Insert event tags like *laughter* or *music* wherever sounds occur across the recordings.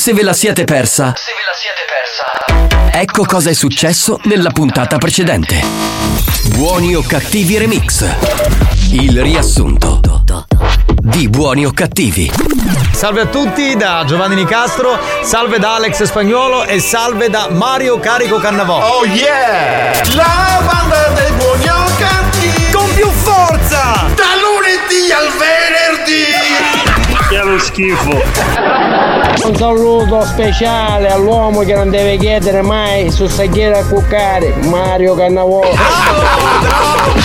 se ve la siete persa. Se ve la siete persa. Ecco cosa è successo nella puntata precedente. Buoni o cattivi remix. Il riassunto di Buoni o cattivi. Salve a tutti da Giovanni Nicastro, salve da Alex Spagnuolo e salve da Mario Carico Cannavò. Oh yeah! La banda dei buoni o cattivi! Con più forza! Da lunedì al venerdì! Lo schifo! Un saluto speciale all'uomo che non deve chiedere mai su saghiera a cuccare, Mario Cannavò.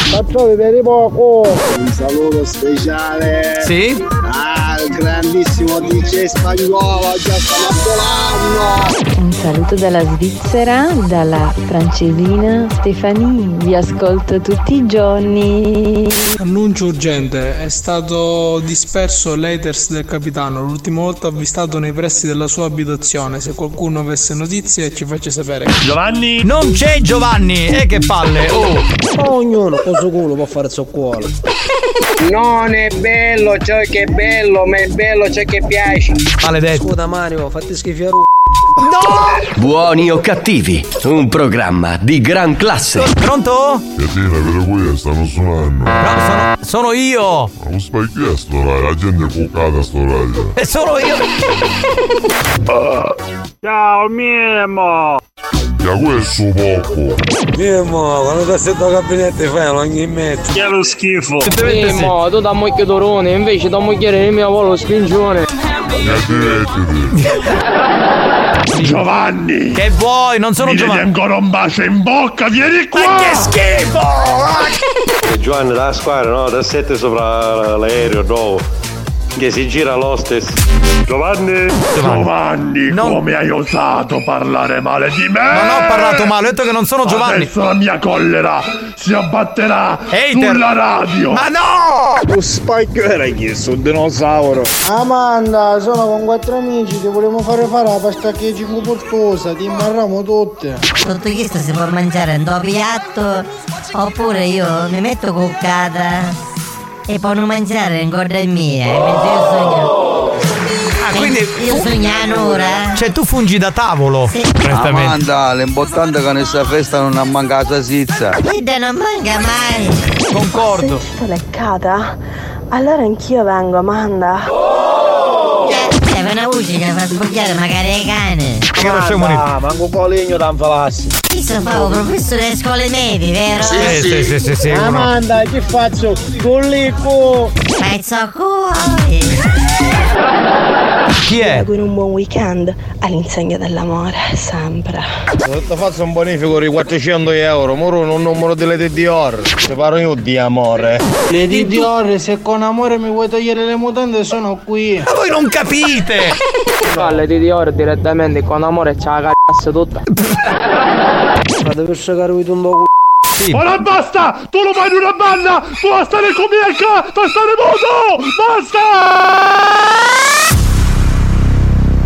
Facciate per poco! Un saluto speciale Sì? al grandissimo DJ spagnolo, già stiamo volando! Un saluto dalla Svizzera, dalla francesina Stefani. Vi ascolto tutti i giorni. Annuncio urgente, è stato disperso l'haters del capitano, l'ultima volta avvistato nei pressi della sua abitazione, se qualcuno avesse notizie ci faccia sapere. Giovanni! Non c'è Giovanni! E che palle! Oh! Ognuno con suo culo può fare il suo cuore. Non è bello ciò che è bello, ma è bello ciò che piace. Maledetto! Scusa Mario, fatti schifare Buoni o cattivi. Un programma di gran classe. Pronto? Catina, per questo stanno suonando. No, sono, sono io! Ma non stai chiesto, dai, la gente è cuccata a sto radio. E sono io! Ciao Mimo! Che questo poco. Mimmo, quando ti sento gabinetto fai ogni mezzo. Che lo schifo! Mimo, tu da mucchio d'orone, invece da mucchiere il mio volo spingione. *laughs* Giovanni! Che vuoi? Non sono Mi Giovanni! ancora un bacio in bocca, vieni qua! Ma che schifo! Giovanni da squadra, no? Da 7 sopra l'aereo, no? Che si gira l'hostess. Giovanni! Giovanni, Non- come hai osato parlare male di me? Non ho parlato male, ho detto che non sono Giovanni! Adesso la mia collera si abbatterà Hater. sulla radio! Ma no! Lo spike era chiesto, un dinosauro. Amanda, sono con quattro amici, ti volevo fare fare la pasta che ci portosa, ti imbarramo tutte. Tutto questo si può mangiare in tuo piatto oppure io mi metto cuccata e poi non mangiare in corda mia mentre io sogno. Ah, quindi. Io sogno un'ora. Cioè, tu fungi da tavolo! Onestamente. Amanda, l'importante è che nella festa non ha mancato sizza. Guarda, non manca mai. Concordo! Sto leccata? Allora anch'io vengo, Amanda. C'è una voce che fa sbocchiare magari i cani. Che c'è monito! Ah, manco coligno da infalassi. Io sono proprio professore delle scuole medie, vero? Sì, sì, sì, sì, sì. uno. Amanda, che faccio? Collico! Pezzo cuore. *laughs* Chi è? Auguro un buon weekend all'insegna dell'amore, sempre. Ti faccio un bonifico di 400 euro, moro un numero di Lady Dior. Ti parlo io di amore. Lady Dior, se con amore mi vuoi togliere le mutande sono qui. Ma voi non capite! No, Lady Dior direttamente con amore c'ha la cazzo tutta. Fate per sciacare un po' Ora basta! Tu lo fai in una banda! Tu a stare con Mirka! Tu a stare muto! Basta!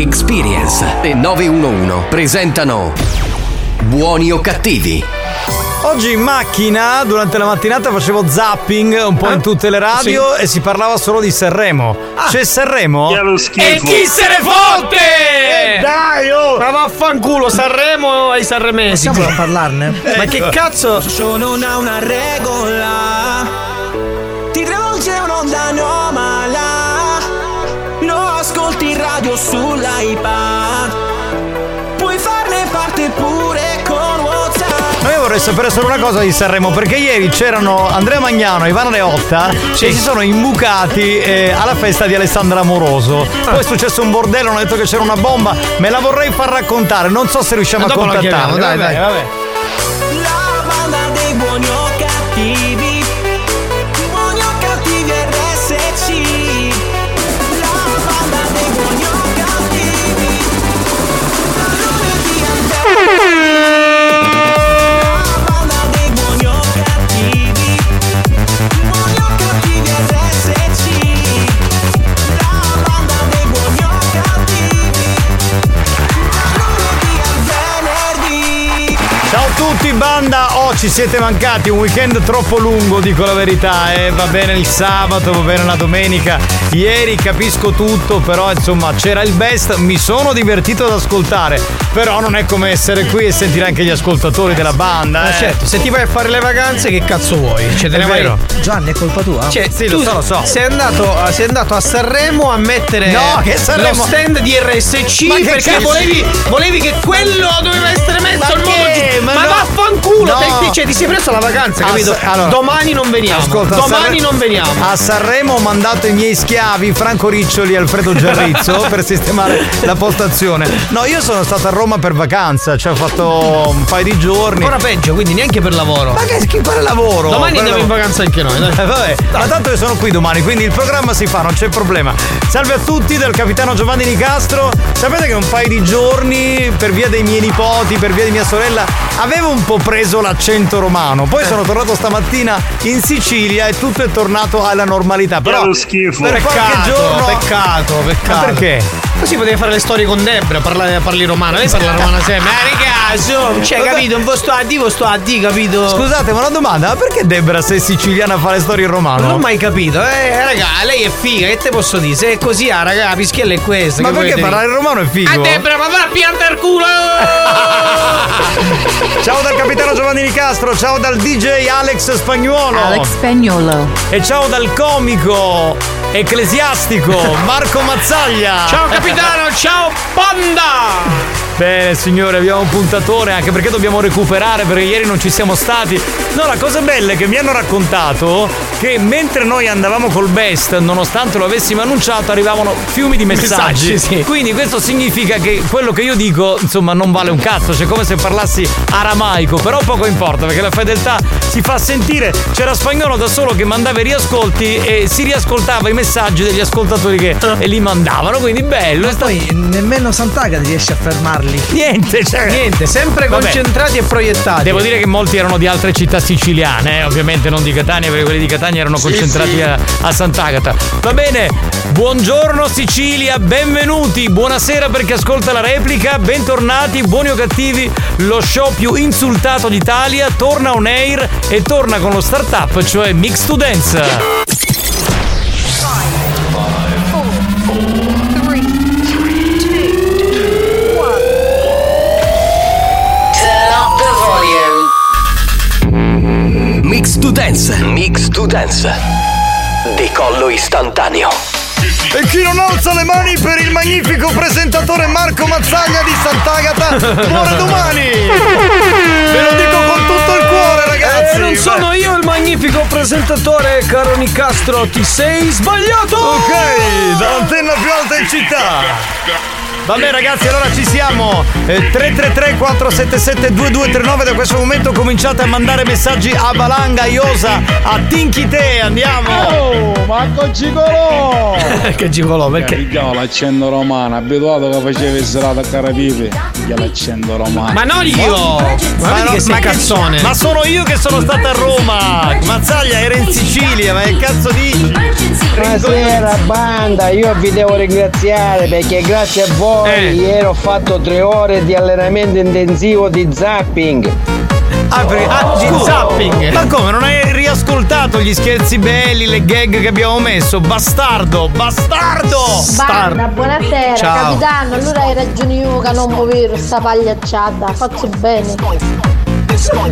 Experience e 911 presentano Buoni o cattivi? Oggi in macchina, durante la mattinata, facevo zapping un po' in tutte le radio e si parlava solo di Sanremo. C'è Sanremo? E chi se ne fotte? Dai, oh! Ma vaffanculo, Sanremo ai sanremesi. Possiamo parlarne? *laughs* Ma che cazzo? non ha una regola Ti travolge un'onda in radio sull'iPad Puoi farne parte pure con WhatsApp Ma io vorrei sapere solo una cosa di Sanremo, perché ieri c'erano Andrea Magnano e Ivana Leotta e si sono imbucati eh, alla festa di Alessandra Amoroso. Poi è successo un bordello, hanno detto che c'era una bomba, me la vorrei far raccontare, non so se riusciamo a contattarla. dai, dai. vabbè. La banda dei buoni tutti banda, oh ci siete mancati, un weekend troppo lungo dico la verità, eh. va bene il sabato, va bene la domenica, ieri capisco tutto, però insomma c'era il best, mi sono divertito ad ascoltare, però non è come essere qui e sentire anche gli ascoltatori della banda. Ma eh. certo, se ti vai a fare le vacanze, che cazzo vuoi? Cioè, te È ne vai- vero. Gianni, è colpa tua? Cioè, Sì, lo so, lo so. Sei andato, sei andato a Sanremo a mettere No, che Sanremo- lo stand di RSC Ma perché volevi, volevi che quello doveva essere messo Ma al che? giusto. Ma Ma, no. vaffanculo! No. Te, cioè, ti sei preso la vacanza, A capito? Sa- allora, Domani non veniamo. Ascolta, a Domani Sanre- non veniamo. A Sanremo ho mandato i miei schiavi Franco Riccioli e Alfredo Giarrizzo *laughs* per sistemare la postazione. No, io sono stato a Roma per vacanza, cioè ho fatto un paio di giorni. Ancora peggio, quindi neanche per lavoro. Ma che chi fare lavoro? Domani Per andiamo in lavoro. vacanza anche noi, dai. Eh, vabbè, ma tanto io sono qui domani, quindi il programma si fa, non c'è problema. Salve a tutti dal capitano Giovanni Nicastro. Sapete che un paio di giorni, per via dei miei nipoti, per via di mia sorella, avevo un po' preso l'accento romano. Poi sono tornato stamattina in Sicilia e tutto è tornato alla normalità. Però schifo. per qualche Peccato, giorno. peccato, peccato. Ma perché? Così potevi fare le storie con Debra, parlare, parli romano. Lei parla romano sempre. Eh, ragazzo, cioè, Vabbè. capito? Un po' sto a D, un sto a D, capito? Scusate, ma una domanda, ma perché Debra sei siciliana fa le storie in romano? Non ho mai capito, eh, raga, lei è figa, che te posso dire? Se è così, ah, raga, la pischiella è questa. Ma che perché parlare in romano è figo? Ah, Debra, ma va a piantare il culo! *laughs* Ciao dal capitano Giovanni Nicastro, ciao dal DJ Alex Spagnuolo. Alex Spagnolo. E ciao dal comico ecclesiastico Marco Mazzaglia. Ciao capitano, ciao panda! Bene signore, abbiamo un puntatore anche perché dobbiamo recuperare perché ieri non ci siamo stati. No, la cosa bella è che mi hanno raccontato che mentre noi andavamo col best, nonostante lo avessimo annunciato, arrivavano fiumi di messaggi. Messaggi, sì. Quindi questo significa che quello che io dico, insomma, non vale un cazzo, cioè come se parlassi aramaico, però poco importa perché la fedeltà si fa sentire. C'era spagnolo da solo che mandava i riascolti e si riascoltava i messaggi degli ascoltatori che e li mandavano, quindi bello. Poi nemmeno Sant'Agata riesce a fermarli. Niente, cioè. Niente, sempre Vabbè. concentrati e proiettati. Devo dire che molti erano di altre città siciliane, eh, ovviamente non di Catania, perché quelli di Catania erano Sì, concentrati sì. A, a Sant'Agata. Va bene, buongiorno Sicilia, benvenuti, buonasera per chi ascolta la replica, bentornati, buoni o cattivi, lo show più insultato d'Italia torna on air e torna con lo startup, cioè Mix to Dance. Mix to Dance. Mix to Dance. Decollo istantaneo. E chi non alza le mani per il magnifico presentatore Marco Mazzaglia di Sant'Agata muore domani! Ve lo dico con tutto il cuore, ragazzi! Eh, non sono io il magnifico presentatore, caro Nicastro, ti sei sbagliato! Ok, dall'antenna più alta in città! Vabbè ragazzi, allora ci siamo. Eh, 333 477 2239 da questo momento cominciate a mandare messaggi a Valanga, Iosa, a Tinchite, andiamo! Oh, Marco Cicolo! che gigolò, *laughs* perché? Io l'accendo romano, abituato che facevi serata a Carapipe, io l'accendo romano. Ma non io! Ma che sei che- cazzone! ma sono io che sono stato a Roma! Mazzaglia era in Sicilia, ma che cazzo dici? Buonasera banda, io vi devo ringraziare perché grazie a voi Eh. ieri ho fatto tre ore di allenamento intensivo di zapping. Ah, perché, ah, di scusa, zapping. Ma come? Non hai riascoltato gli scherzi belli, le gag che abbiamo messo? Bastardo! Bastardo! Banda, buonasera, Ciao. capitano. Allora hai ragione io che non muovevo sta pagliacciata. Faccio bene.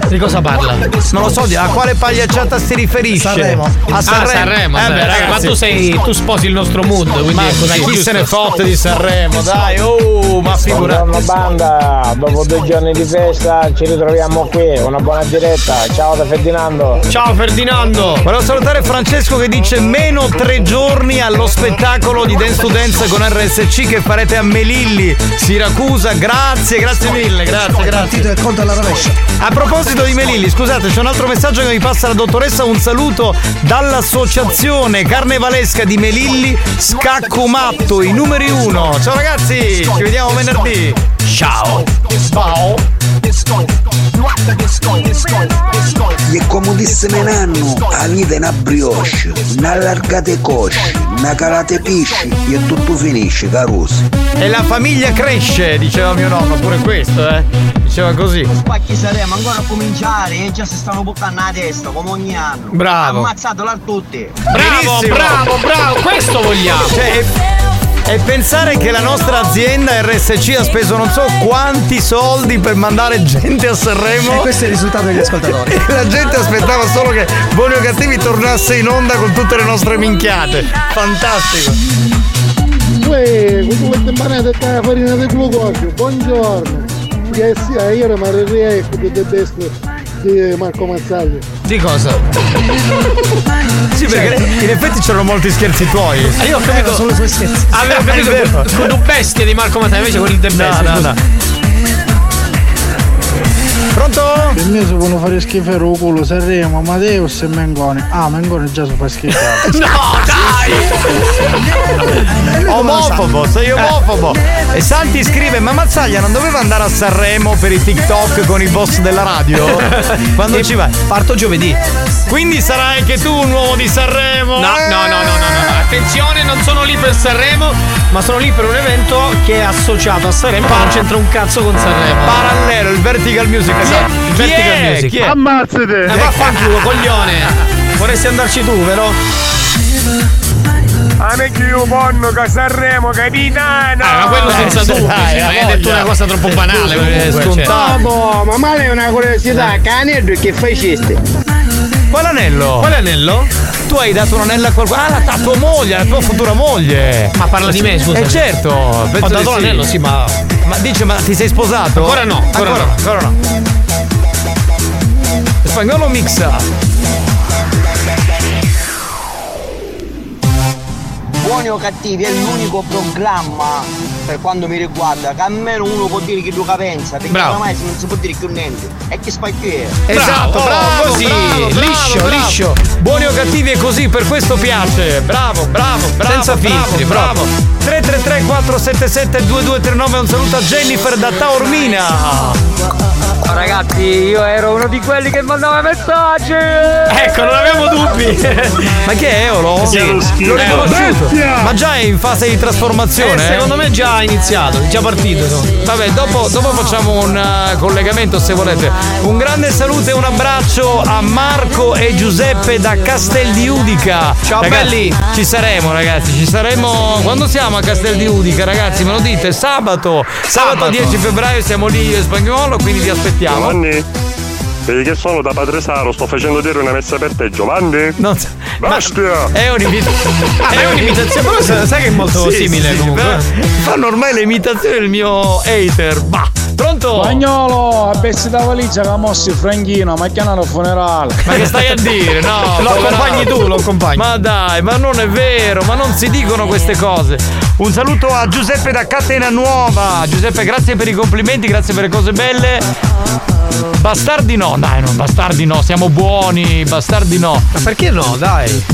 Di cosa parla? Non lo so, a quale pagliacciata si riferisce? Sanremo. A Ah, Sanremo. Sanremo, Eh, beh, beh, raga, ma tu sei. tu sposi il nostro mood, quindi Ma, è chi giusto? se ne fotte di Sanremo? Dai, oh, ma figurati. Buongiorno banda, dopo due giorni di festa ci ritroviamo qui, una buona diretta. Ciao da Ferdinando. Ciao Ferdinando! Volevo salutare Francesco che dice meno tre giorni allo spettacolo di Dance to Dance con RSC che farete a Melilli, Siracusa. Grazie, grazie mille, grazie, grazie. Partito e conto alla rovescia. Proposito di Melilli, scusate, c'è un altro messaggio che mi passa la dottoressa. Un saluto dall'associazione carnevalesca di Melilli, Scacco Matto, i numeri uno. Ciao ragazzi, ci vediamo venerdì. Ciao. Ciao. E come disse Menanno, è una brioche, una allargate cosce, una calate pisci e tutto finisce, carusi. E la famiglia cresce, diceva mio nonno, pure questo, eh. Diceva così. Spacchi saremo ancora a cominciare e già si stanno buttando la testa come ogni anno. Bravo. Ammazzatelo a tutti. Bravo, bravo, bravo, questo vogliamo. Cioè, e, e pensare che la nostra azienda RSC ha speso non so quanti soldi per mandare gente a Sanremo. E questo è il risultato degli ascoltatori. E *laughs* la gente aspettava solo che Buoni o Cattivi tornasse in onda con tutte le nostre minchiate. Fantastico. Uè, questo è impanate con la farina di glucosio, buongiorno. Che sia, io mi riecco di best di Marco Mazzaglia. Di cosa? Sì, perché in effetti c'erano molti scherzi tuoi. Ah, io ho capito. solo i suoi scherzi. Avevo capito vero. con, con un bestia di Marco Mattei, invece con il The Best. no, scusa. no. Pronto? Per me si può fare schifo il culo Sanremo, Mateus e Mengone. Ah, Mengone già si fa schifo. *laughs* No, dai! Omofobo, sei omofobo. E Santi scrive: Ma Mazzaglia non doveva andare a Sanremo per i TikTok con i boss della radio? *laughs* Quando ci vai? Parto giovedì. Quindi sarai anche tu un uomo di Sanremo? No, no, no, no, no, no, no. Attenzione, non sono lì per Sanremo, ma sono lì per un evento che è associato a Sanremo, ma non c'entra un cazzo con Sanremo. Parallelo, il Vertical Music. Esatto, Chi è? Music. Chi è? Ammazzate! Eh, vaffanculo, coglione! Vorresti andarci tu, vero? Anche io ponno che Sanremo capitano! Ah, ma quello senza Eh, dubbio, dai, hai detto voglia. una cosa troppo banale, comunque, cioè. scontato. Boh, ma male è una curiosità, canedro che faceste? Quale anello? Quale anello? Tu hai dato un anello a qualcuno? Ah, la tua moglie, la tua futura moglie. Ma parla di me, scusa. Eh certo, Ho dato l'anello, sì, ma. Ma dice, ma ti sei sposato? Ancora no, ancora no. ancora no. Spagnolo mixa. Buoni o cattivi è l'unico programma per quanto mi riguarda che almeno uno può dire che lui pensa perché Bravo. ormai non si può dire più niente e che spacchio è Esatto, oh, bravo, così, bravo, bravo, liscio, bravo. liscio. Buoni o cattivi è così, per questo piace. Bravo, bravo, bravo. Senza bravo, filtri, bravo. 333 477 2239 un saluto a Jennifer da Taormina. Oh, ragazzi, io ero uno di quelli che mandava messaggi. Ecco, non abbiamo dubbi. *laughs* Ma che è Eolo? Sì, L'ho eh, riconosciuto. Ma già è in fase di trasformazione? Eh, secondo me già iniziato, già partito. insomma. Vabbè, dopo, dopo facciamo un eh, collegamento se volete. Un grande saluto e un abbraccio a Marco e Giuseppe da Castel di Udica. Ciao, Ragazzi, belli. Ci saremo, ragazzi. Ci saremo. Quando siamo a Castel di Udica, ragazzi? Me lo dite? Sabato. Sabato, Sabato. 10 febbraio siamo lì io e Spagnolo, quindi vi aspettiamo. Giovanni, vedi che sono da Padre Saro, sto facendo dire una messa per te, Giovanni. Non so- Bestia! È un'imitazione. *laughs* È un'imitazione, però sai- che è molto simile comunque. però Fanno ormai le imitazioni del mio hater. Bah. Pronto? Spagnolo, a pezzi da valigia che ha mosso il Franchino, ma chiamano funerale. Ma che stai a dire? No, *laughs* Lo accompagni tu, lo accompagni. Ma dai, ma non è vero, ma non si dicono queste cose. Un saluto a Giuseppe da Catena Nuova. Giuseppe, grazie per i complimenti, grazie per le cose belle. Bastardi no, dai, no, bastardi no, siamo buoni, bastardi no. Ma perché no? Dai.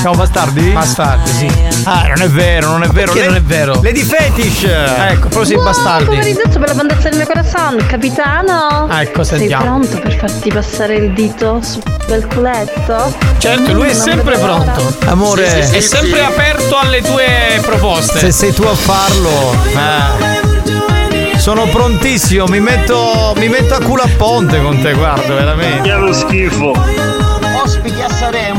Siamo bastardi? Bastardi, sì. Ah, non è vero, non è vero. Perché non è vero? Lady Fetish. Ecco, però sei bastardi. Pomeriggio per la bondezza del mio corazon, capitano. Ah, ecco, Sei sentiamo. pronto per farti passare il dito su quel culetto? Certo, lui è sempre pronto. Amore, È sempre aperto alle tue proposte. se sei tu a farlo. eh. Sono prontissimo, mi metto, mi metto a culo a ponte con te, guarda, veramente. Che lo schifo! ospiti a pinguini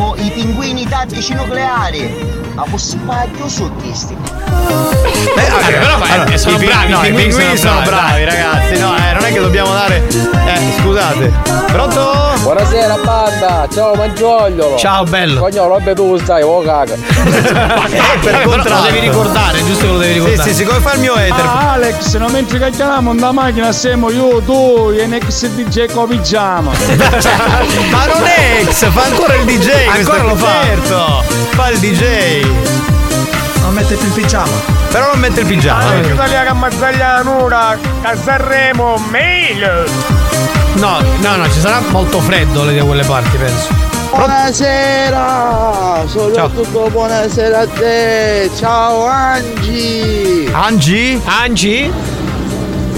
tattici nucleari ma posso spacchio su questi Eh, Ah, però, ma, eh, sono i, pi- bravi, no, i pinguini sono sono bravi, ragazzi. No, eh, non è che dobbiamo dare. Eh, scusate. Pronto? Buonasera banda, ciao Mangiogliolo. Ciao, bello. Cognolo, vabbè tu stai, oh caga. Eh, *laughs* per Eh, però contrario. lo devi ricordare, giusto che lo devi Sì, ricordare. sì, sì, come fa il mio hater? Ah, Alex, non mentre cacchiamo da macchina siamo io, tu e nex DJ Copigiama. *laughs* Ma non è ex, fa ancora il DJ. Ancora questo lo fa? Certo, fa il DJ. Non mette più il pigiama. Però non mette il pigiama. ecco. Italia che mazzaglia nura, a Sanremo, mail! No, no, no, ci sarà molto freddo lì da quelle parti, penso. Buonasera, soprattutto buonasera a te. Ciao Angi. Angi? Angi?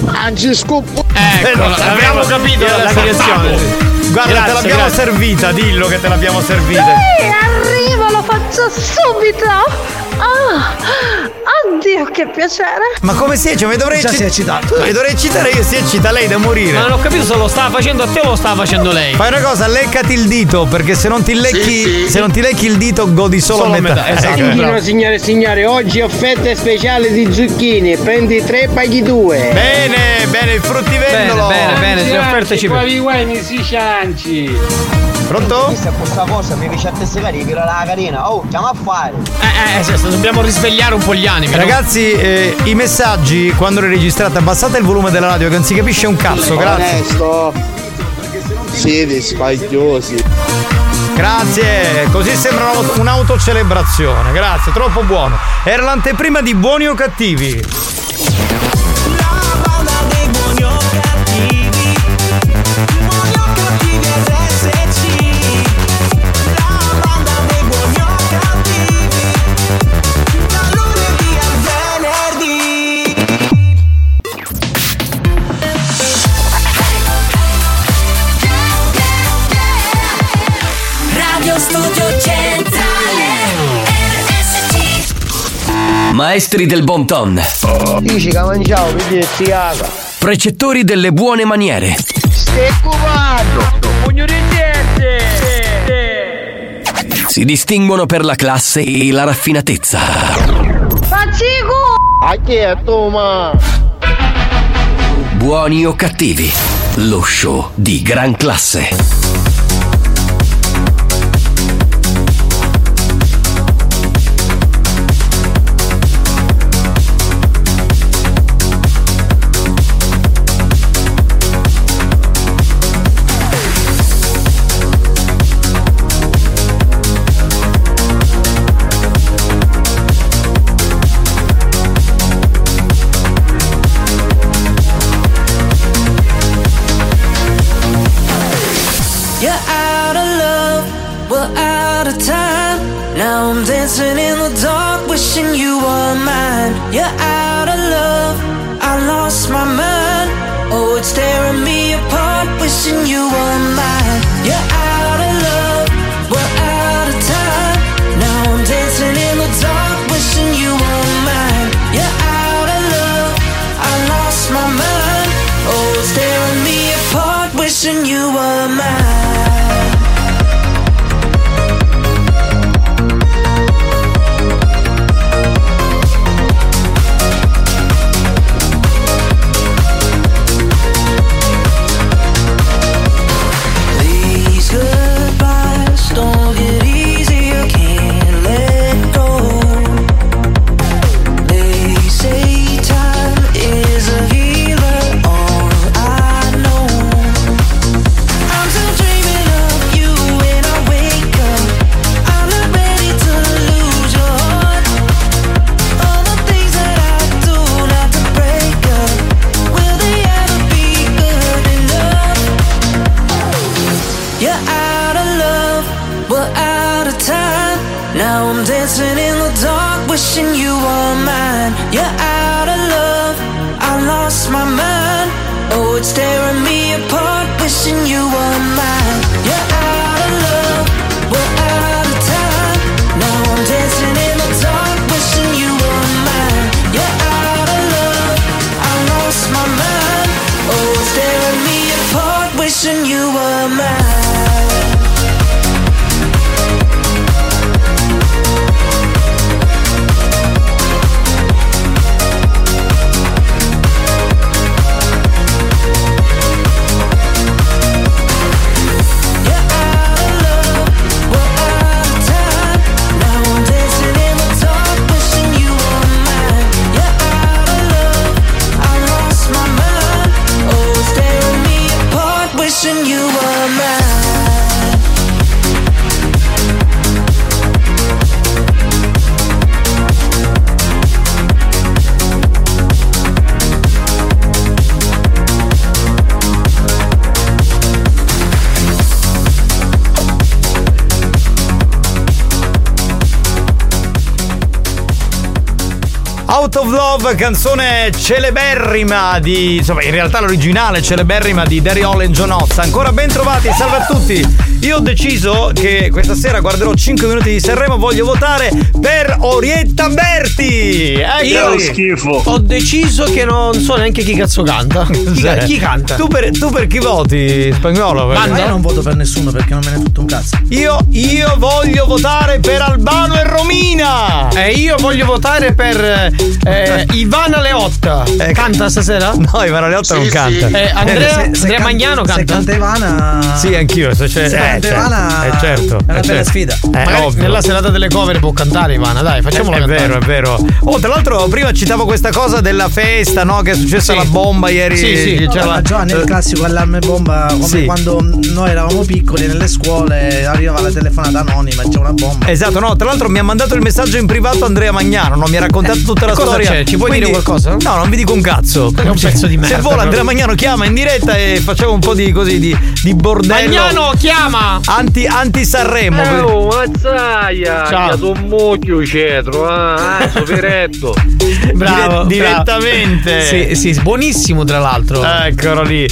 Anzi scoppo. Ecco, Eh, abbiamo abbiamo- capito la Grazie. direzione. Guarda, te Grazie, l'abbiamo grazie. servita, dillo che te l'abbiamo servita. Sì, arrivo, lo faccio subito. Ah, oddio, che piacere. Ma come si cioè, mi dovrei Già si è eccitato. Mi dovrei eccitare io, si eccita lei da morire. Ma non ho capito se lo stava facendo a te o lo stava facendo lei. Fai una cosa, leccati il dito, perché se non ti lecchi, se non ti lecchi il dito godi solo, Solo a metà. metà, esatto. Ecco. Signore, signore e signori, oggi offerte speciali di zucchine. Prendi tre, paghi due. Bene, bene, il fruttivendolo. Bene, bene, bene, le offerte ci Qua vi guai mi si cianci. Pronto? Questa è questa cosa, mi dice a te segare, che la carina. Oh, chiama a fare. Eh, eh, dobbiamo risvegliare un po' gli animi. no? Ragazzi, eh, i messaggi quando le registrate, abbassate il volume della radio che non si capisce un cazzo, grazie. Onesto. Siete spagliosi. Grazie, così sembra un'auto- un'autocelebrazione, grazie, troppo buono. Era l'anteprima di buoni o cattivi. Maestri del bon ton. Dici che mangiavo, vedi si caga. Precettori delle buone maniere. Stai cubando. Pugno di gente. Si distinguono per la classe e la raffinatezza. Facico! A chi è tu, ma? Buoni o cattivi. Lo show di gran classe. Canzone celeberrima di. insomma, in realtà l'originale celeberrima di Hall e John Oz. Ancora ben trovati, salve a tutti. Io ho deciso che questa sera guarderò 5 minuti di Sanremo, voglio votare per Orietta Berti. Io schifo. Ho deciso che non so neanche chi cazzo canta. *laughs* Chi, ca- chi canta? Tu per, tu per chi voti, spagnolo? Ma io non voto per nessuno perché non me ne tutto un cazzo. Io, io voglio votare per Albano e Romina. E io voglio votare per eh, Ivana Leotta. canta stasera? No, Ivana Leotta non canta. Eh, Andrea, Se- se Andrea can- Magnano Se canta? canta Ivana. Sì, anch'io. Se eh, certo, Ivana. eh, certo. È una eh, bella certo. sfida. Eh, Magari ovvio. nella serata delle cover può cantare Ivana, dai, facciamola è cantare. vero, è vero. Oh, tra l'altro, prima citavo questa cosa della festa, no? Che è successa la bomba ieri. Sì, sì. C'era C'era la- Giovanni è il classico allarme bomba come Sì. quando noi eravamo piccoli nelle scuole arrivava la telefonata anonima c'è una bomba. Esatto, no, tra l'altro mi ha mandato il messaggio in privato Andrea Magnano, no? mi ha raccontato tutta la cosa storia. c'è? Ci puoi dire qualcosa? No, non vi dico un cazzo. È un pezzo di merda, Se vuole Andrea. Magnano chiama in diretta e facciamo un po' di così di, di bordello. Magnano, chiama! Anti, anti Sanremo. Oh, mazzaia! Ciao. Un mucchio cetro, ah, ah, soperetto. *laughs* Bravo, Dire- direttamente. Sì, sì, buonissimo tra l'altro. Eccolo lì.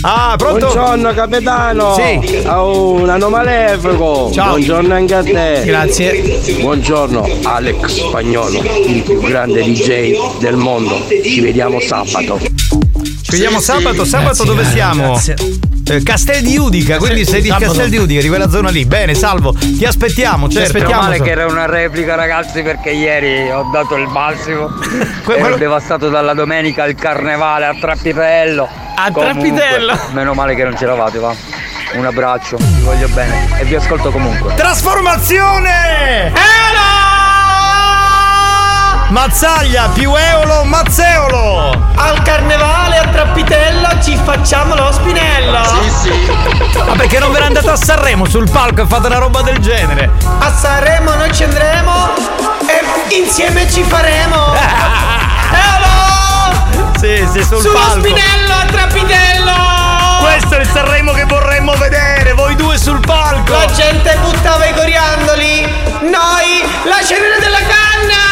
Ah, pronto? Buongiorno capitano! Sì. Oh, un anno malefico! Ciao. Buongiorno anche a te! Grazie. Buongiorno Alex Spagnolo, il più grande DJ del mondo. Ci vediamo sabato. Ci vediamo sabato. Sabato Grazie. dove siamo? Grazie. Eh, Castel di Udica, quindi sei di sabato. Castel di Udica, di quella zona lì. Bene, salvo. Ti aspettiamo, Ti certo. aspettiamo. male che era una replica, ragazzi, perché ieri ho dato il massimo. *laughs* Ero devastato dalla domenica al carnevale a Trappitello. A Comunque, Trappitello. Meno male che non c'eravate, va. Un abbraccio, vi voglio bene e vi ascolto comunque. Trasformazione! Mazzaglia più Eolo Mazzeolo! Al carnevale a Trappitello ci facciamo lo spinello. Sì, sì. Ma perché non ve ne andate a Sanremo sul palco e fate una roba del genere? A Sanremo noi ci andremo e insieme ci faremo. *laughs* Eolo! Sì, sì, sul Sullo palco. spinello a Trappitello! Questo è il Sanremo che vorremmo vedere, voi due sul palco! La gente buttava i coriandoli, noi la cenere della canna!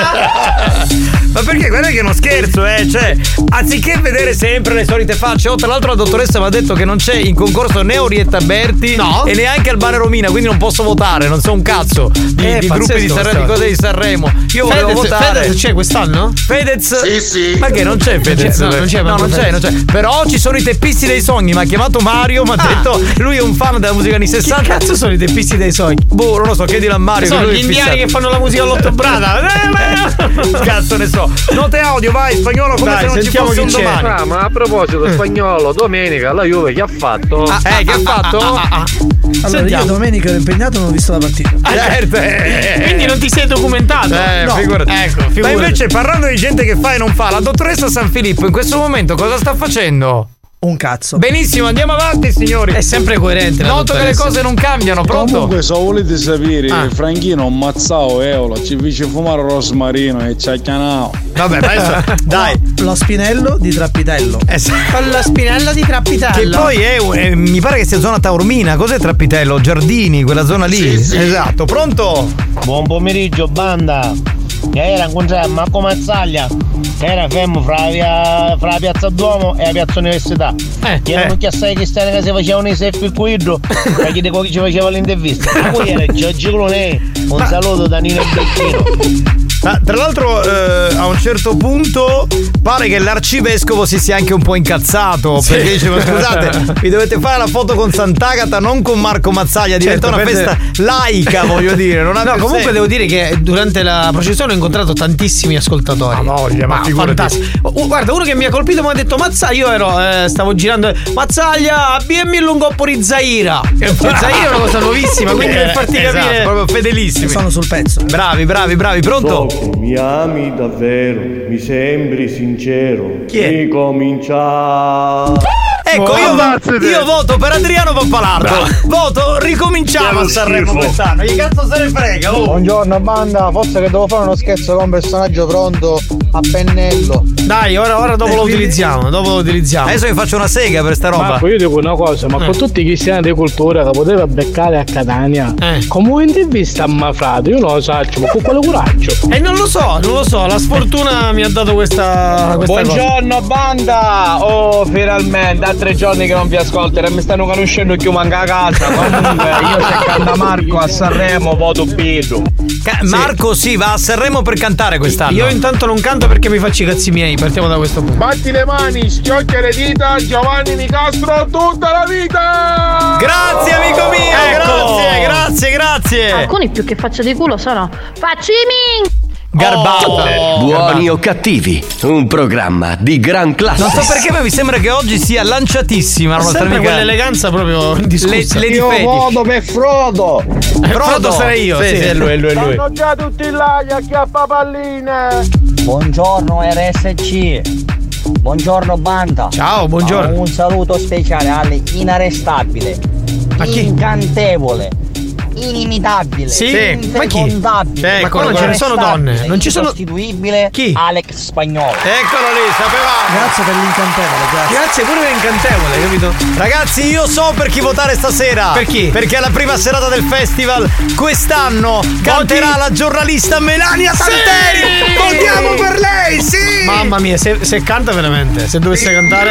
Yeah. *laughs* Ma perché guarda che è uno scherzo, eh? Cioè, anziché vedere sempre le solite facce, oh, tra l'altro la dottoressa mi ha detto che non c'è in concorso né Orietta Berti No. e neanche Albano Romina, quindi non posso votare, non so un cazzo di, Eh, di gruppi di Sanremo, di cose di Sanremo. Io volevo Fedez- votare. Fedez c'è quest'anno? Fedez? Sì, sì. Ma che non c'è Fedez? No, non c'è no, non c'è, non c'è. Però ci sono i teppisti dei sogni, mi ha chiamato Mario, mi ha Ah. detto lui è un fan della musica anni 60. Che cazzo sono i teppisti dei sogni? Boh, non lo so, chiedilo a Mario. Sono gli indiani fissato. che fanno la musica all'ottobrata. *laughs* Cazzo ne so. Note audio, vai, spagnolo, come Dai, se non ci sentiamo fosse un domani. Ah, ma a proposito, spagnolo, domenica la Juve che ha fatto? eh, che ha fatto? Allora Sentiamo. io domenica ero impegnato e non ho visto la partita. Certo, eh. Quindi non ti sei documentato? Eh, No. figurati. Ecco, Ma figurati. invece parlando di gente che fa e non fa, la dottoressa San Filippo in questo momento cosa sta facendo? Un cazzo. Benissimo, andiamo avanti, signori. È sempre coerente. Noto che le cose non cambiano, pronto? Comunque, se volete sapere, Ah. Franchino ammazzavo Eolo, ci fece fumare rosmarino e ci ha chiamato. Vabbè, adesso, *laughs* dai. Lo spinello di Trappitello. Con la spinella di Trappitello. Che poi è, eh, mi pare che sia zona Taormina, cos'è Trappitello? Giardini, quella zona lì. Esatto, pronto? Buon pomeriggio, banda! Che era Marco Mazzaglia, che era fermo fra, via, fra la piazza Duomo e la piazza Università. Eh, Che erano eh. che assai cristiani che si facevano i selfie qui perché *laughs* di chi ci faceva l'intervista. *laughs* Ma poi era Giorgio Clonei, un saluto da Nino Becchino. Ma, tra l'altro, eh, a un certo punto pare che l'arcivescovo si sia anche un po' incazzato. Sì. Perché diceva: Scusate, *laughs* vi dovete fare la foto con Sant'Agata, non con Marco Mazzaglia. Diventa Certo, una festa laica, voglio dire. No, comunque senso. devo dire che durante la processione ho incontrato tantissimi ascoltatori. Ma voglia, ma figurati. fantastico. Oh, guarda, uno che mi ha colpito mi ha detto Mazzaglia, io ero, eh, stavo girando, eh, Mazzaglia, abbiami il lungoppo di Zaira. E Zaira è una cosa nuovissima, quindi *laughs* per farti Eh, esatto, capire. proprio fedelissimi. Sono sul pezzo. Bravi, bravi, bravi, pronto? Mi ami davvero, mi sembri sincero. Chi è? Ricomincia. Ecco, io, io voto per Adriano Pappalardo. Voto, ricominciamo a Sanremo quest'anno. Che cazzo se ne frega? Oh. Buongiorno banda, forse che devo fare uno scherzo con un personaggio pronto a pennello. Dai, ora, ora dopo Eh, lo utilizziamo, dopo lo utilizziamo. Adesso vi faccio una sega per sta roba. Marco, io dico una cosa, ma con tutti i cristiani di cultura che poteva beccare a Catania, come intervista a Mafrado, io non lo so, ma con quale coraggio? E non lo so, non lo so, la sfortuna mi ha dato questa, questa Buongiorno banda! Oh, finalmente, tre giorni che non vi ascolto e mi stanno conoscendo più manca a casa. Comunque, io se canta Marco a Sanremo voto Pietro. Ca- Marco sì, va a Sanremo per cantare quest'anno. Io intanto non canto perché mi faccio i cazzi miei, partiamo da questo punto. Batti le mani, schiocchia le dita, Giovanni Nicastro tutta la vita! Grazie amico mio, Eccolo! grazie, grazie, grazie. Alcuni più che faccia di culo sono faccimi! Garbata. Buoni o cattivi, un programma di gran classe. Non so perché, ma mi sembra che oggi sia lanciatissima la nostra Sempre amica. quell'eleganza proprio Le, indiscussa. Lady Io voto per Frodo! Frodo sarei io, sì, è lui, è lui, è lui. Sono già tutti là, gli acchiappapalline! Buongiorno RSC! Buongiorno banda! Ciao, buongiorno. Un saluto speciale all'inarrestabile, incantevole, inimitabile, Sì, ma chi? Sì, ma qua non ce ne sono donne, non ci sono- insostituibile Chi? Alex Spagnolo. Eccolo lì, sapevamo. Grazie per l'incantevole, grazie. Grazie pure per incantevole, capito? Ragazzi, io so per chi votare stasera. Per chi? Perché alla prima serata del festival quest'anno canterà la giornalista Melania Santeri. Votiamo per lei, sì! Mamma mia, se, se canta veramente, se dovesse cantare,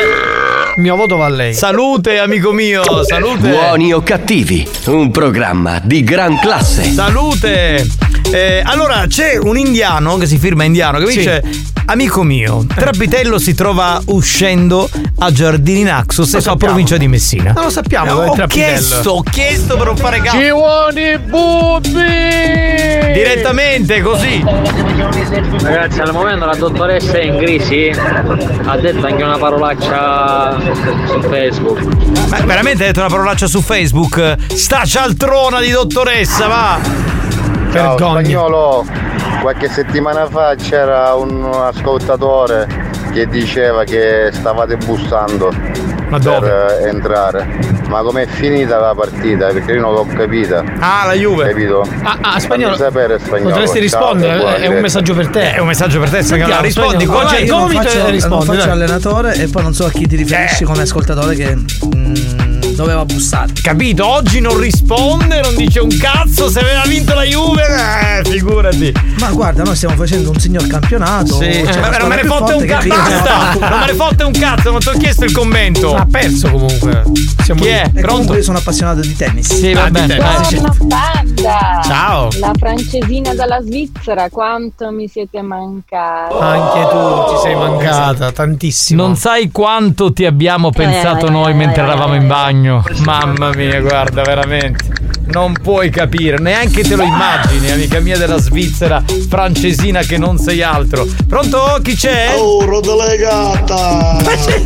il mio voto va a lei. Salute, amico mio, salute. Buoni o cattivi, un programma di gran classe. Salute! Eh, allora, c'è un indiano che si firma indiano che Sì. dice: Amico mio, Trapitello si trova uscendo a Giardini Naxos, e fa provincia di Messina. Non lo sappiamo, Eh, è ho Trapitello. chiesto, ho chiesto per non fare caso. Ci vuoni bubbi! Direttamente così. Ragazzi, al momento la dottoressa è in crisi. Ha detto anche una parolaccia su Facebook. Ma veramente hai detto una parolaccia su Facebook? Sta cialtrona di dottoressa, va! Ciao Vergogna. spagnolo, qualche settimana fa c'era un ascoltatore che diceva che stavate bussando Ma per eh, entrare. Ma com'è finita la partita? Perché io non l'ho capita. Ah, la Juve. Capito? Ah, ah, spagnolo. Sapere spagnolo. Potresti Ciao, rispondere, buona è un messaggio per te. È un messaggio per te, spagnolo. Sentiamo, Rispondi, qua c'è il gomito e non rispondi. faccio allenatore e poi non so a chi ti riferisci Eh. come ascoltatore che mm, doveva bussare. Capito? Oggi non risponde, non dice un cazzo. Se aveva vinto la Juve, eh, figurati. Ma guarda, noi stiamo facendo un signor campionato. Sì, cioè, ma non me ne fotte un cazzo. Basta! Non me ne fotte un cazzo, non ti ho chiesto il commento. Ha perso comunque. Siamo Chi è? E Pronto? io sono appassionato di tennis. Sì, va Ah, bene. Ciao. La francesina dalla Svizzera, quanto mi siete mancati? Anche tu ci sei mancata tantissimo. Non sai quanto ti abbiamo pensato noi mentre eravamo in bagno. Mamma mia, guarda, veramente. Non puoi capire, neanche te lo immagini, amica mia della Svizzera, francesina che non sei altro. Pronto? Chi c'è? Oh, rodelegata!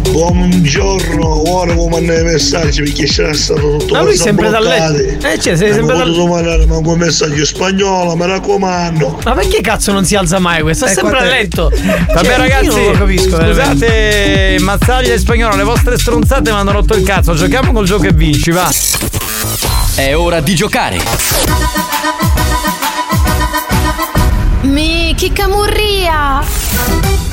Buongiorno, ora come mandare i messaggi perché c'era stato tutto Ma lui sempre da letto. Eh, cioè, sei sempre da letto. mandare manco un messaggio spagnolo, mi raccomando. Ma perché cazzo non si alza mai questo? È Eh, sempre a letto. Vabbè Cioè, ragazzi, non lo capisco. scusate Mazzaglia e Spagnolo, le vostre stronzate mi hanno rotto il cazzo. Giochiamo col gioco e vinci, va. È ora di giocare. Mi chi camurria!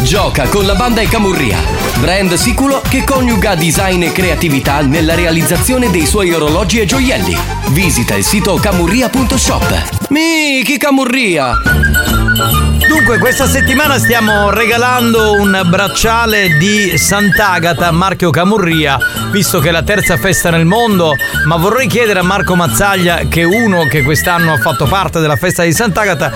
Gioca con la banda e Camurria, brand sicuro che coniuga design e creatività nella realizzazione dei suoi orologi e gioielli. Visita il sito camurria.shop. Miki Camurria! Dunque, questa settimana stiamo regalando un bracciale di Sant'Agata, marchio Camurria, visto che è la terza festa nel mondo, ma vorrei chiedere a Marco Mazzaglia, che è uno che quest'anno ha fatto parte della festa di Sant'Agata,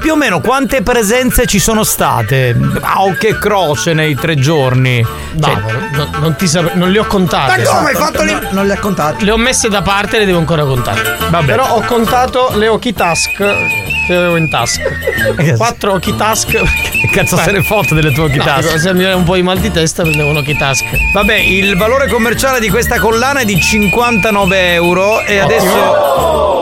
più o meno quante presenze ci sono state? A occhio e croce nei tre giorni? Cioè, No, no, non, ti sape- non le ho contate. Ma come hai fatto lì? No, non li ha contati. Le ho messe da parte e le devo ancora contare. Vabbè. Però ho contato le Oki Task che avevo in tasca. Quattro Oki Task. Che cazzo se ne fotte delle tue No, chitarre? dico, se mi viene un po' di mal di testa prendevo un Oki Task. Vabbè, il valore commerciale di questa collana è di 59 euro e adesso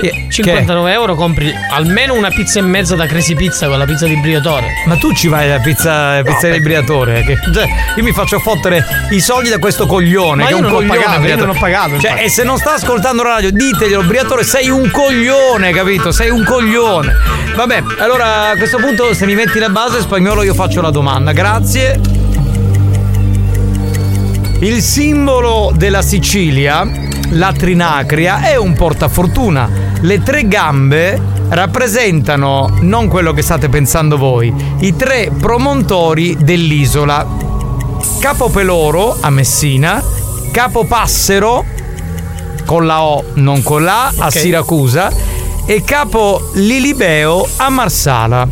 C- 59 euro compri almeno una pizza e mezza da Crazy Pizza con la pizza di Briatore. Ma tu ci vai alla pizza, pizza del Briatore? Che, cioè, io mi faccio fottere i soldi da questo coglione. Ma che è io un non ho coglione. pagato, io non ho pagato, Cioè, e se non sta ascoltando la radio, diteglielo, Briatore, sei un coglione, capito? Sei un coglione. Vabbè, allora a questo punto, se mi metti la base spagnolo, io faccio la domanda. Grazie. Il simbolo della Sicilia, la trinacria, è un portafortuna. Le tre gambe rappresentano non quello che state pensando voi, i tre promontori dell'isola. Capo Peloro a Messina, Capo Passero con la O, non con la A, a Ok. Siracusa e Capo Lilibeo a Marsala.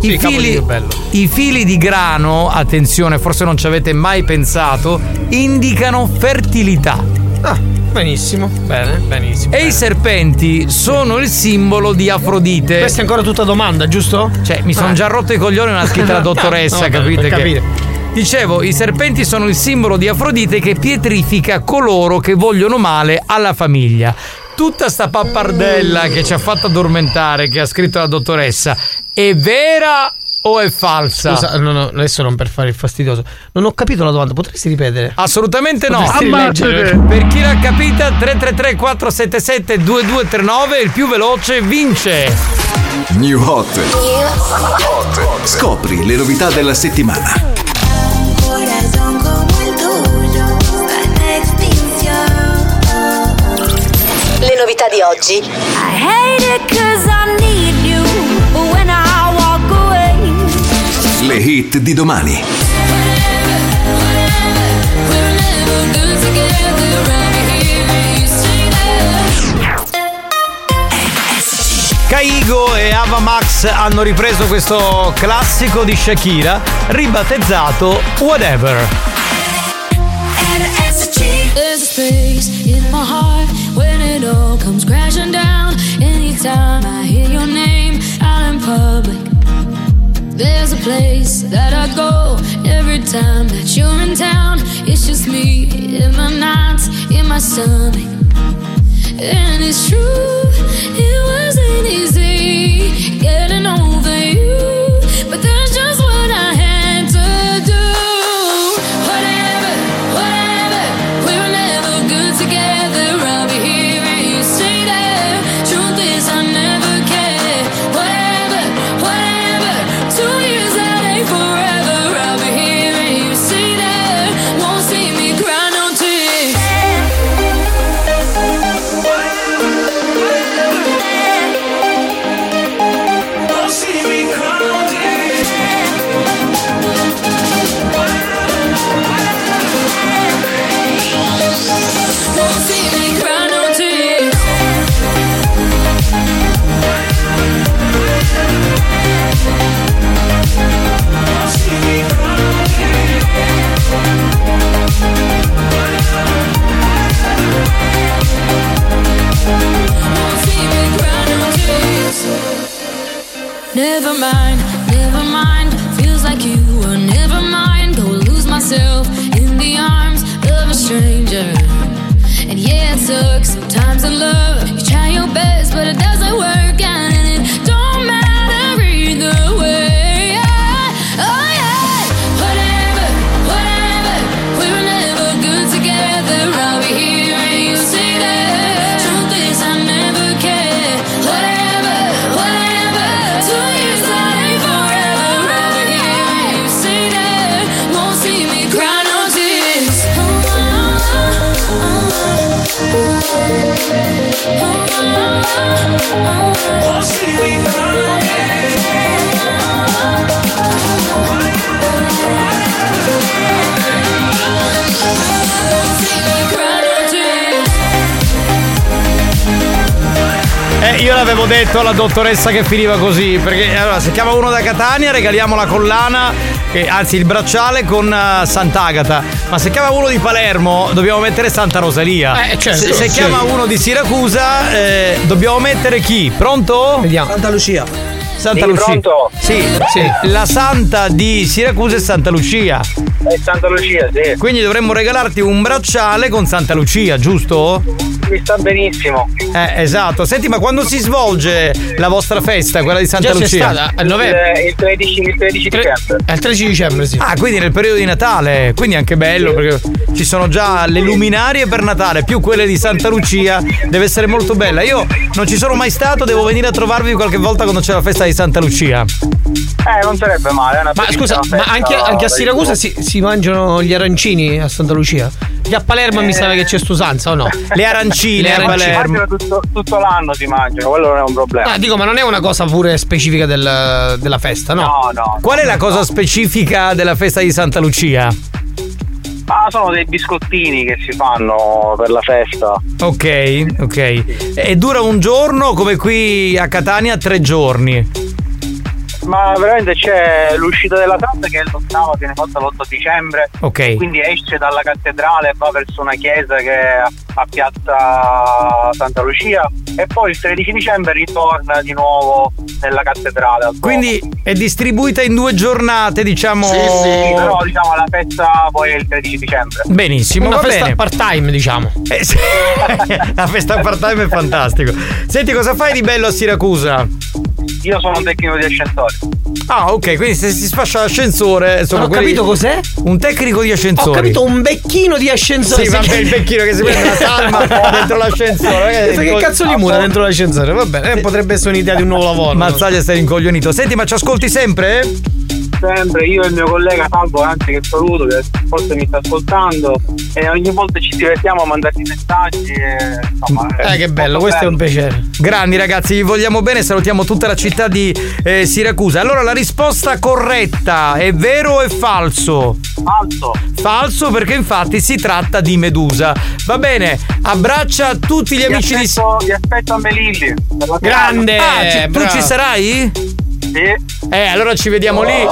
sì, I Capo fili. I fili di grano, attenzione, forse non ci avete mai pensato, indicano fertilità. Ah, benissimo, bene, benissimo. E i serpenti sono il simbolo di Afrodite. Questa è ancora tutta domanda, giusto? Cioè, mi sono Ah. già rotto i coglioni una scritta la *laughs* dottoressa, No, capite? che- capire. Dicevo, i serpenti sono il simbolo di Afrodite che pietrifica coloro che vogliono male alla famiglia. Tutta sta pappardella che ci ha fatto addormentare, che ha scritto la dottoressa, è vera o è falsa? Scusa, no, no, adesso non per fare il fastidioso. Non ho capito la domanda, potresti ripetere? Assolutamente no. Potresti rileggere? Per chi l'ha capita, 333 477 2239, il più veloce vince. New Hot. Scopri le novità della settimana. Le novità di oggi. I hate it cause I hit di domani. good together right here, you say that. Kaigo e Ava Max hanno ripreso questo classico di Shakira, ribattezzato Whatever. There's a space in my heart when it all comes crashing down. Anytime I hear your name out in public, there's a place that I go every time that you're in town. It's just me in my nights, in my stomach. And it's true, it wasn't easy l'avevo detto alla dottoressa che finiva così, perché allora se chiama uno da Catania regaliamo la collana, che- anzi il bracciale con eh, Sant'Agata, ma se chiama uno di Palermo dobbiamo mettere Santa Rosalia. Eh, certo, se se sì. chiama uno di Siracusa eh, dobbiamo mettere chi? Pronto? Vediamo. Santa Lucia. Santa Sì, Lucia. pronto? Sì, sì. La Santa di Siracusa è Santa Lucia. È Santa Lucia, sì. Quindi dovremmo regalarti un bracciale con Santa Lucia, giusto? Mi sta benissimo. Eh, esatto. Senti, ma quando si svolge la vostra festa, quella di Santa Già c'è Lucia? stata, a novembre. Il, il 13, il 13 dicembre. È il 13 dicembre, sì. Ah, quindi nel periodo di Natale, quindi anche bello perché ci sono già le luminarie per Natale, più quelle di Santa Lucia, deve essere molto bella. Io non ci sono mai stato, devo venire a trovarvi qualche volta quando c'è la festa di Santa Lucia. Eh, non sarebbe male. è una Ma scusa, ma anche, anche a Siracusa si, si mangiano gli arancini a Santa Lucia? Che a Palermo mi sa che c'è st'usanza o no? Le arancine Le a arancine. Palermo. Tutto, tutto l'anno si mangiano, quello non è un problema. Ah, dico, ma non è una cosa pure specifica del- della festa, no? No, no. Qual è la cosa specifica della festa di Santa Lucia? Ah, sono dei biscottini che si fanno per la festa. Ok, ok. E dura un giorno come qui a Catania tre giorni. Ma veramente c'è l'uscita della santa che è l'ottava, viene fatta l'8 dicembre. Ok. Quindi esce dalla cattedrale e va verso una chiesa che è a piazza Santa Lucia. E poi il 13 dicembre ritorna di nuovo nella cattedrale. al Quindi è distribuita in due giornate, diciamo. Sì, sì, però diciamo la festa poi è il 13 dicembre. Benissimo, Una va festa bene. part-time, diciamo. Eh, sì. *laughs* la festa part-time è fantastico. Senti, cosa fai di bello a Siracusa? Io sono un tecnico di ascensori. Ah, ok, quindi se si sfascia l'ascensore. Insomma, Non ho quelli- capito cos'è? Un tecnico di ascensori. Ho capito un becchino di ascensore. Sì, vabbè, il becchino che si prende la salma *laughs* dentro l'ascensore. Che cazzo di mura dentro l'ascensore? Va bene, eh, potrebbe essere un'idea di un nuovo lavoro. Mazzaglia stai incoglionito. Senti, ma ci ascolti sempre? Sempre io e il mio collega Salvo, anzi che saluto, che forse mi sta ascoltando, e ogni volta ci divertiamo a mandarti messaggi. E, insomma, Eh, che bello, questo è un piacere. Grandi ragazzi, vi vogliamo bene, salutiamo tutta la città di eh, Siracusa. Allora, la risposta corretta è vero o è falso? Falso. Falso perché infatti si tratta di Medusa. Va bene, abbraccia tutti gli Vi amici aspetto, vi aspetto a Melilli. Grande! Ah, ci- tu ci sarai? Sì. Eh, allora ci vediamo lì.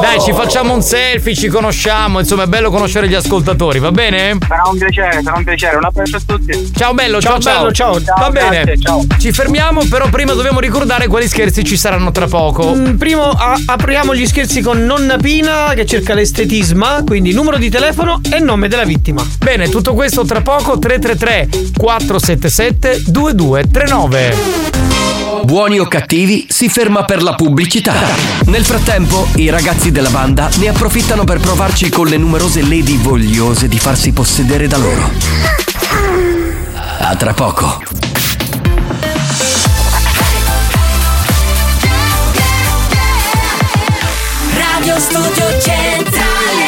Dai, ci facciamo un selfie, ci conosciamo. Insomma, è bello conoscere gli ascoltatori, va bene? Sarà un piacere, sarà un piacere. Un abbraccio a tutti. Ciao bello, ciao Ciao, ciao. bello, ciao. Va bene. grazie, ciao. Ci fermiamo, però prima dobbiamo ricordare quali scherzi ci saranno tra poco. Mm, Primo a- apriamo gli scherzi con nonna Pina che cerca l'estetisma, quindi numero di telefono e nome della vittima. Bene, tutto questo tra poco 333 477 2239. Buoni o cattivi si ferma per la pubblicità. Nel frattempo, i ragazzi della banda ne approfittano per provarci con le numerose lady vogliose di farsi possedere da loro. A tra poco. Radio Studio Centrale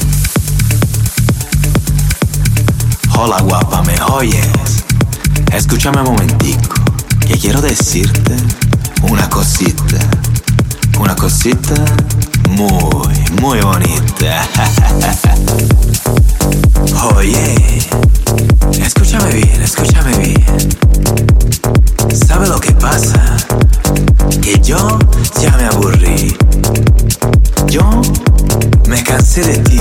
Hola guapa, me oyes. Escúchame un momentico, que quiero decirte una cosita. Una cosita muy, muy bonita. *laughs* Oye, escúchame bien, escúchame bien. ¿Sabe lo que pasa? Que yo ya me aburrí. Yo me cansé de ti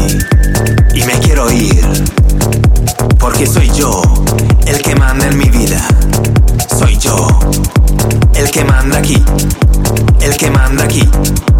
y me quiero ir. Porque soy yo el que manda en mi vida. Soy yo el que manda aquí. El que manda aquí.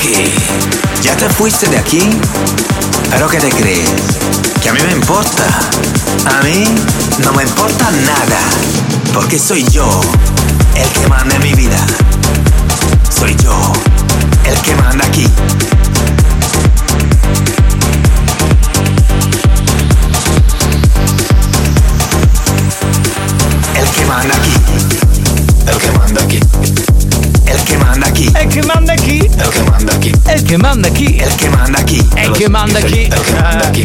Qué? ¿Ya te fuiste de aquí? ¿Pero qué te crees? ¿Que a mí me importa? A mí no me importa nada, porque soy yo el que manda en mi vida. Soy yo el que manda aquí. El que manda aquí. El que manda aquí. El que manda aquí. El che manda chi? El que manda aquí. El che manda chi? El que manda aquí. El che manda chi? Que aquí.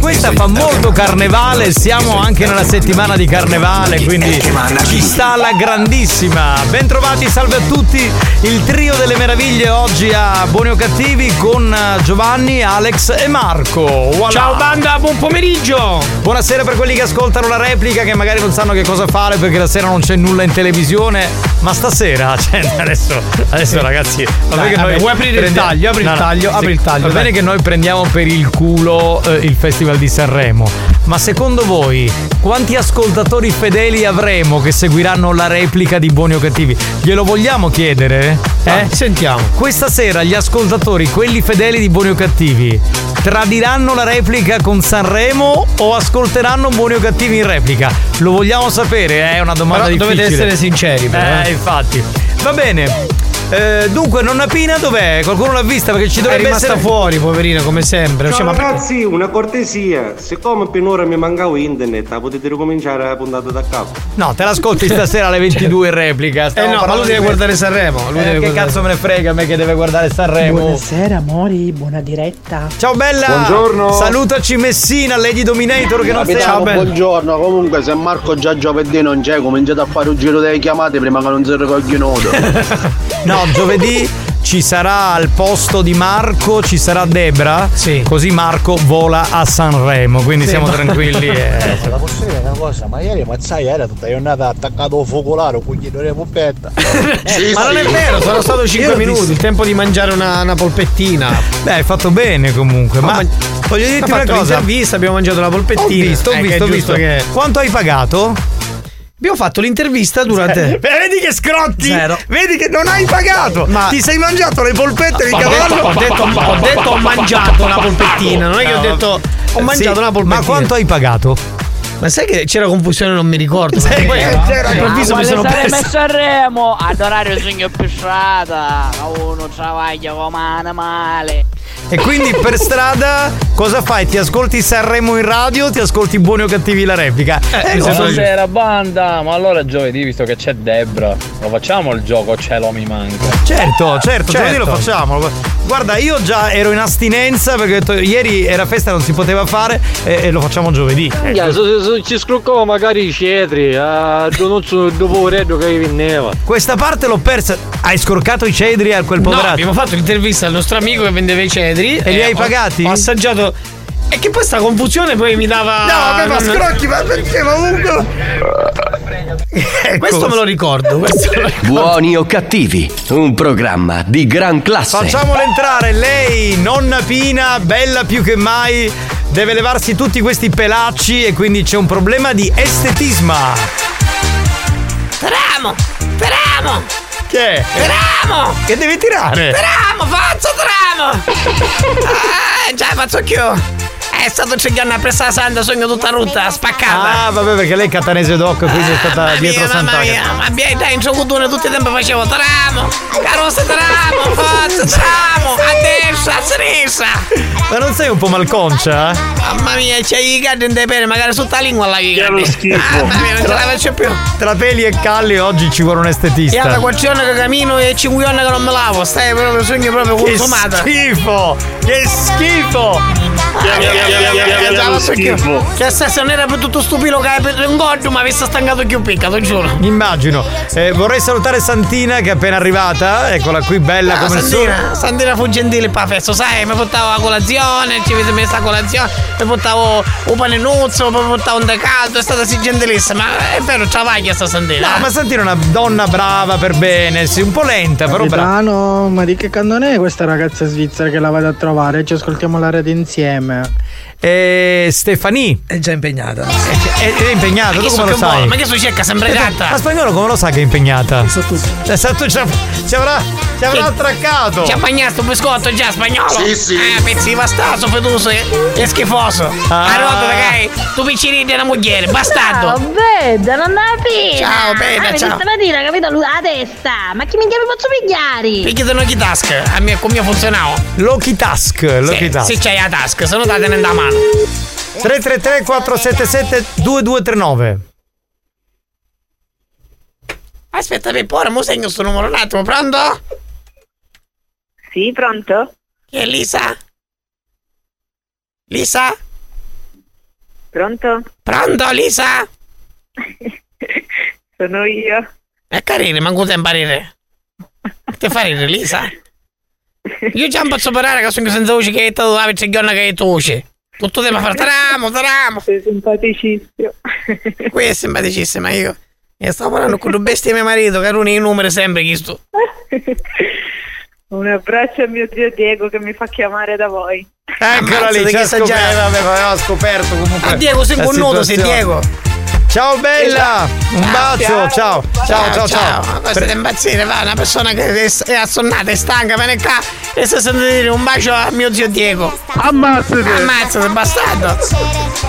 Questa fa molto carnevale, siamo anche nella settimana di carnevale, quindi ci sta alla grandissima. Bentrovati, salve a tutti. Il trio delle meraviglie oggi a Buoni o Cattivi con eh, Giovanni, Alex e Marco. Voilà. Ciao banda, buon pomeriggio! Buonasera per quelli che ascoltano la replica, che magari non sanno che cosa fare perché la sera non c'è nulla in televisione. Ma stasera, *laughs* cioè, adesso, adesso ragazzi, va bene che noi vuoi aprire il prendiamo- taglio? Apri il taglio, apri il taglio, Va bene che noi prendiamo per il culo eh, il Festival di Sanremo. Ma secondo voi quanti ascoltatori fedeli avremo che seguiranno la replica di Buoni o Cattivi? Glielo vogliamo chiedere? Eh? sentiamo. Questa sera gli ascoltatori, quelli fedeli di Buoni o Cattivi, tradiranno la replica con Sanremo o ascolteranno Buoni o Cattivi in replica? Lo vogliamo sapere, è una domanda Però difficile. dovete essere sinceri, però, Eh, eh. infatti. Va bene. Eh, dunque, nonna Pina dov'è? Qualcuno l'ha vista perché ci È dovrebbe rimasta essere fuori, poverina, come sempre. Ciao Cioè, ma ragazzi, una cortesia. Siccome per un'ora mi mancava internet, la potete ricominciare la puntata da capo. No, te l'ascolti stasera alle 22 in replica. Stiamo Eh no, ma lui deve di- guardare Sanremo. Lui Eh, deve che guardare- cazzo me ne frega a me che deve guardare Sanremo? Buonasera amori, buona diretta. Ciao bella! Buongiorno. Salutaci Messina, Lady Dominator che non sei. buongiorno. Comunque, se Marco già giovedì non c'è, cominciate a fare un giro delle chiamate prima che non si ricogli nodo. *laughs* No, giovedì ci sarà al posto di Marco, ci sarà Debra. Sì. Così Marco vola a Sanremo, quindi Sì, siamo ma- tranquilli. *laughs* eh. La posso dire una cosa, ma ieri Mazzai era tutta giornata attaccato al focolare, cuglino di puppetta. ma non è vero, sono stato 5 Io minuti, il tempo di mangiare una, una polpettina. Beh, hai fatto bene comunque, ma, ma- voglio dirti una cosa. l'intervista, abbiamo mangiato Ho polpettina. visto, ho Eh, visto, è ho visto. che- Quanto hai pagato? Abbiamo fatto l'intervista durante. Vedi che scrotti! Zero. Vedi che non hai pagato! Ma- Ti sei mangiato le polpette di Ho cavallo! detto, ho, detto, ho detto ho mangiato una polpettina, non è che ho detto ho sì, mangiato una polpettina. Ma quanto hai pagato? Ma sai che c'era confusione, non mi ricordo. Sai che c'era- all'improvviso mi sono perso. messo a Remo ad orario segno più strada uno travaglia come male E quindi per *laughs* strada cosa fai? Ti ascolti Sanremo in radio o ti ascolti buoni o cattivi la replica? Eh, no, Buonasera banda, ma allora giovedì visto che c'è Debra, lo facciamo il gioco Cielo mi manca. Certo, certo, Certo. giovedì lo facciamo. Guarda, io già ero in astinenza perché ho detto, ieri era festa, non si poteva fare e, e lo facciamo giovedì. Se- se- se ci scroccavo magari i cedri, a dopo reddo che vinneva. Questa parte l'ho persa. Hai scorcato i cedri a quel No, poverato? abbiamo fatto l'intervista al nostro amico che vendeva i cedri. E li hai ho- pagati? Ho assaggiato. E che poi sta confusione poi mi dava. No, vabbè, ma scrocchi, ma perché comunque. Questo me lo ricordo. Questo me lo ricordo. Buoni o cattivi, un programma di gran classe. Facciamola entrare, lei, nonna Pina, bella più che mai, deve levarsi tutti questi pelacci e quindi c'è un problema di estetisma. Tramo! Tramo! Che è? Tramo! Che devi tirare? Tramo, faccio tramo! Ah, *laughs* già faccio più! È stato cinque anni presso la Santa, sogno tutta rotta, spaccata! Ah, vabbè, perché lei è catanese doc, quindi è stata Mamma dietro mia, mamma mia, ma bien, dai, in Ciocudone tutto il tempo facevo tramo! Carrozza tramo, *laughs* forza tramo! A destra, a sinistra! Ma non sei un po' malconcia? eh? Mamma mia, c'è i gaddi in pene, magari sotto la lingua la Che lo schifo. Mamma mia, non ce la faccio più! Tra peli e calli oggi ci vuole un Io da estetista. quattro che cammino e cinque anni che non me lavo, stai proprio sogno proprio Che schifo! Che schifo! Che se non era per tutto stupido che per un gordo mi avesse stancato più picca, lo giuro. Immagino. Eh, vorrei salutare Santina che è appena arrivata. Eccola qui, bella Ah, come il sole. Sandina, Sandina fu gentile per la festa, sai, mi portavo la colazione, ci avete messo la colazione, mi portavo un pane nuzzo, mi portavo un caldo, è stata sì gentilissima. È vero, travaglia sta Sandina. No, ma Santina è una donna brava per bene, sì, un po' lenta, però brava. Capitano, ma di che candone è questa ragazza svizzera che la vado a trovare? Ci ascoltiamo la rete insieme. Denmark E Stefani. È già impegnata. È, è impegnata, Ma tu come so lo sai? Ma che sempre Eh, gatta? Ma spagnolo come lo sa che è impegnata? So tu. Ci avrà, ci avrà, ci avrà attraccato. Ci ha bagnato un biscotto già spagnolo? Sì, sì. Eh, pezzi di bastardo, fetuso e, e schifoso. Ah. Allora, ragazzi, tu piccirini della moglie, bastardo. Ciao, Beda, non la pena. Ciao, Beda, ah, ciao. stamattina, capito? Lui la testa. Ma chi mi posso pigliare? Perché te non task? A me, con mio funzionava. Loki Task, Loki Sì, Task. se c'hai la task, se no date nella mano. 333 477 2239. Aspetta, Pippo, ora mo segno sto numero un attimo, pronto? Sì, pronto? Chi è Lisa? Lisa? Pronto? Pronto, Lisa? *laughs* Sono io. È carino, manco tempo a ridere. Che fa ridere, Lisa? Io già non posso parlare che sono senza voce che tu avevi gonna che tu voce. Tutto tempo a fare taramo, taramo. Sei simpaticissimo. *laughs* Qui è simpaticissima io. E stavo parlando con due bestie mio marito, che erano i numeri sempre chi sto. *laughs* Un abbraccio a mio zio Diego che mi fa chiamare da voi. Eccola lì, ci ha scoperto, vabbè, aveva scoperto comunque. A Diego sei la un nudo, sei. Diego. Ciao bella, un bacio, ciao, ciao, ciao, ciao. Ma Questo è impazzire, va, una persona che è, è assonnata, è stanca, viene qua e si sente dire un bacio a mio zio Diego. Ammazzate! Ammazzate, bastardo!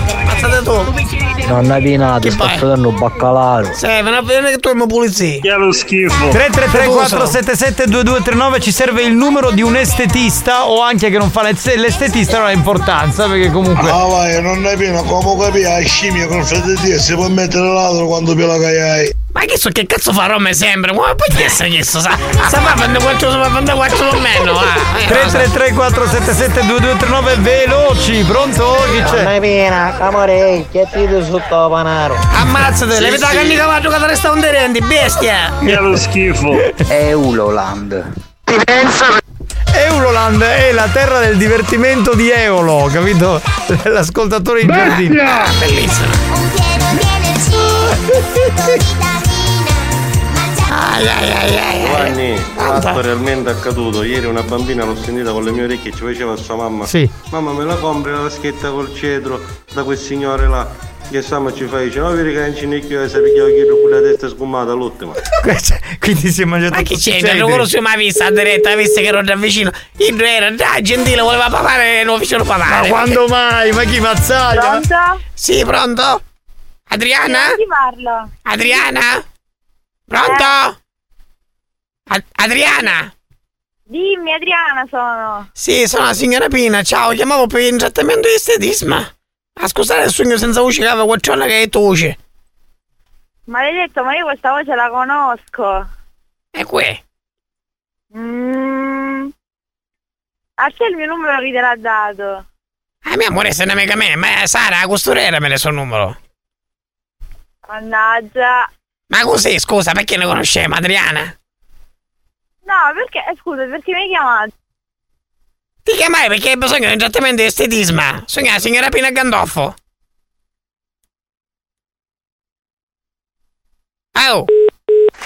Ammazzate tu! Nonna Pina, ti Che sto facendo un baccalaro. Sì, vieni a vedere che tu hai pulizia. Che è lo schifo. 333 477 2239 ci serve il numero di un estetista o anche che non fa l'est- l'estetista non ha importanza perché comunque Ah vai, non ne pieno, come capi a scimmia con freddo si può mettere l'altro quando più la caiai. Ma che so che cazzo fa Roma sempre? Ma poi chi è sta chiesto? Sa, fa quando quattro sa fa quando quattro con meno, va. Eh, 333 477 2239 veloci, pronto? Chi c'è? Nonna Pina, camore, che ti do sotto la panaro. Ammazzate, le vedi che mica vado che resta un derenti, bestia! Che lo schifo. Euroland. Euroland è la terra del divertimento di Eolo, capito? L'ascoltatore in giardino. Ah, bellissimo. Ai ai ai ai. Giovanni, fatto realmente accaduto. Ieri una bambina l'ho sentita con le mie orecchie e ci faceva a sua mamma. Sì. Mamma me la compri la vaschetta col cedro da quel signore là. Che Samma ci fa dice, no vedi che in cinicchio e perché io chiedo con la testa sgumata l'ultima. *laughs* Quindi si è mangiato Ma chi c'è? Non lo so mai vista a diretta, visto che ero già vicino. Io era già gentile, voleva papare e non facevano papare. Ma quando *laughs* mai? Ma chi mazzaglia? Pronto? Sì, pronto? Adriana? Adriana? Pronto? Ad- Adriana? Dimmi, Adriana sono. Sì, sono la signora Pina, ciao, chiamavo per il trattamento di estetisma. Ah, scusate il sogno senza voce che aveva qualcuno che è voce. Maledetto, ma io questa voce la conosco. E qui? Mm. A te il mio numero chi te l'ha dato? Ah, mia amore, sei un'amica mia, ma Sara, la costurera me ne so il numero. Mannaggia. Ma così, scusa, perché ne conosciamo, Adriana? No, perché, eh, scusa, perché mi hai chiamato? Ti chiamai perché hai bisogno di un trattamento di estetisma. Sono la signora Pina Gandolfo. Oh!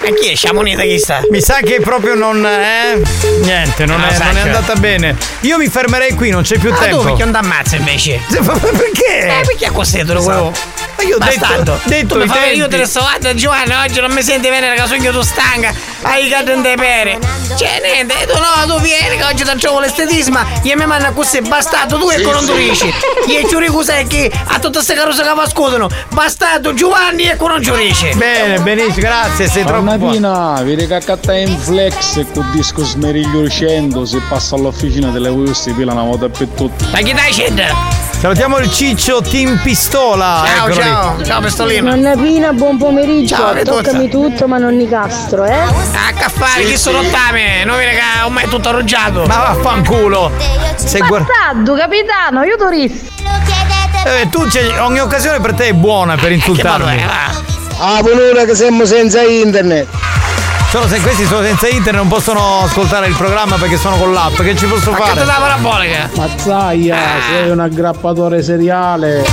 E chi è Sciamonita chi sta? Mi sa che proprio non. Eh? Niente, non, Ah, è, non è che- andata bene. Io mi fermerei qui, non c'è più Ah, tempo. tu perché non t'ammazza invece? Perché? Eh, perché a costretto Esatto. quello? Ma io ho detto- Bastardo. detto tu mi fai io te ne sto guarda Giovanna oggi non mi senti bene perché sogno tu stanca hai i carte de pere cioè niente tu no tu vieni che oggi ti trovo l'estetisma io mi mando così bastardo tu ecco non tu riesci io ci ricusai che a tutte queste carrozze che pascudono bastardo Giovanni ecco non Bene, benissimo, grazie, sei troppo Nonna buono. Pina, vedi che accatta in flex e con disco smeriglio 100 se passa all'officina delle vuoi pila una volta per tutte. ma chi dai scende? Salutiamo il ciccio Team Pistola. ciao eccolo lì. ciao ciao pistolino Nonna Pina, buon pomeriggio. Ciao. Toccami tutto, ma non Nicastro, eh? a caffare chi sono ottame non vedi che ormai è tutto arruggiato Ma vaffanculo. Se guarda. Bastardo, capitano, io turista. Eh, tu c'è- ogni occasione per te è buona per insultarmi. Ah, volere che siamo senza internet. Solo se questi sono senza internet non possono ascoltare il programma perché sono con l'app. Che ci posso fare? la parabolica Mazzaia, sei un aggrappatore seriale.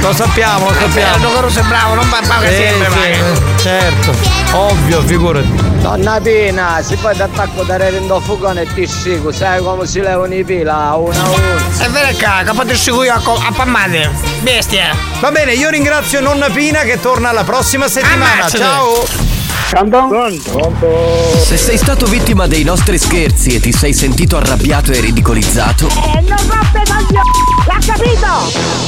Lo sappiamo, lo sappiamo. Erno Caruso è bravo, non pa- paga Sì, sempre, sì, paga. certo, ovvio, figurati. Donna Pina, se poi ti attacco da rendo fugone e ti scico, sai come si levano i pila, una a una. È vero che capite sicuro a, co- a pammate. Bestia. Va bene, io ringrazio Nonna Pina che torna la prossima settimana. Ammazzate. Ciao! Se sei stato vittima dei nostri scherzi e ti sei sentito arrabbiato e ridicolizzato, E non rompe coglioni! L'ha capito?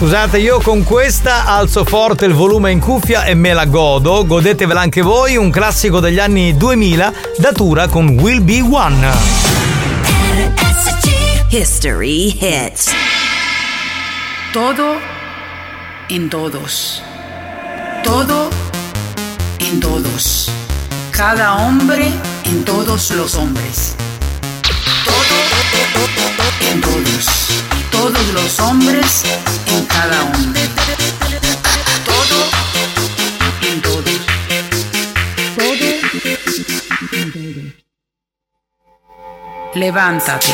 Scusate, io con questa alzo forte il volume in cuffia e me la godo. Godetevela anche voi, un classico degli anni 2000, datura con Will Be One. History hits. Todo en todos. Todo en todos. Cada hombre en todos los hombres. Todo en todos. Todos los hombres en cada hombre. Todo en todos. Todo en todos. Levántate.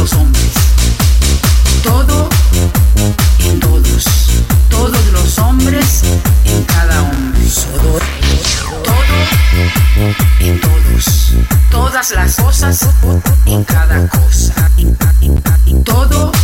Los hombres. Todo en todos. Todos los hombres en cada hombre. Todo en todos. Todas las cosas en cada cosa. Todo en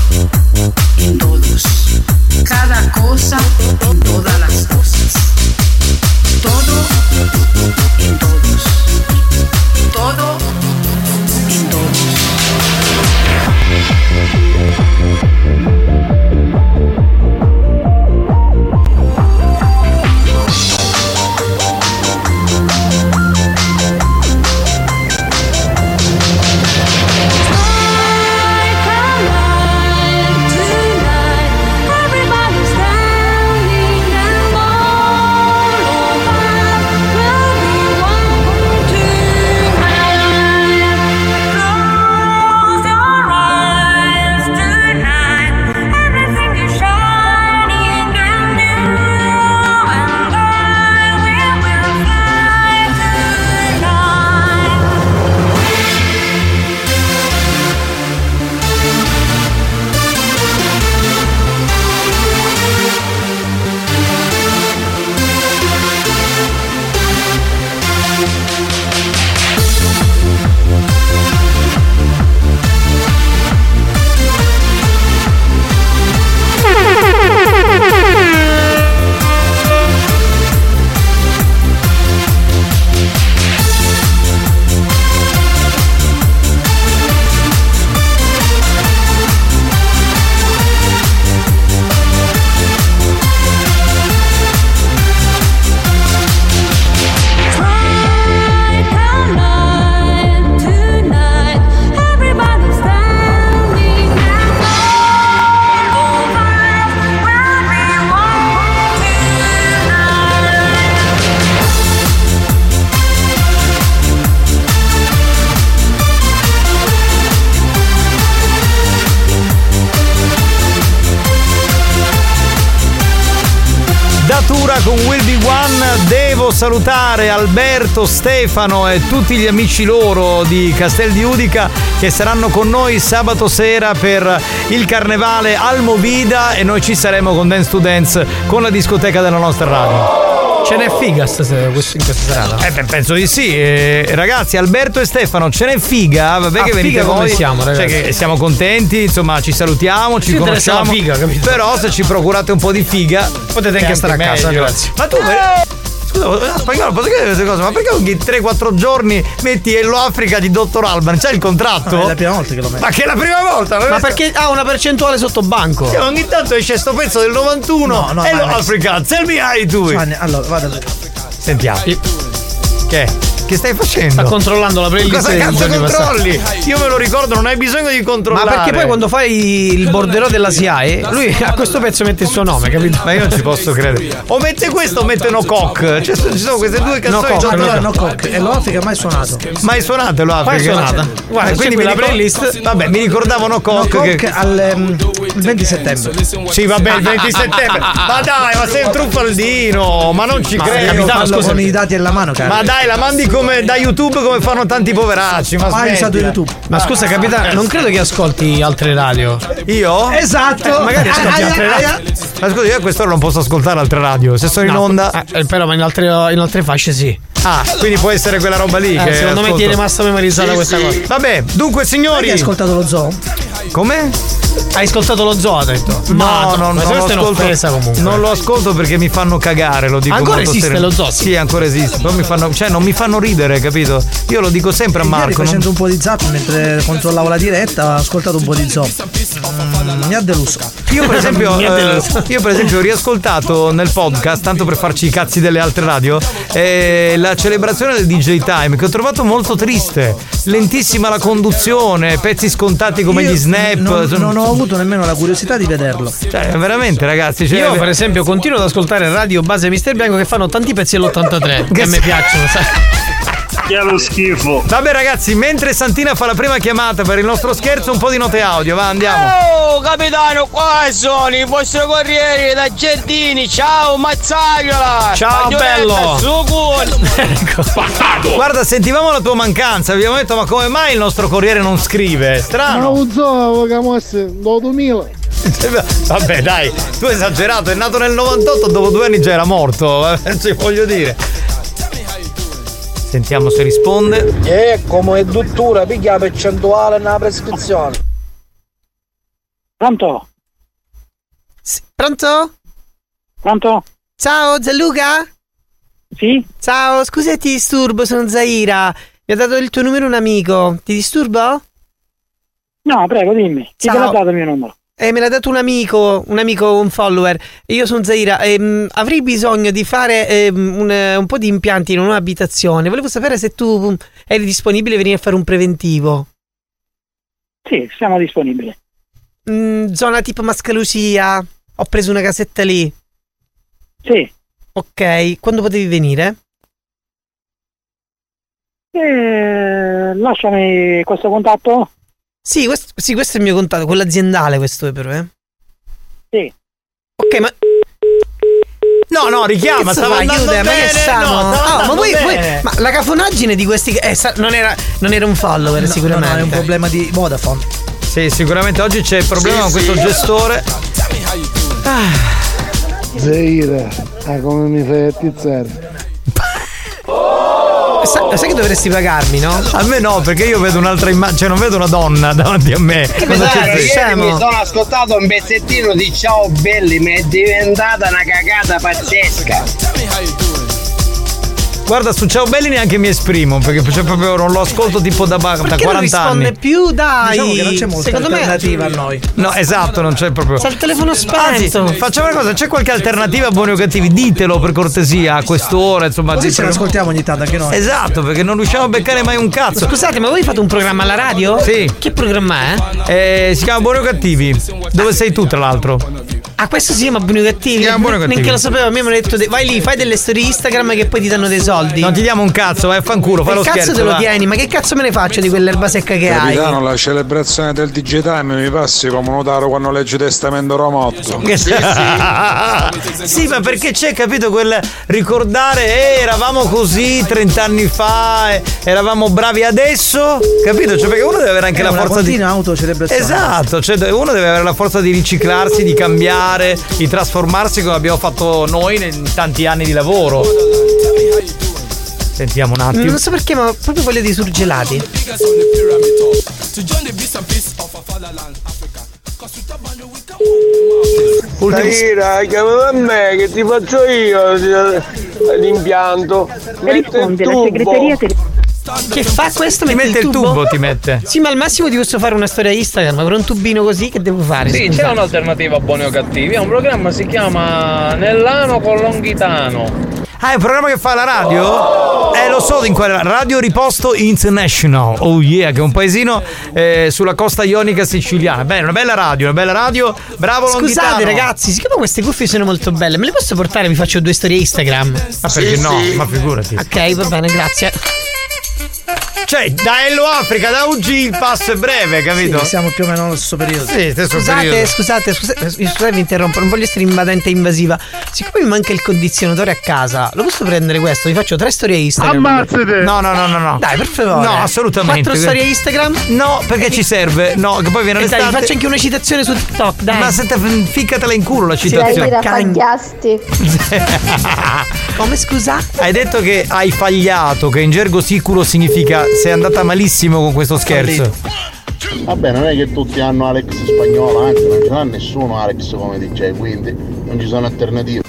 salutare Alberto, Stefano e tutti gli amici loro di Castel di Udica che saranno con noi sabato sera per il carnevale al Movida e noi ci saremo con Dance to Dance con la discoteca della nostra radio. Ce n'è figa stasera, questo- in questa serata? Eh, beh, penso di sì. Eh, ragazzi, Alberto e Stefano, ce n'è figa? Vabbè Ah, che venite figa come voi. siamo, ragazzi? Cioè che siamo contenti, insomma, ci salutiamo, ci Ci conosciamo. figa, capito? Però se ci procurate un po' di figa, Potete anche stare a casa, meglio. grazie. Ma tu scusa, spagnolo, posso chiedere queste cose? Ma perché ogni 3-4 giorni metti Hello Africa di Dottor Alban? C'è il contratto? È la prima volta che lo metto. Ma che è la prima volta? Ma perché ha una percentuale sotto banco? Sì, ogni tanto esce sto pezzo del 91 No, no, Hello ma- Africa, tell me how you do it. Allora, vada. Sentiamo. Che? Che stai facendo? Sta controllando la playlist Cosa cazzo controlli? Io me lo ricordo, non hai bisogno di Ma controllare. perché poi quando fai il borderò della SIAE, lui a questo pezzo mette il suo nome, capito? Ma io non ci posso credere. O mette questo o mette No Cock. Cioè, ci sono queste due No, canzoni. cock, già- allora no cock. E l'Africa mai suonato. Mai suonate lo Mai Africa? suonata. Guarda, Eh, c'è qui mi la playlist. Vabbè, mi ricordavo No No Cock. cock che- al ehm, il 20 settembre. Sì, vabbè, il 20 settembre. Ma dai, ma sei un truffaldino. Ma non ci Ma credo. capitano, Parlo scusa. con con i dati alla mano, cara. Ma dai, la mandi come da YouTube come fanno tanti poveracci. Ma. Ma scusa capitano, non credo che ascolti altre radio. Io? Esatto. Eh, magari ascolti Aia, altre aia. radio. Ma scusa, io a quest'ora non posso ascoltare altre radio. Se sono in No, onda. eh, però ma in altre, in altre fasce sì. Ah, quindi può essere quella roba lì. Eh, che secondo me ascolto. ti è rimasta memorizzata questa cosa. Vabbè, dunque signori. Hai ascoltato lo zoo? Come? Hai ascoltato lo zoo, ha detto. No, Ma no, ma non lo ascolto. Non lo ascolto perché mi fanno cagare, lo dico Ancora esiste sereno. lo zoo? Sì, ancora esiste. Però mi fanno, cioè, non mi fanno ridere, capito? Io lo dico sempre a Ieri Marco. non- facendo un po' di zap mentre controllavo la diretta ho ascoltato un po' di zoo. Mm, mi ha deluso. Io per, *laughs* esempio, Mi ha eh, io per esempio ho riascoltato nel podcast, tanto per farci i cazzi delle altre radio, eh, la celebrazione del DJ Time che ho trovato molto triste. Lentissima la conduzione, pezzi scontati come Io gli snap. Non, sono- non ho avuto nemmeno la curiosità di vederlo. Cioè, veramente ragazzi. Cioè, Io per esempio continuo ad ascoltare Radio Base Mister Bianco che fanno tanti pezzi dell'83 che a me piacciono, sai. *laughs* Che lo schifo. Vabbè ragazzi, mentre Santina fa la prima chiamata per il nostro scherzo, un po' di note audio, va andiamo. Oh, capitano, qua sono i vostri corrieri da Giardini. Ciao, Mazzagliola. Ciao, bello. Su culo. Guarda, sentivamo la tua mancanza, abbiamo detto ma come mai il nostro corriere non scrive? Strano. un zoo che mosse do 2000. *laughs* Vabbè dai, tu esagerato, è nato nel 98, dopo due anni già era morto, eh, ci voglio dire. Sentiamo se risponde. E come dottura piglia percentuale nella prescrizione. Pronto? Pronto? Pronto? Ciao Gianluca? Sì? Ciao, scusa ti disturbo, sono Zaira. Mi ha dato il tuo numero un amico. Ti disturbo? No, prego, dimmi. Chi te Ciao. l'ha dato il mio numero? Eh, me l'ha dato un amico, un amico, un follower. Io sono Zaira. Ehm, avrei bisogno di fare ehm, un, un po' di impianti in un'abitazione. Volevo sapere se tu mm, eri disponibile a venire a fare un preventivo. Sì, siamo disponibili. Mm, zona tipo Mascalusia. Ho preso una casetta lì. Sì. Ok, quando potevi venire? Eh, lasciami questo contatto. Sì questo, sì, questo è il mio contatto, quello aziendale questo è però, eh. Sì. Ok, ma... No, no, richiama, stava andando ma bene, che stanno? no, stava Ah, ma andando voi, voi- bene. ma la cafonaggine di questi eh, sa- non, era, non era un follower No, sicuramente. no, no, è un problema di Vodafone. Sì, sicuramente oggi c'è il problema con questo gestore. Zeira, ah, come mi fai attizzare? Sa- sai che dovresti pagarmi, no? A me no, perché io vedo un'altra immagine, cioè non vedo una donna davanti a me. Cosa c'è Ieri scemo? mi sono ascoltato un pezzettino di Ciao Belli, mi è diventata una cagata pazzesca. Guarda, su Ciao Belli neanche mi esprimo, perché cioè, proprio non lo ascolto tipo da, da Perché non 40 risponde anni. più, dai. Diciamo che non c'è molta Secondo me alternativa a noi. No, esatto, non c'è proprio. c'è il telefono Anzi, spento. facciamo una cosa, c'è qualche alternativa buoni o cattivi? Ditelo per cortesia a qu'ora, insomma. Così ce l'ascoltiamo ogni tanto anche noi. Esatto, perché non riusciamo a beccare mai un cazzo. Scusate, ma voi fate un programma alla radio? Sì. Che programma è? Eh, si chiama Buoni o Cattivi. Dove sei tu, tra l'altro? Ah, questo si chiama Buoni o Cattivi? Si chiama Buoni o Cattivi. Neanche lo sapevo, a me mi hanno detto de- vai lì, fai delle storie Instagram che poi ti danno dei soldi. Non ti diamo un cazzo, vai a fanculo, fai che lo cazzo scherzo. te lo va. tieni? Ma che cazzo me ne faccio di quell'erba secca che Capitano, hai? la celebrazione del DJ Time mi passi come notaro quando legge testamento romotto. *laughs* Sì, ma perché c'è, capito, quel ricordare, eh, eravamo così 30 anni fa, eh, eravamo bravi adesso, capito? Cioè, perché uno deve avere anche È la una forza di. continua autocelebrazione. Esatto, cioè uno deve avere la forza di riciclarsi, di cambiare, di trasformarsi come abbiamo fatto noi in tanti anni di lavoro. Sentiamo un attimo. Non so perché, ma proprio voglio dei surgelati. Ultimo... Taira, chiamami a me che ti faccio io. l'impianto, mette il Risponde la segreteria te- Che fa questo? Ti mette il tubo, ti mette. Sì, ma al massimo ti posso fare una storia Instagram, ma per un tubino così che devo fare? Sì, c'è un'alternativa a buoni o cattivi. È un programma si chiama Nell'ano con Longhitano. Ah, è un programma che fa la radio? Eh, lo so in quale Radio Riposto International. Oh yeah, che è un paesino eh, sulla costa ionica siciliana. Bene, una bella radio, una bella radio. Bravo Scusate Longhitano. ragazzi, siccome queste cuffie sono molto belle, me le posso portare? Vi faccio due storie Instagram. Ma perché no? Ma figurati. Ok, va bene, grazie. Cioè, da Hello Africa, da UG il passo è breve, capito? Sì, siamo più o meno nello stesso periodo. Sì, stesso Scusate, periodo. scusate, scusate, scusate, vi interrompo, non voglio essere invadente e invasiva. Siccome mi manca il condizionatore a casa, lo posso prendere questo? Vi faccio tre storie Instagram. Ammazzate! No, no, no, no, no. Dai, per favore. No, assolutamente. Quattro storie Instagram? No, perché ci serve? No, che poi viene E dai, l'estate. faccio anche una citazione su TikTok, dai. Ma se te ficcatela in culo la citazione. Fagliasti. *laughs* Come scusa? Hai detto che hai fagliato, che in gergo sicuro significa sei andata malissimo con questo scherzo. Vabbè, non è che tutti hanno Alex spagnolo, anzi non ce l'ha nessuno Alex come DJ, quindi non ci sono alternative.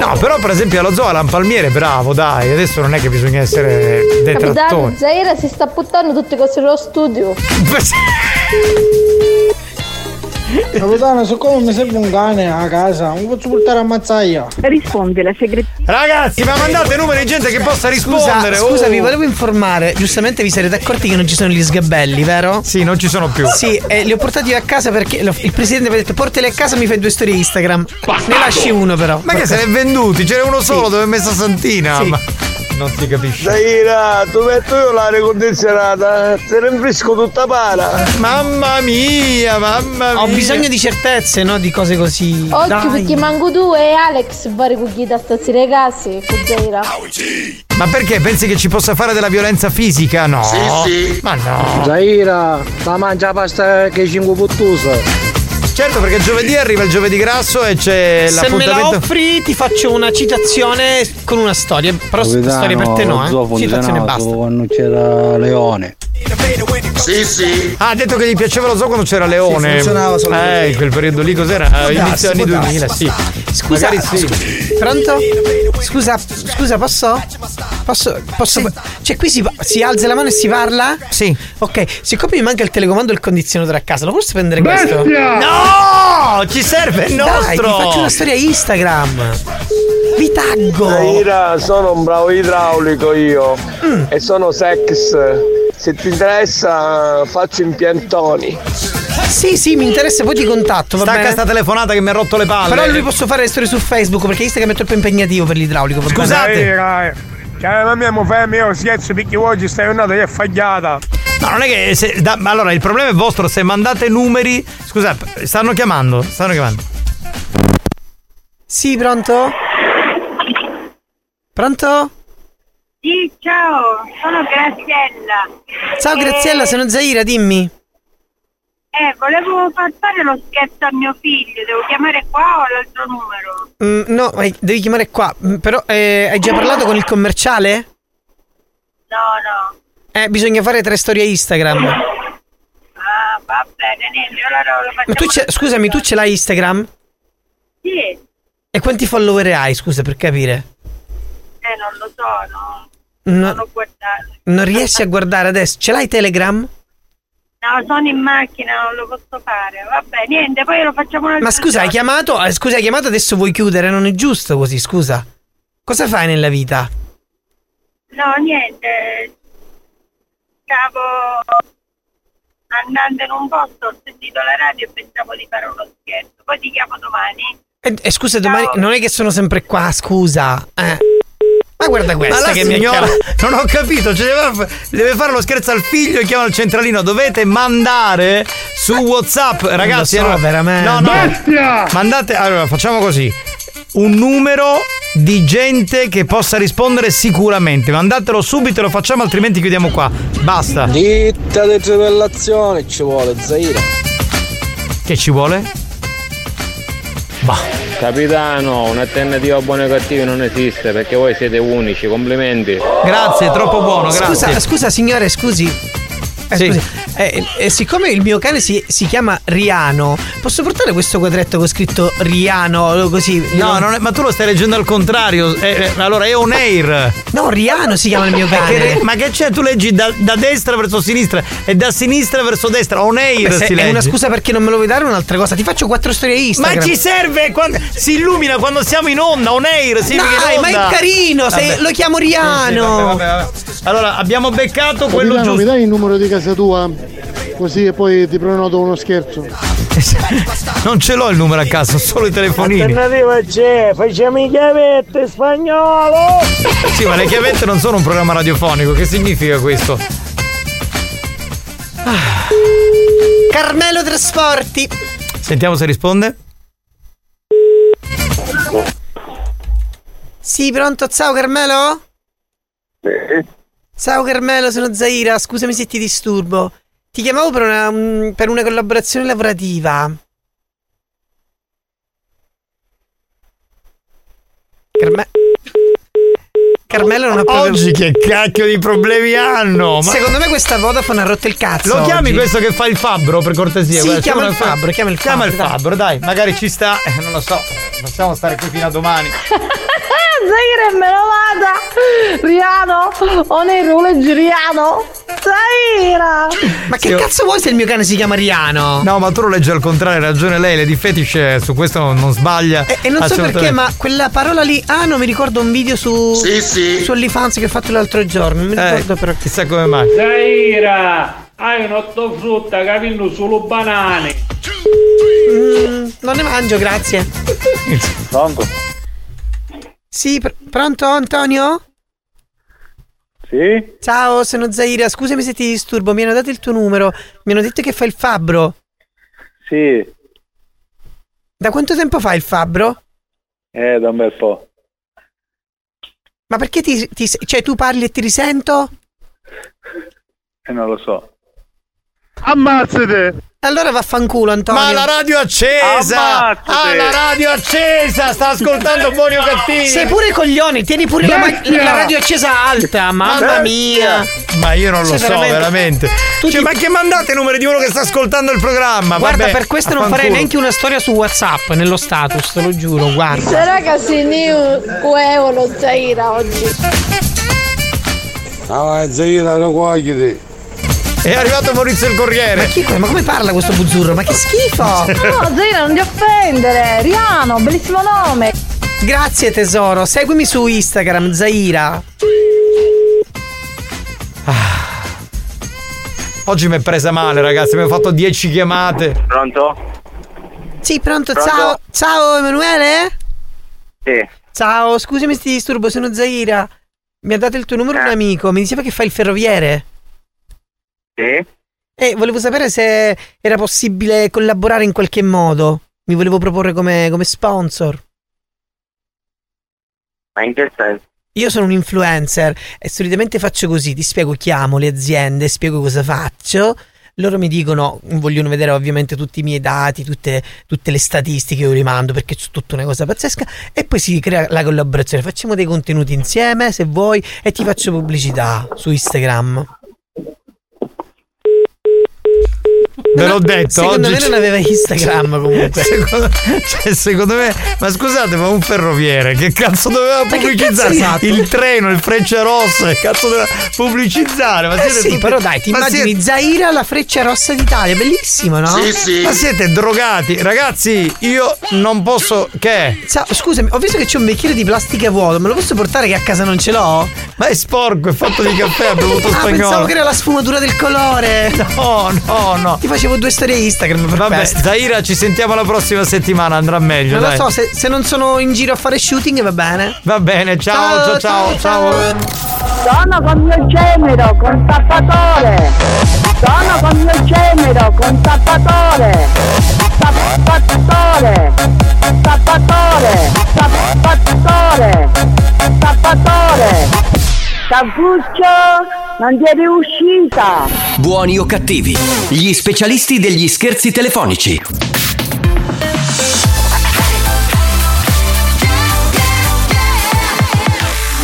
No, però per esempio allo zoo Alan Palmiere, bravo, dai, adesso non è che bisogna essere Capitano, detrattori. Zaira si sta buttando tutte cose nello studio. *laughs* Capitano, siccome mi serve un cane a casa, non posso portare a mazzaia. Risponde la segreteria. Ragazzi, ma mandate numeri di gente che possa rispondere. Scusa, scusa, oh. vi volevo informare. Giustamente vi sarete accorti che non ci sono gli sgabelli, vero? Sì, non ci sono più. Sì, e li ho portati a casa perché lo- il presidente mi ha detto portali a casa mi fai due storie Instagram. Ne lasci uno però. Ma che se ne è venduti? C'era uno solo dove è messa Santina. Sì. Ma non si capisce. Zaira, tu metto io l'aria condizionata, ti rinfresco tutta para. Mamma mia, mamma mia. Ho bisogno di certezze, no? Di cose così. Oggi Dai. perché manco tu e Alex vari cucchi da stasera case con Zaira. Ma perché pensi che ci possa fare della violenza fisica? No. Ma no. Zaira, la mangia pasta che 5 puttusa. Certo, perché giovedì arriva il giovedì grasso e c'è Se me la l'appuntamento. offri ti faccio una citazione con una storia. Però storia per te no, eh. Citazione basta. Quando c'era Leone. Sì, sì. Ah, ha detto che gli piaceva lo zoo quando c'era Leone. Sì, funzionava solo Eh, in quel periodo lì cos'era? Inizio anni può 2000, darsi. sì. Scusa, Magari sì. pronto? Scusa, scusa, posso? Posso? posso Cioè, qui si, si alza la mano e si parla? Sì. Ok, siccome mi manca il telecomando e il condizionatore a casa, lo posso prendere questo? Bestia! No! Ci serve il Dai, ti nostro! faccio una storia Instagram. Vi taggo. Zaira, sono un bravo idraulico io Mm. e sono sex. Se ti interessa faccio impiantoni. Sì, sì, mi interessa, poi ti contatto, va Stacca bene? sta telefonata che mi ha rotto le palle. Però lui posso fare le storie su Facebook perché Instagram è troppo impegnativo per l'idraulico. Scusate. Cioè, ma mia, mo fammi io scherzo perché oggi stai andata e è fagliata. No, non è che. se- da- ma allora il problema è vostro, se mandate numeri. Scusate, stanno chiamando. Stanno chiamando. Sì, pronto? Pronto? Sì, ciao, sono Graziella. Ciao Graziella, sono Zaira, dimmi. Eh, volevo far fare lo scherzo a mio figlio, devo chiamare qua o l'altro numero? Mm, no, vai, devi chiamare qua. Mm, Però eh, hai già parlato con il commerciale? No, no. Eh, bisogna fare tre storie Instagram. Ah, va bene, niente, allora lo facciamo. Ma tu ce- scusami, tu ce l'hai Instagram? Sì, E quanti follower hai, scusa, per capire? eh, non lo so, no. No- Non guardato. non riesci a guardare adesso? Ce l'hai Telegram? No, sono in macchina, non lo posso fare. Vabbè, niente, poi lo facciamo un'altra Ma scusa, hai volta. chiamato? eh, scusa, hai chiamato adesso vuoi chiudere? Non è giusto così, scusa. Cosa fai nella vita? No, niente. Stavo andando in un posto, ho sentito la radio e pensavo di fare uno scherzo. Poi ti chiamo domani. Eh, eh, scusa, domani non è che sono sempre qua, scusa. Eh. Ma guarda questa Ma che mi signora, chiamato. non ho capito, cioè deve, deve fare lo scherzo al figlio e chiama il centralino. Dovete mandare su WhatsApp, ragazzi. so, allora- veramente. No, no. Bestia! Mandate, allora facciamo così. Un numero di gente che possa rispondere sicuramente. Mandatelo subito, lo facciamo, altrimenti chiudiamo qua. Basta. Ditta di trivellazione ci vuole, Zaira. Che ci vuole? Capitano, un'alternativa a buoni o cattivi non esiste perché voi siete unici, complimenti. Grazie, troppo buono, Scusa, scusa signore, scusi. Eh, scusi, eh, eh, siccome il mio cane si, si chiama Riano, posso portare questo quadretto con scritto Riano così? No, non è- ma tu lo stai leggendo al contrario. Eh, eh, allora è on air. No, Riano si chiama il mio Ma cane. che, ma che c'è? Tu leggi da, da destra verso sinistra e da sinistra verso destra. On air se si è legge. una scusa perché non me lo vuoi dare un'altra cosa. Ti faccio quattro storie Instagram. Ma ci serve quando si illumina quando siamo in onda, on air, si Dai, ma è carino, se lo chiamo Riano. Allora, abbiamo beccato quello Capitano, mi giusto. dai il numero di casa tua? Così poi ti prenoto uno scherzo. *laughs* Non ce l'ho il numero a caso, solo i telefonini. Alternativa c'è, facciamo i chiavette spagnolo! Sì, ma le chiavette non sono un programma radiofonico, che significa questo? Carmelo Trasporti. Sentiamo se risponde. Sì, pronto? Ciao Carmelo? Ciao Carmelo, sono Zaira. Scusami se ti disturbo. Ti chiamavo per una, per una collaborazione lavorativa. Carme- Carmelo non ha proprio... Oggi che cacchio di problemi hanno? Ma- Secondo me questa Vodafone ha rotto il cazzo. Lo chiami oggi. questo che fa il fabbro per cortesia? Sì, Guarda, chiama il fa- fabbro, chiama il Chiama il fabbro, dai. fabbro, dai, magari ci sta, eh, non lo so. Possiamo stare qui fino a domani. *laughs* Zaire è menovata! Riano! Onero leggi Riano! Zaira! Ma che cazzo vuoi se il mio cane si chiama Riano? No, ma tu lo leggi al contrario, hai ragione lei, Lady Fetish eh, su questo non, non sbaglia. E, e non so perché, ma quella parola lì. Ah, no, mi ricordo un video su. Sì, sì. Su OnlyFans che ho fatto l'altro giorno. Non mi Eh, ricordo però. Chissà come mai. Zaira, hai un ortofrutta capendo solo banane. Mm, non ne mangio, grazie. *laughs* Pronto? Sì, pr- pronto Antonio? Sì? Ciao, sono Zaira. Scusami se ti disturbo, mi hanno dato il tuo numero. Mi hanno detto che fai il fabbro. Sì, Da quanto tempo fai il fabbro? eh, da un bel po'. Ma perché ti, ti- Cioè, tu parli e ti risento? E non lo so. Ammazzate! Allora vaffanculo, Antonio. Ma la radio accesa! Ammazzate! Ah, la radio accesa! Sta ascoltando *laughs* buoni o cattivi! Sei pure coglioni, tieni pure la, ma- la radio accesa alta, mamma mia. Ma io non lo Sei so, veramente. Tu Cioè, ti- ma che mandate i numeri di uno che sta ascoltando il programma? Guarda, Vabbè, per questo non farei neanche una storia su WhatsApp nello status, te lo giuro, guarda. Se ragazzi, io euro Zaira oggi. Ah, Zaira, non guagli È arrivato Maurizio il Corriere. Ma chi ma come parla questo buzzurro? Ma che schifo! No, Zaira, non ti offendere! Riano, bellissimo nome! Grazie tesoro, seguimi su Instagram, Zaira. Oggi mi è presa male, ragazzi. Mi ho fatto 10 chiamate. Pronto? Sì, pronto, Pronto? ciao. Ciao Emanuele? Sì. Ciao, scusami se ti disturbo, sono Zaira. Mi ha dato il tuo numero un amico, mi diceva che fai il ferroviere. Sì? E volevo sapere se era possibile collaborare in qualche modo. Mi volevo proporre come, come sponsor. Ma in che senso? Io sono un influencer e solitamente faccio così, ti spiego, chiamo le aziende, spiego cosa faccio. Loro mi dicono, vogliono vedere ovviamente tutti i miei dati, tutte, tutte le statistiche che io rimando perché c'è tutta una cosa pazzesca e poi si crea la collaborazione. Facciamo dei contenuti insieme se vuoi e ti faccio pubblicità su Instagram. Ve l'ho detto. Secondo oggi me non aveva Instagram comunque. secondo, cioè, secondo me, ma scusate, ma un ferroviere che cazzo doveva pubblicizzare? cazzo? Il treno, il freccia rossa, che cazzo doveva pubblicizzare? Ma Eh siete sì, tutti- però dai, ti ma immagini siete- Zaira la freccia rossa d'Italia, bellissimo, no? Ma siete drogati, ragazzi. Io non posso. Che? Ciao, scusami, ho visto che c'è un bicchiere di plastica vuoto, me lo posso portare che a casa non ce l'ho? Ma è sporco, è fatto di caffè, ha bevuto Ah, spagnolo. pensavo che era la sfumatura del colore. No, no, no. Ti facevo due storie Instagram per Vabbè, questo. Zaira, ci sentiamo la prossima settimana, andrà meglio. Non lo dai. so, se, se non sono in giro a fare shooting va bene. Va bene, ciao, ciao, ciao, ciao. Sono con mio genero, con tappatore! Sono con mio genero, con tappatore! Tappatore! Tappatore! Tappatore! Tappatore! Tavuccio, non ti è riuscita! Buoni o cattivi, gli specialisti degli scherzi telefonici.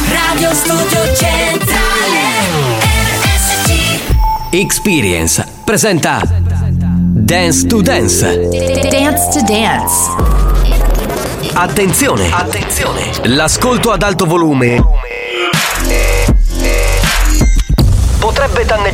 Radio Studio Centrale RSC Experience presenta Dance to Dance. Dance to Dance. Attenzione! Attenzione! L'ascolto ad alto volume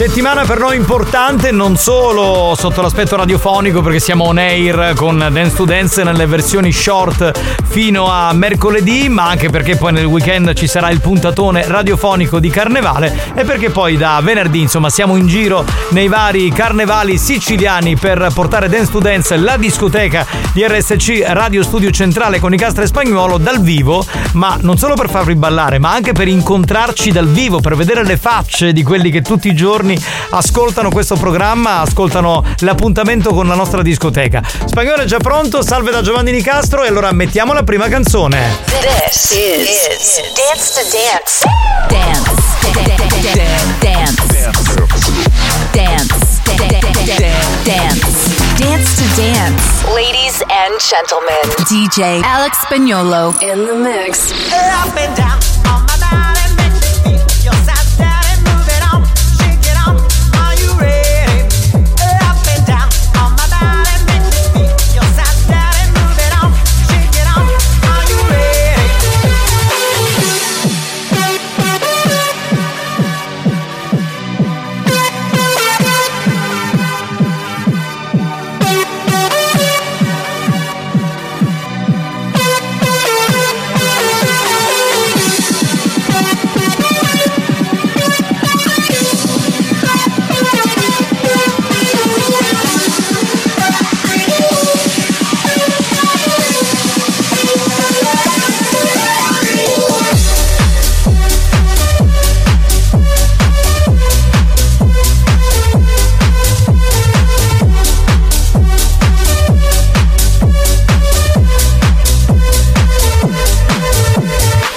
Settimana per noi importante, non solo sotto l'aspetto radiofonico, perché siamo on air con Dance to Dance nelle versioni short fino a mercoledì, ma anche perché poi nel weekend ci sarà il puntatone radiofonico di carnevale e perché poi da venerdì, insomma, siamo in giro nei vari carnevali siciliani per portare Dance to Dance, la discoteca di RSC Radio Studio Centrale con i Castre Spagnuolo dal vivo, ma non solo per farvi ballare, ma anche per incontrarci dal vivo, per vedere le facce di quelli che tutti i giorni ascoltano questo programma, ascoltano l'appuntamento con la nostra discoteca. Spagnolo è già pronto, salve da Giovanni Nicastro e allora mettiamo la prima canzone. This is, Dance to Dance. Dance. Dance. Dance. Dance. Dance to Dance. Ladies and gentlemen, DJ Alex Spagnolo in the mix. Up and down on my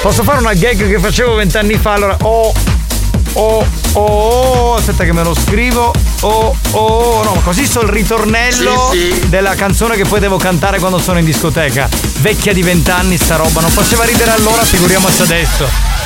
Posso fare una gag che facevo vent'anni fa? Allora, oh, oh, oh, aspetta che me lo scrivo. Oh, oh, no, ma così so il ritornello Sì, sì. della canzone che poi devo cantare quando sono in discoteca. Vecchia di vent'anni sta roba, non faceva ridere allora, figuriamoci adesso.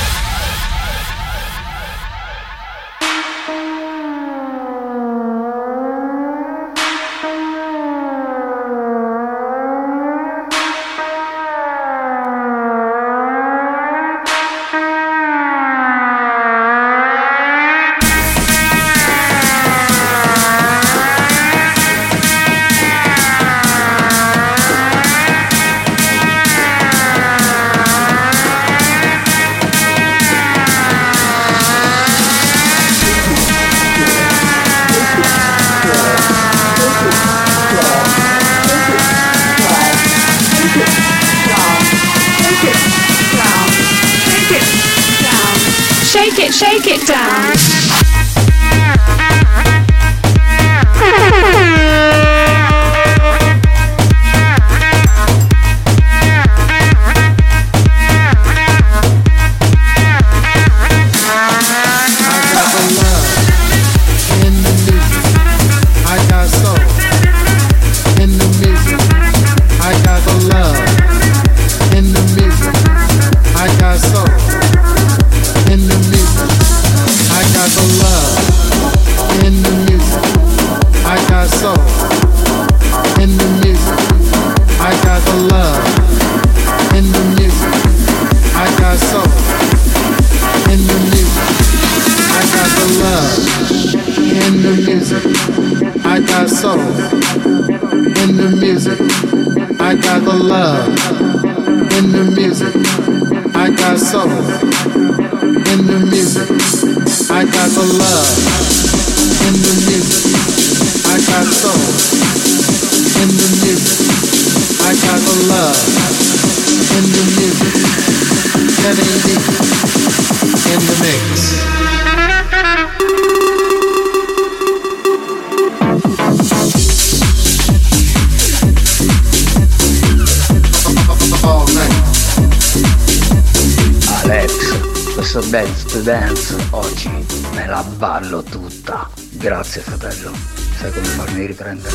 Grazie fratello, sai come farmi riprendere.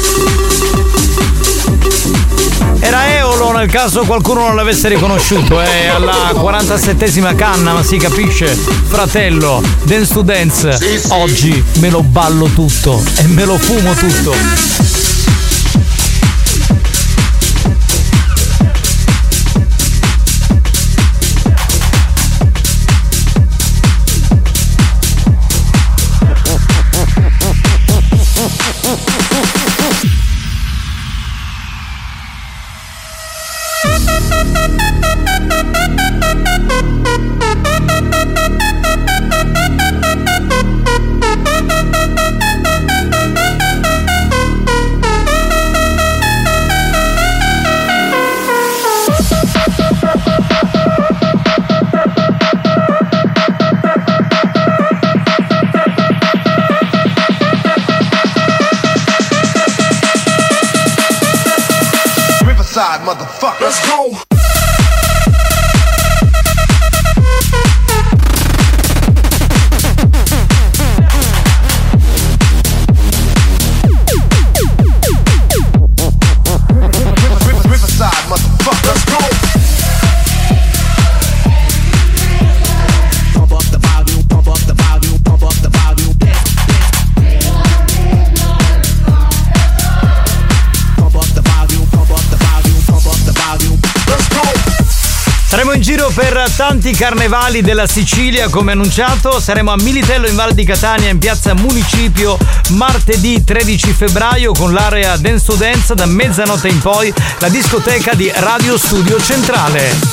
Era Eolo nel caso qualcuno non l'avesse riconosciuto, è eh, alla 47esima canna, ma si capisce, fratello, dance to dance, sì, sì. oggi me lo ballo tutto e me lo fumo tutto. grandi carnevali della Sicilia, come annunciato, saremo a Militello in Val di Catania in piazza Municipio martedì 13 febbraio con l'area Dance to Dance da mezzanotte in poi, la discoteca di Radio Studio Centrale.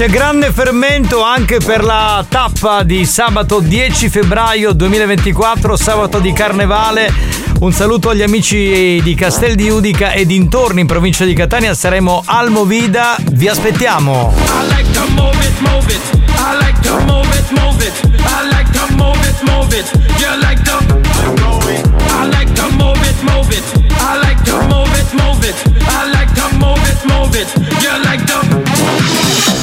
C'è grande fermento anche per la tappa di sabato 10 febbraio 2024, sabato di carnevale. Un saluto agli amici di Castel di Udica e dintorni in provincia di Catania. Saremo al Movida. Vi aspettiamo. Move it, move it. You like to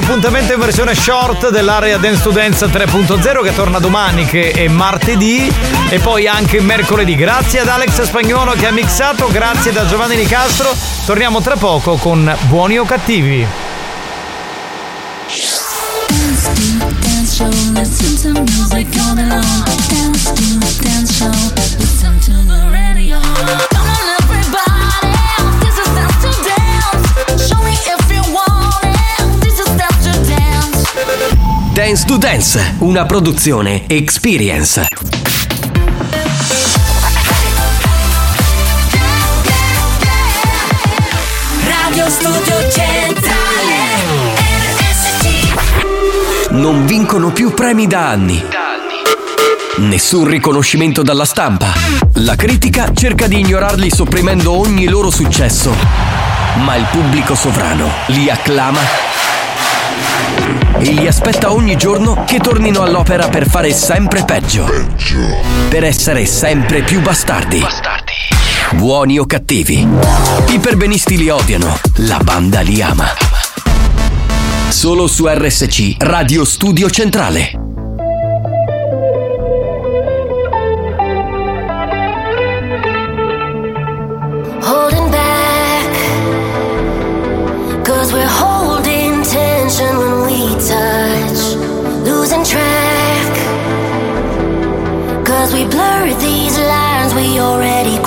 appuntamento in versione short dell'area Dance to Dance 3.0 che torna domani che è martedì e poi anche mercoledì. Grazie ad Alex Spagnuolo che ha mixato, grazie da Giovanni Nicastro. Torniamo tra poco con Buoni o Cattivi. Dance to dance show, Dance to Dance, una produzione Experience. Radio Studio Centrale Non vincono più premi da anni. Nessun riconoscimento dalla stampa. La critica cerca di ignorarli sopprimendo ogni loro successo. Ma il pubblico sovrano li acclama e li aspetta ogni giorno che tornino all'opera per fare sempre peggio. Per essere sempre più bastardi. Buoni o cattivi. I perbenisti li odiano, la banda li ama. Solo su RSC Radio Studio Centrale. We blur these lines we already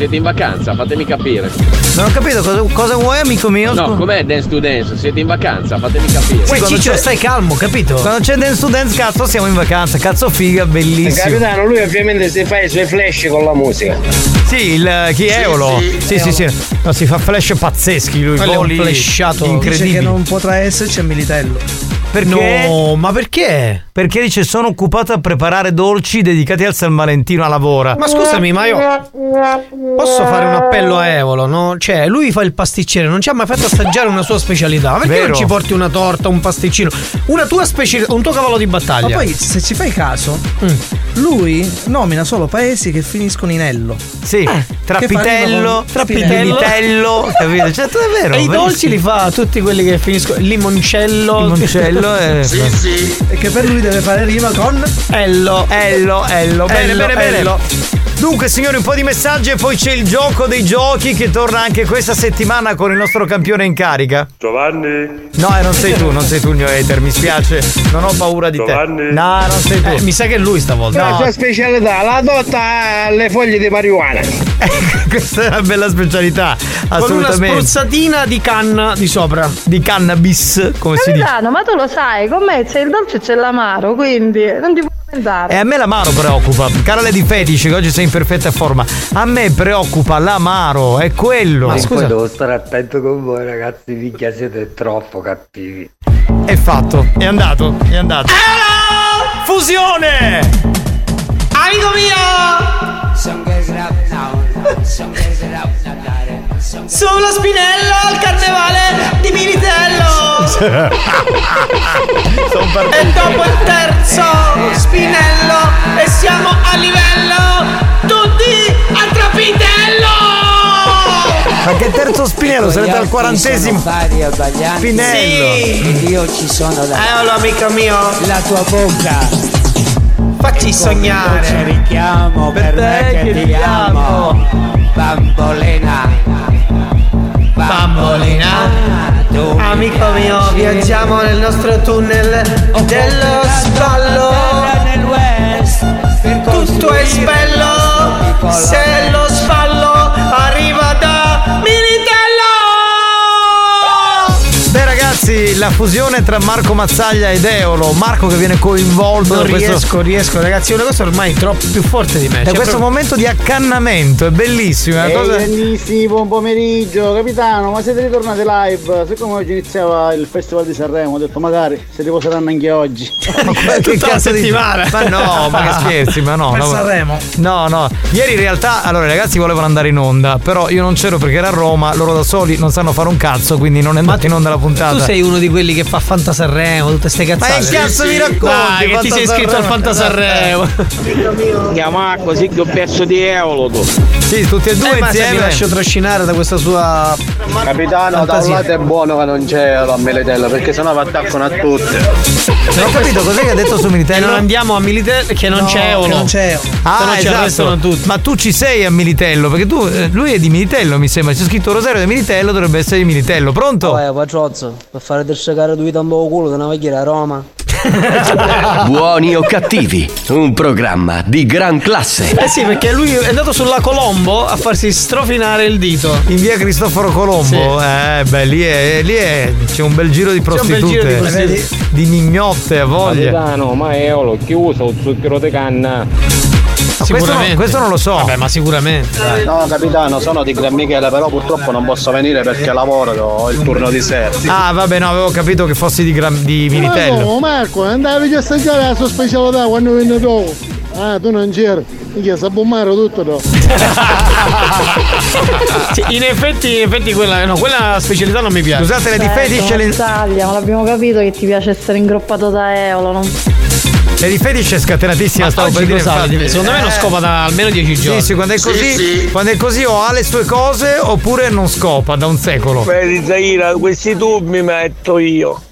Siete in vacanza, fatemi capire. Non ho capito cosa, cosa vuoi, amico mio? No, com'è Dance to Dance? Siete in vacanza, fatemi capire. Sì, quando c'è- calmo, capito? Quando c'è Dance to Dance, cazzo, siamo in vacanza. Cazzo figa, bellissimo. Capitano, lui ovviamente si fa i suoi flash con la musica. Sì, il chi è Eolo? Sì, sì, sì. No, si fa flash pazzeschi lui. Quello è un voli flashato. Dice incredibili. che non potrà esserci a Militello. Perché? No, ma perché? Perché dice sono occupato a preparare dolci dedicati al San Valentino a lavora. Ma scusami, ma io posso fare un appello a Evolo, no? Cioè, lui fa il pasticcere, non ci ha mai fatto assaggiare una sua specialità. Perché Vero. non ci porti una torta, un pasticcino, una tua specialità, un tuo cavallo di Ma battaglia? poi, se ci fai caso, Mm. lui nomina solo paesi che finiscono in ello. Sì, Trappitello, Trappitello. Trappitello, *laughs* capito? Cioè, è vero. E i dolci li fa tutti quelli che finiscono. Limoncello. Limoncello è- *laughs* sì, sì. E che per lui deve fare rima con Ello. Ello, Ello. Bene, Ello, bene, bene. Dunque, signori, un po' di messaggi e poi c'è il gioco dei giochi che torna anche questa settimana con il nostro campione in carica. Giovanni? No, eh, non sei tu, non sei tu il mio hater, mi spiace. Non ho paura di Giovanni? te. No, non sei tu. Eh, mi sa che è lui stavolta. La sua specialità, la dotta alle foglie di marijuana. *laughs* Questa è una bella specialità. Con una Assolutamente. spruzzatina di canna di sopra. Di cannabis, come si dice. Capitano, ma tu lo sai, con me c'è il dolce e c'è l'amaro, quindi non ti E a me l'amaro preoccupa. Cara Lady Fetish, che oggi sei in perfetta forma. A me preoccupa l'amaro, è quello. E poi devo stare attento con voi ragazzi, minchia siete troppo cattivi. È fatto, è andato, è andato. Fusione! Amico mio! Sulla spinella al carnevale di Militello. *laughs* e dopo il terzo spinello e siamo a livello tutti a trapitello. Ma che terzo spinello? Sarete al quarantesimo. Spinello. Sì. Io ci sono da. Eh, Eccolo amico mio. La tua bocca facci ecco sognare. Ci richiamo per, per te che ti amo, bambolena. Bambolina. Amico mio, viaggiamo nel nostro tunnel dello sballo. Tutto è sbello se lo sballo ragazzi, la fusione tra Marco Mazzaglia ed Eolo, Marco che viene coinvolto Non da questo, riesco, riesco, ragazzi, è una cosa ormai troppo più forte di me. da Cioè, questo proprio- momento di accannamento, è bellissimo, è una Ehi cosa... grandissimi, buon pomeriggio, capitano, ma siete ritornati live? Siccome oggi iniziava il Festival di Sanremo, ho detto magari si riposeranno anche oggi. che cazzo di Ma no, ma che scherzi, ma no. Per no, Sanremo. No, no. Ieri in realtà, allora i ragazzi volevano andare in onda, però io non c'ero perché era a Roma, loro da soli non sanno fare un cazzo, quindi non è andata in onda la puntata. Tu sei uno di quelli che fa Fanta Sanremo, tutte ste cazzate. Ma che cazzo mi racconti? Dai, che ti sei iscritto al Sanremo? Fanta Sanremo. Chiama così che ho perso di euro tu. Sì, tutti e Eh, ma se mi lascio trascinare da questa sua Capitano, da un fantasia. lato è buono che non c'è la Militello perché sennò vi attaccano a tutti. Non ho capito cos'è che ha detto su Che Militello? non andiamo a Militello, che non No, c'è che Eolo. non c'è Eolo. Se Ah, non ci esatto. tutti. Ma tu ci sei a Militello, perché tu, eh, lui è di Militello, mi sembra. C'è scritto Rosario di Militello, dovrebbe essere di Militello. Pronto? Vai, patrozzo, per fare del segare due tambo culo da una vecchia a Roma. *laughs* Buoni o cattivi, un programma di gran classe. Eh sì, perché lui è andato sulla Colombo a farsi strofinare il dito. In via Cristoforo Colombo? Eh, beh, lì è, lì è- c'è un bel giro di prostitute. giro di prostitute. Vedi? Di mignotte a voglia. Capitano, ma eolo, chi usa un zucchero di canna? Questo non- questo non lo so. Vabbè, ma sicuramente. dai. No, capitano, sono di Gran Michele, però purtroppo non posso venire perché lavoro, ho il turno di sera. Ah, vabbè, no, avevo capito che fossi di, Gram- di Militello. Ma Marco, andavi a assaggiare la sua specialità quando venne dopo. Ah, tu non c'eri. Minchia, sa bombare tutto dopo. *laughs* Sì, in effetti, in effetti quella, no, quella specialità non mi piace. Scusate, le di fetish le, Italia, ma l'abbiamo capito che ti piace essere ingroppato da Eolo, non... le di fetish è scatenatissima, Ma stavo per dire. infatti. Secondo me non scopa da almeno 10 Sì, giorni. sì, quando è Sì, così, sì. quando è così o ha le sue cose oppure non scopa da un secolo. Vedi Zaira, questi tubi mi metto io.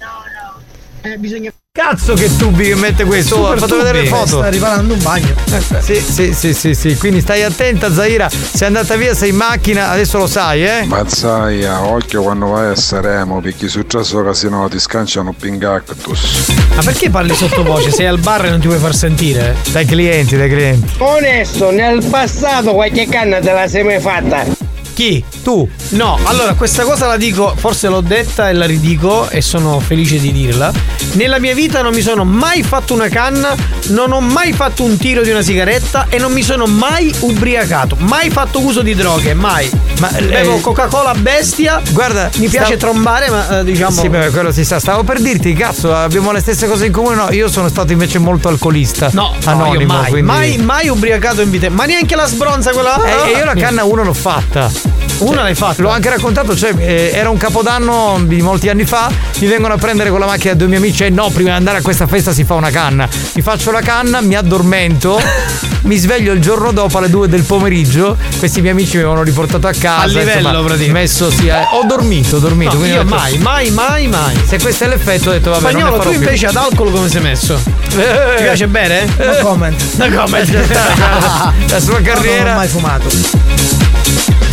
Eh, bisogna. Cazzo che tubi che mette questo, ho fatto vedere le tubi. foto. Sta riparando un bagno. Sì, sì, sì, sì, sì, quindi stai attenta Zaira, sei andata via, sei in macchina, adesso lo sai, eh? Mazzaia, occhio quando vai a Sanremo, perché su Trasso Casino ti scanciano Pingactus. Ma perché parli sottovoce? Sei al bar e non ti vuoi far sentire? Dai clienti, dai clienti. Onesto, nel passato qualche canna te la sei mai fatta? Chi? Tu? No, allora questa cosa la dico, forse l'ho detta e la ridico e sono felice di dirla. Nella mia vita non mi sono mai fatto una canna, non ho mai fatto un tiro di una sigaretta e non mi sono mai ubriacato, mai fatto uso di droghe, mai. Ma Bevo eh, Coca-Cola bestia. Guarda, mi piace stavo- trombare, ma eh, diciamo Sì, beh, quello si sa. Stavo per dirti, cazzo, abbiamo le stesse cose in comune. No, io sono stato invece molto alcolista. No, anonimo. no, io mai, quindi- mai, mai ubriacato in vita, ma neanche la sbronza quella. E, e io la canna 1 l'ho fatta. Una l'hai fatta? L'ho anche raccontato, cioè eh, era un capodanno di molti anni fa, mi vengono a prendere con la macchina due miei amici e no, prima di andare a questa festa si fa una canna. Mi faccio la canna, mi addormento, *laughs* mi sveglio il giorno dopo alle 2 del pomeriggio, questi miei amici mi avevano riportato a casa. A livello, insomma, praticamente. messo sì, eh, ho dormito, ho dormito. No, quindi io detto, mai, mai, mai, mai. Se questo è l'effetto ho detto vabbè, non Spagnolo, tu più. invece ad alcol come sei messo? Ti piace bere? No comment. No comment. *laughs* La sua Non ho carriera. mai fumato.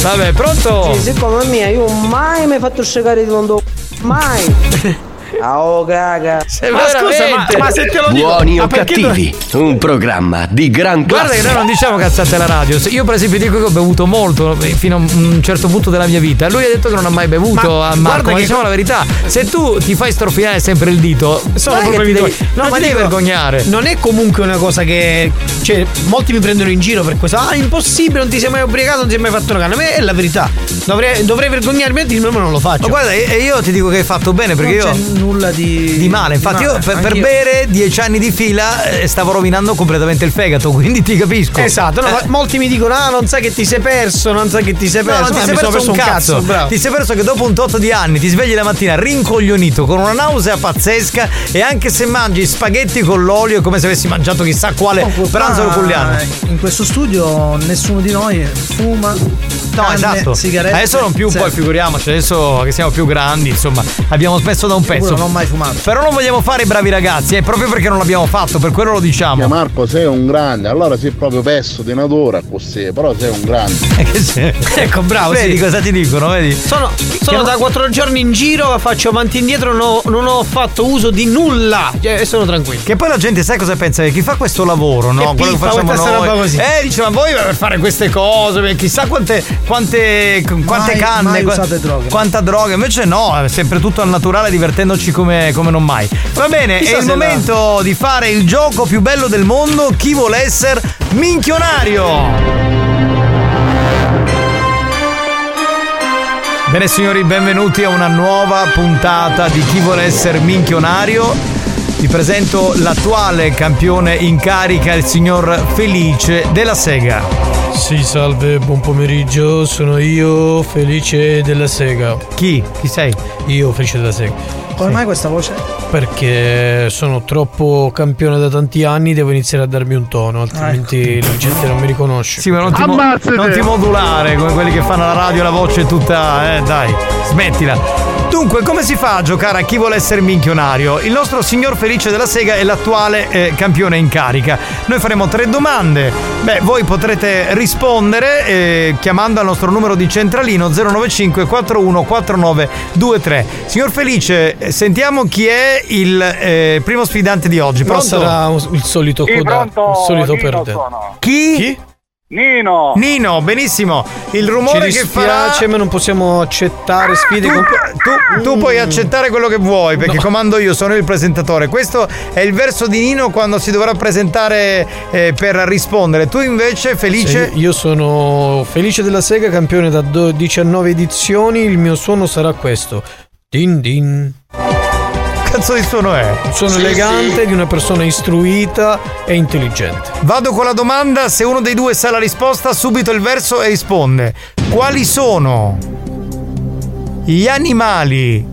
Vabbè, pronto? Sì, siccome mia, io mai mi hai fatto scegare di non do. Mai! *laughs* Ah, oh, caga! Ma scusa, ma, ma se te lo dico Buoni ma o cattivi, un programma di gran Guarda classe. che noi non diciamo cazzate alla radio. Se Io, per esempio, dico che ho bevuto molto fino a un certo punto della mia vita. Lui ha detto che non ha mai bevuto Ma a Marco. guarda Ma che- diciamo la verità: se tu ti fai strofinare sempre il dito, Sono che problemi devi, non ma ti devi dico, vergognare. Non è comunque una cosa che. Cioè, molti mi prendono in giro per questo. Ah, impossibile, non ti sei mai ubriacato, non ti sei mai fatto una canna. A me è la verità. Dovrei, dovrei vergognarmi e dirmi, ma non lo faccio. Ma guarda, e e io ti dico che hai fatto bene perché non io. Nulla di. Di male, infatti io male, per, per anch'io. bere dieci anni di fila eh, stavo rovinando completamente il fegato, *laughs* quindi ti capisco. Esatto, no, Eh, molti mi dicono: Ah, non sai che ti sei perso, non sai che ti sei No, perso. non ti Ma sei sono perso un cazzo. bravo. Ti sei perso che dopo un tot di anni ti svegli la mattina rincoglionito con una nausea pazzesca e anche se mangi spaghetti con l'olio è come se avessi mangiato chissà quale pranzo Ma napoleano. In questo studio nessuno di noi fuma. No, canne, esatto. sigarette. Adesso non più, Sì. poi figuriamoci, adesso che siamo più grandi, insomma, abbiamo smesso da un pezzo. Non ho mai fumato. Però non vogliamo fare i bravi ragazzi, è proprio perché non l'abbiamo fatto, per quello lo diciamo. Ma Marco sei un grande, allora sei proprio pesso di natura così, però sei un grande. *laughs* ecco, bravo, vedi cosa ti dicono, vedi? Sono, sono da quattro giorni in giro, faccio avanti e indietro, non ho, non ho fatto uso di nulla. Cioè, sono tranquillo. Che poi la gente sa cosa pensa? Che chi fa questo lavoro, no? Che Quello che piffa, facciamo questa noi. roba così. Eh, dice, ma voi per fare queste cose, chissà quante, quante, quante Mai- canne, mai qua- droghe. quanta droga. Invece no, è sempre tutto al naturale, divertendoci come, come non mai. Va bene, Chissà è il la- momento di fare il gioco più bello del mondo. Chi vuole essere minchionario? Bene signori, benvenuti a una nuova puntata di Chi vuole essere minchionario. Vi presento l'attuale campione in carica, il signor Felice della Sega. Sì, salve, buon pomeriggio, sono io, Felice della Sega. Chi? Chi sei? Io, Felice della Sega. Come mai questa voce? Perché sono troppo campione da tanti anni, devo iniziare a darmi un tono, altrimenti la gente non mi riconosce. Sì, ma non ti, mo- non ti modulare come quelli che fanno alla radio la voce tutta. Eh, dai, smettila. Dunque, come si fa a giocare a chi vuole essere minchionario? Il nostro signor Felice della Sega è l'attuale eh, campione in carica. Noi faremo tre domande. Beh, voi potrete rispondere eh, chiamando al nostro numero di centralino 095 41 49 23. Signor Felice, eh, sentiamo chi è il eh, primo sfidante di oggi. Pronto? sarà il solito Sì, coda, pronto, il solito perdente. Chi? Chi? Nino! Nino, benissimo. Il rumore Ci che farà. ma non possiamo accettare sfide Tu, con... tu- tu puoi accettare quello che vuoi perché comando io, sono il presentatore. Questo è il verso di Nino quando si dovrà presentare eh, per rispondere. Tu invece, Felice. Sì, io sono Felice della Sega, campione da do- 19 edizioni. Il mio suono sarà questo. Din din. Cazzo di suono è? Un suono Sì, elegante sì. di una persona istruita e intelligente. Vado con la domanda, se uno dei due sa la risposta, subito il verso e risponde. Quali sono gli animali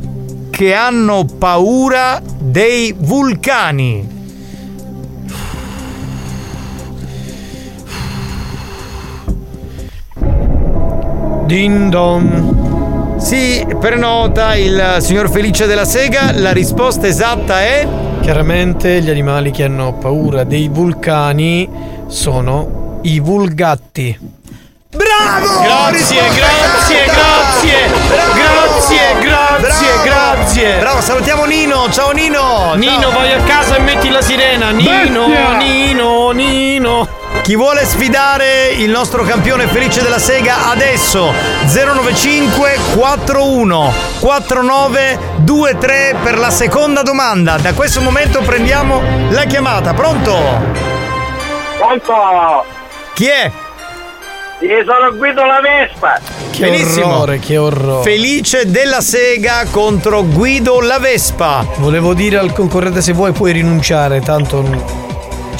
che hanno paura dei vulcani? Din don. Sì, prenota il signor Felice della Sega, la risposta esatta è Chiaramente gli animali che hanno paura dei vulcani sono i vulgatti. Bravo! Grazie, grazie, grazie, grazie, grazie, grazie. Bravo, salutiamo Nino. Ciao Nino. Nino, Ciao. vai a casa e metti la sirena. Nino, Bestia! Nino, Nino. Chi vuole sfidare il nostro campione felice della Sega adesso 095 41 49 23 per la seconda domanda. Da questo momento prendiamo la chiamata. Pronto? Pronto? Chi è? Io sono Guido la Vespa! Che orrore, che orrore. Felice della Sega contro Guido la Vespa. Volevo dire al concorrente se vuoi puoi rinunciare, tanto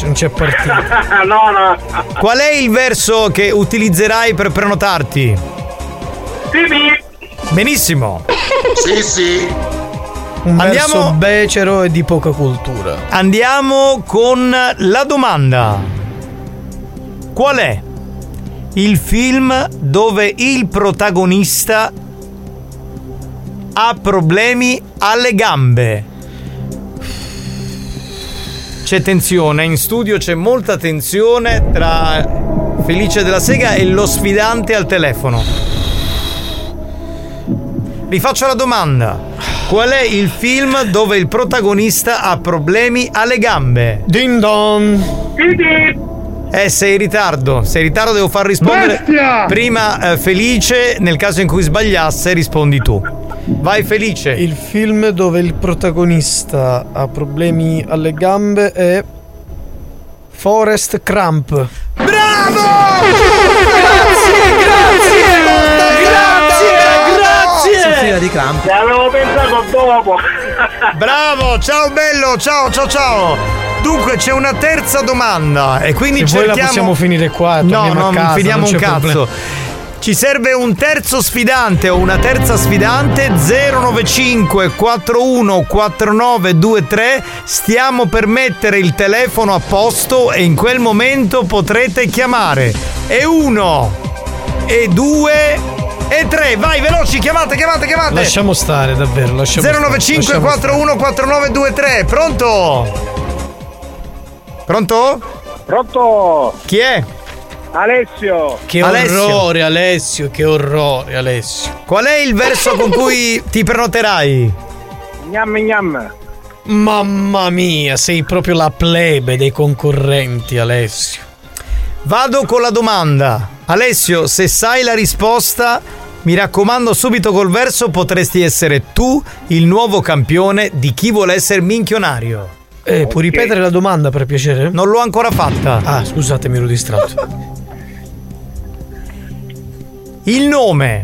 non c'è partita. *laughs* no, no! Qual è il verso che utilizzerai per prenotarti? Benissimo. Sì, sì! Un Andiamo- verso becero e di poca cultura. Andiamo con la domanda. Qual è il film dove il protagonista ha problemi alle gambe? C'è tensione, in studio c'è molta tensione tra Felice della Sega e lo sfidante al telefono. Rifaccio la domanda. Qual è il film dove il protagonista ha problemi alle gambe? Din don. Eh, sei in ritardo. Sei in ritardo, devo far rispondere. Bestia! Prima eh, Felice, nel caso in cui sbagliasse, rispondi tu. Vai Felice. Il film dove il protagonista ha problemi alle gambe è Forest Cramp. Bravo! Soffriva di crampi. Ci avevo pensato dopo! Bravo, ciao bello, ciao ciao ciao. Dunque c'è una terza domanda e quindi Se vuoi la cerchiamo possiamo finire qua, No, non casa, finiamo non un cazzo. problema. Ci serve un terzo sfidante o una terza sfidante 095 41 49 23. Stiamo per mettere il telefono a posto e in quel momento potrete chiamare. E uno e 2 e 3. Vai, veloci, chiamate, chiamate, chiamate. Lasciamo stare, davvero. Lasciamo 095 stare, lasciamo 41 4923. Pronto? Pronto? Pronto? Chi è? Alessio. Che Alessio. orrore, Alessio, che orrore, Alessio. Qual è il verso con cui ti prenoterai? Gnam gnam. Mamma mia, sei proprio la plebe dei concorrenti, Alessio. Vado con la domanda. Alessio, se sai la risposta, mi raccomando subito col verso potresti essere tu il nuovo campione di chi vuole essere minchionario. Eh, puoi ripetere la domanda per piacere? Non l'ho ancora fatta. Ah, scusate, mi ero distratto. *laughs* Il nome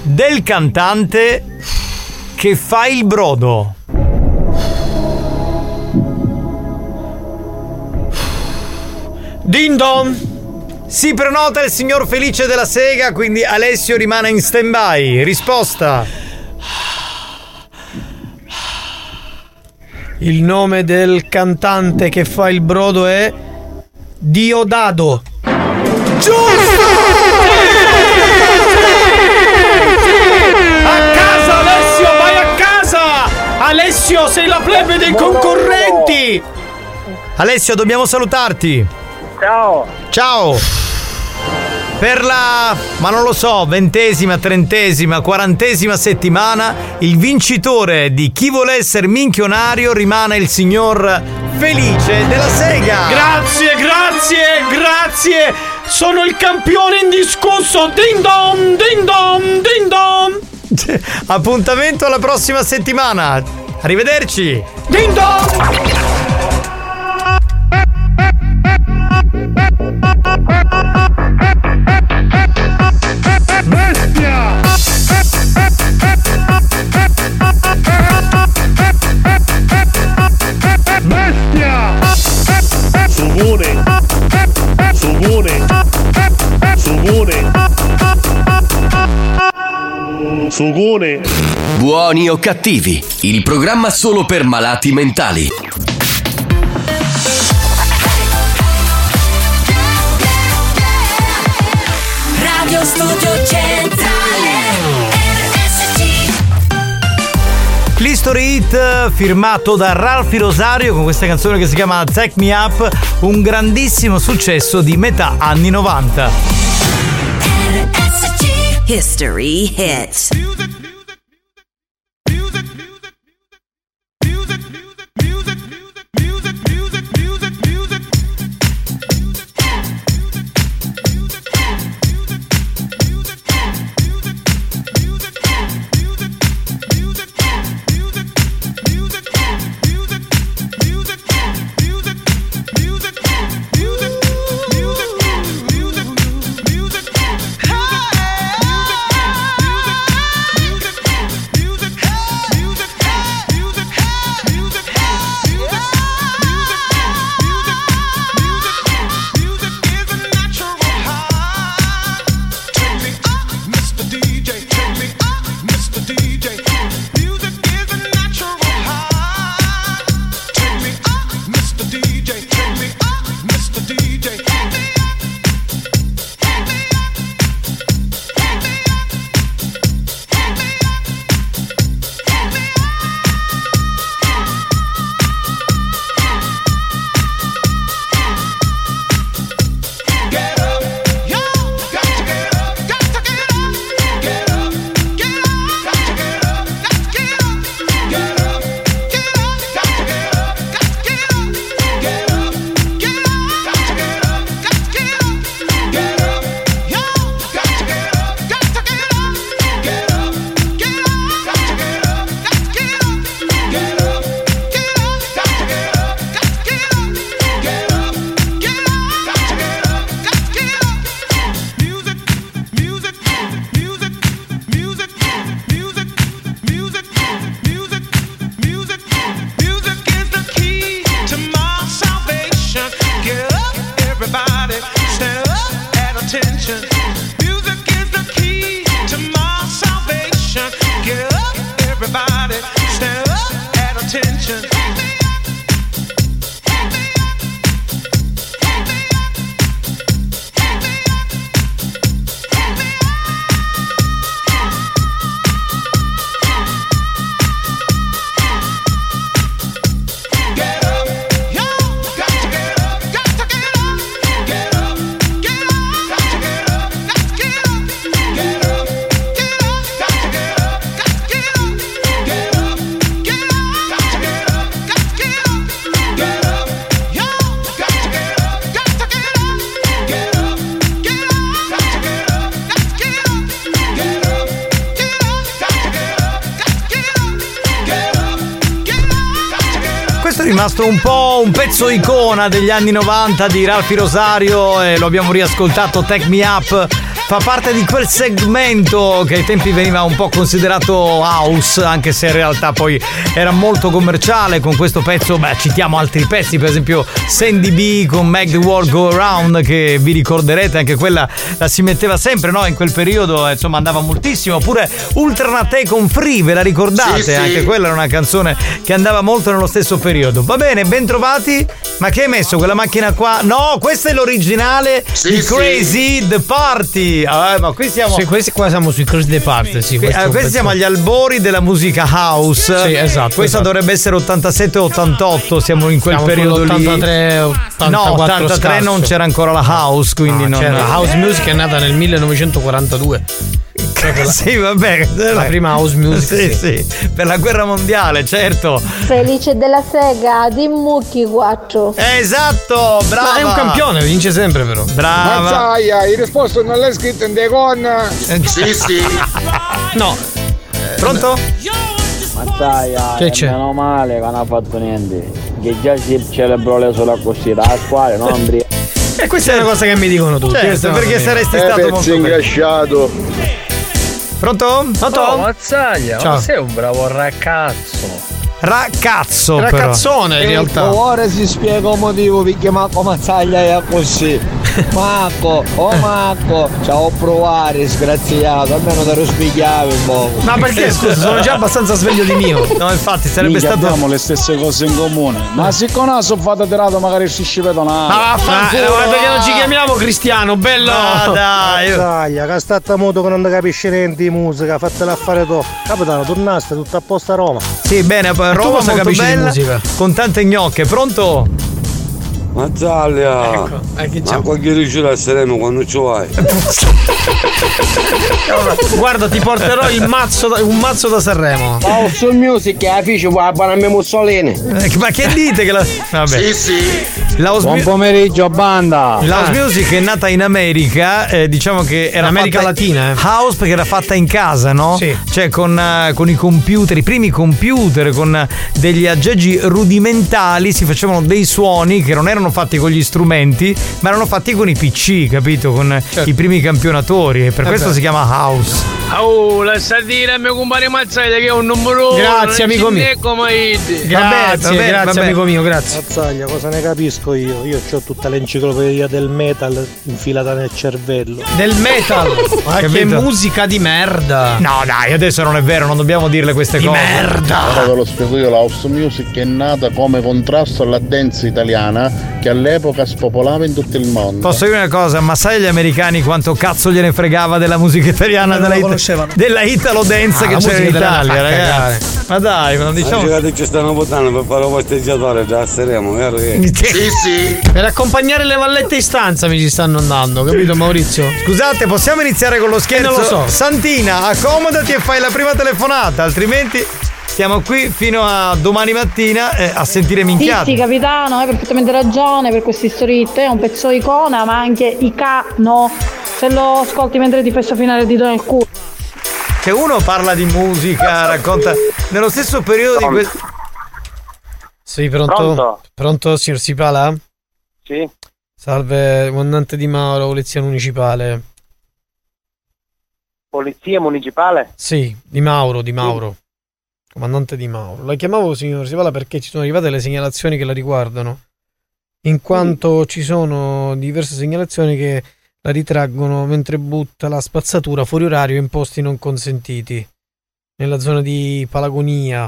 del cantante che fa il brodo. Din don! Si prenota il signor Felice della Sega, quindi Alessio rimane in stand-by. Risposta. Il nome del cantante che fa il brodo è Diodado. A Alessio, sei la plebe dei concorrenti! Alessio, dobbiamo salutarti. Ciao. Ciao. Per la, ma non lo so, ventesima, trentesima, quarantesima settimana, il vincitore di chi vuole essere minchionario rimane il signor Felice della Sega. Grazie, grazie, grazie! Sono il campione indiscusso! Ding dong, ding dong, ding dong! *laughs* Appuntamento alla prossima settimana. Arrivederci. Ding dong! Bestia! Subone! Subone! Subone! Sugone! Buoni o cattivi, il programma solo per malati mentali. Radio Studio Centrale RSC L'History Hit firmato da Ralfi Rosario con questa canzone che si chiama Take Me Up, un grandissimo successo di metà anni 90. History Hit rimasto pezzo icona degli anni 90 di Ralfi Rosario e lo abbiamo riascoltato Take Me Up. Fa parte di quel segmento che ai tempi veniva un po' considerato house, anche se in realtà poi era molto commerciale. Con questo pezzo, beh, citiamo altri pezzi, per esempio Sandy B con Make the World Go Around, che vi ricorderete, anche quella la si metteva sempre, no? In quel periodo, eh, insomma, andava moltissimo. Oppure Ultranate con Free, ve la ricordate? Sì, sì. Anche quella era una canzone che andava molto nello stesso periodo. Va bene, ben trovati. Ma che hai messo quella macchina qua? No, questa è l'originale di sì. Crazy The Party. Ah, ma qui siamo. Sì, questi qua siamo sui Crazy the Party, sì. Qui- eh, un questi siamo agli albori della musica house. Sì, esatto, Questa esatto. dovrebbe essere 87-88. Siamo in quel Siamo periodo lì. sull'83, 84 No, 83 scarso. non c'era ancora la house. Quindi No, non. c'era la house music è nata nel 1942. *laughs* sì, vabbè. La prima house music. Sì, sì. Per la guerra mondiale, certo. Felice della sega di Mucchi 4. Esatto, brava. Ma è un campione, vince sempre però. Brava. Mazzaia, hai risposto non l'hai scritto in decon? Sì, sì. No. Pronto? Mazzaia, Che è c'è? meno male che non ha fatto niente. Che già si celebro le sole così, da quale non *laughs* ambri. E questa è una cosa che mi dicono tutti. Certo, perché che- saresti Eh, stato molto bene. Pronto? Pronto? Oh, Mazzaglia, Ciao. ma sei un bravo ragazzo. Racazzo, Ragazzone in realtà. Ora si spiega il motivo perché Marco Mazzaglia è così. Marco, oh Marco, ciao provare, sgraziato, almeno te lo spieghiamo un po'. Ma perché scusa, sono già abbastanza sveglio di mio. No, infatti sarebbe Minchia, stato. abbiamo le stesse cose in comune. Ma siccome sono fatto tirato magari si. Ah, ma eh, guarda che non ci chiamiamo Cristiano, bello! No, dai. Mazzaglia, che sta a moto che non capisce niente di musica, fatela fare tu. Capitano, tornaste tutto a posto a Roma. Sì, bene, Roma molto capisci di bella, musica? con tante gnocche. Pronto? Mazzaglia! Ecco, eh, che c'è? Ma qualche riuscirà a Sereno quando ci vai? *laughs* Guarda, ti porterò il mazzo da- un mazzo da Sanremo. Oh, sul music è la fice qua, a Mussolini. Eh, Ma che dite che la. Vabbè. sì. La house Buon pomeriggio, banda. La house music è nata in America, eh, diciamo che era America Latina, eh. House perché era fatta in casa, no? Sì. Cioè con, eh, con i computer, i primi computer, con eh, degli aggeggi rudimentali si facevano dei suoni che non erano fatti con gli strumenti, ma erano fatti con i PC, capito? Con eh, i primi campionatori. E per Eh questo beh. si chiama house. Oh, lascia dire a mio compare Mazzaglia che è un numero Grazie, amico mio. Come Grazie, vabbè, grazie vabbè. amico mio, grazie. Mazzaglia, cosa ne capisco io? Io ho tutta l'enciclopedia del metal infilata nel cervello. Del metal. *laughs* Ma che Capito? musica di merda. No, dai, adesso non è vero, non dobbiamo dirle queste Di cose. merda. Ora ve lo spiego io, la house music è nata come contrasto alla dance italiana che all'epoca spopolava in tutto il mondo. Posso dire una cosa, ma sai gli americani quanto cazzo gliene fregava della musica italiana, Non della, la it- conoscevano. della Italo Dance Ah, che c'era in Italia, ragazzi. Ma dai, ma non diciamo. Diciamo... ci stanno votando per fare un posteggiatore già a Sereno, vero che? Sì, sì. Per accompagnare le vallette in stanza mi ci stanno andando, capito Maurizio? Scusate, possiamo iniziare con lo scherzo? non lo so. Santina, accomodati e fai la prima telefonata, altrimenti stiamo qui fino a domani mattina eh, a sentire Sì, minchiate. sì, capitano, hai perfettamente ragione per queste storiette, è un pezzo icona, ma anche icano. Se lo ascolti mentre ti fai soffinare il dito nel culo. Che uno parla di musica, racconta. Nello stesso periodo di questo. Sì, pronto? Pronto? Pronto, signor Sipala? Sì. Salve, comandante Di Mauro, polizia municipale. Polizia municipale? Sì, Di Mauro, Di Mauro. Comandante Di Mauro. La chiamavo signor Sipala perché ci sono arrivate le segnalazioni che la riguardano. In quanto ci sono diverse segnalazioni che la ritraggono mentre butta la spazzatura fuori orario in posti non consentiti. Nella zona di Palagonia.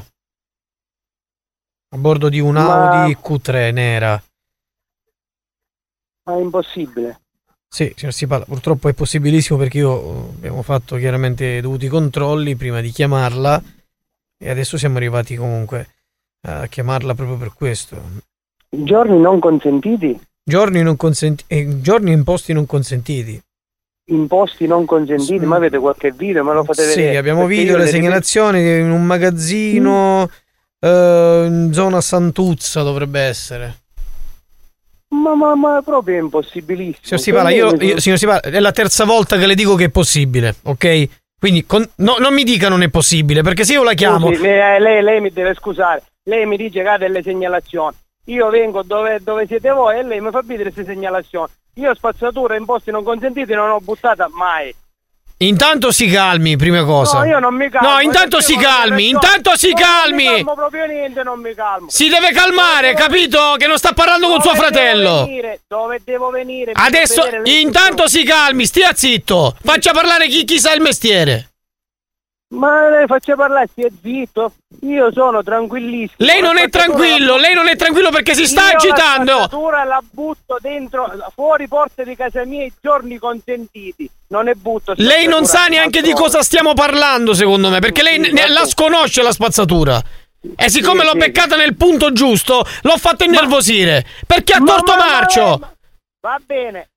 A bordo di un Ma- Audi Q3 nera. Ma è impossibile. Sì, signor Sipala, purtroppo è possibilissimo perché io eh, abbiamo fatto chiaramente i dovuti controlli prima di chiamarla e adesso siamo arrivati comunque a chiamarla proprio per questo. Giorni non consentiti? Giorni, non consenti- eh, giorni in posti non consentiti. In posti non consentiti? Ma avete qualche video? Me lo fate Sì, vedere? abbiamo Perché video, le segnalazioni in un magazzino eh, in zona Santuzza dovrebbe essere. Ma, ma, ma proprio è impossibilissimo. Signor Sipala, io, io- signor Sipala, è la terza volta che le dico che è possibile, ok? Quindi con- no- non mi dica non è possibile, perché se io la chiamo... Scusi, lei, lei- lei mi deve scusare. Lei mi dice che ha delle segnalazioni. io vengo dove, dove siete voi e lei mi fa vedere queste segnalazioni. Io spazzatura in posti non consentiti non ho buttata mai. Intanto si calmi, prima cosa. No, io non mi calmo. No, intanto perché si calmi, intanto si calmi. Non mi calmo proprio niente, non mi calmo. Si deve calmare, capito? Che non sta parlando con suo Dove devo Venire? fratello. Dove devo venire? Adesso, intanto si calmi, stia zitto. Faccia parlare chi, chi sa il mestiere. Ma lei faccia parlare, stia zitto. Io sono tranquillissimo. Lei non La è tranquillo, la- lei non è tranquillo perché si sta Io La agitando. spazzatura la butto dentro, fuori porte di casa mia i giorni consentiti. Non ne butto. Lei non sa neanche di cosa stiamo parlando, secondo me, perché lei Sì, ne- la sconosce la spazzatura. E siccome Sì, l'ho sì. beccata nel punto giusto, l'ho fatto innervosire. Perché ha Ma- torto ma- ma- marcio. ma- Va bene.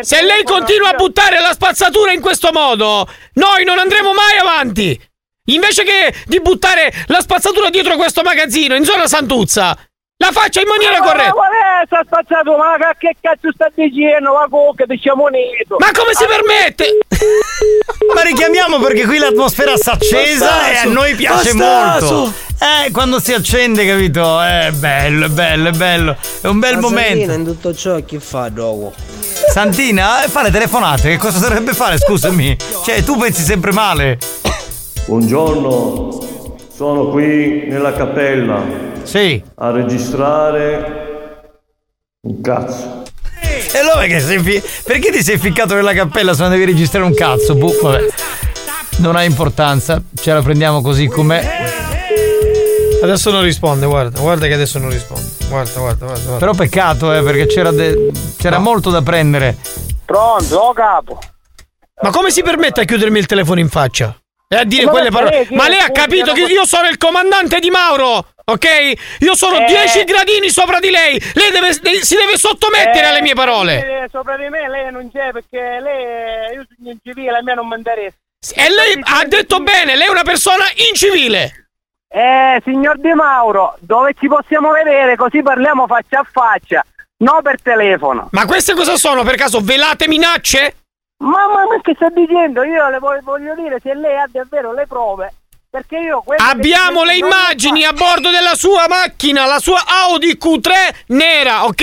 Se lei continua a buttare la spazzatura in questo modo, noi non andremo mai avanti. Invece che di buttare la spazzatura dietro questo magazzino in zona Santuzza, la faccia in maniera Ma corretta. qual è sta spazzatura? Ma che cazzo sta dicendo? Ma cocca di sciamonito. Ma come si permette? *laughs* Ma richiamiamo perché qui l'atmosfera si è accesa e a noi piace Bastaso. molto. Eh, quando si accende, capito? È bello, è bello, è bello. È un bel Ma momento. Santina, in tutto ciò che fa dopo? Santina, eh, fa le telefonate, che cosa dovrebbe fare? Scusami. Cioè, tu pensi sempre male. Buongiorno, sono qui nella cappella. Sì. A registrare un cazzo. E allora che sei fi- Perché ti sei ficcato nella cappella se non devi registrare un cazzo? Boh, vabbè. Non ha importanza, ce la prendiamo così com'è. Adesso non risponde, guarda, guarda che adesso non risponde. Guarda, guarda, guarda. guarda. Però peccato, eh, perché c'era, de- c'era molto da prendere. Pronto, oh capo. Ma come si permette a chiudermi il telefono in faccia? E a dire Ma quelle parole. chi Ma è? lei ha capito che io sono il comandante di Mauro, ok? Io sono Eh. 10 gradini sopra di lei. Lei deve- de- si deve sottomettere alle mie parole. Eh, sopra di me lei non c'è perché lei io sono in civile, a me non mi interessa. E lei ha detto bene, lei è una persona incivile. Eh, signor Di Mauro, dove ci possiamo vedere così parliamo faccia a faccia, no per telefono. Ma queste cosa sono? Per caso velate minacce? Ma, ma, ma che sta dicendo? Io le voglio, voglio dire se lei ha davvero le prove, perché io Abbiamo le immagini a bordo della sua macchina, la sua Audi Q3 nera, ok?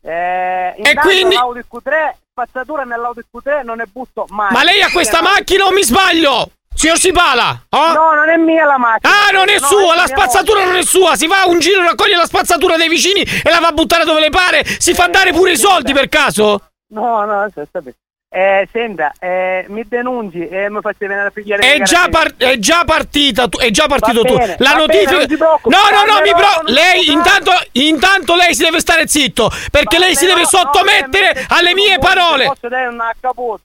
Eh, E quindi- l'Audi Q3, spazzatura nell'Audi Q3 non ne butto mai. Ma lei ha questa macchina o mi sbaglio? Signor Sipala? Oh? No, non è mia la macchina. Ah, non è No, sua, è la mia spazzatura non è sua. Si va a un giro, raccoglie la spazzatura dei vicini e la va a buttare dove le pare. Si fa dare pure i soldi per caso? No, no, bene. Eh, senta, eh, mi denunci e mi faccia venire a pigliare È già, par- è già partita, tu- è già partito Va tu. bene, La va notifica. bene, no, no, no, mi pro- Lei intanto, intanto lei si deve stare zitto. Perché lei si deve no, sottomettere veramente, alle mie parole. Posso dare un caputo.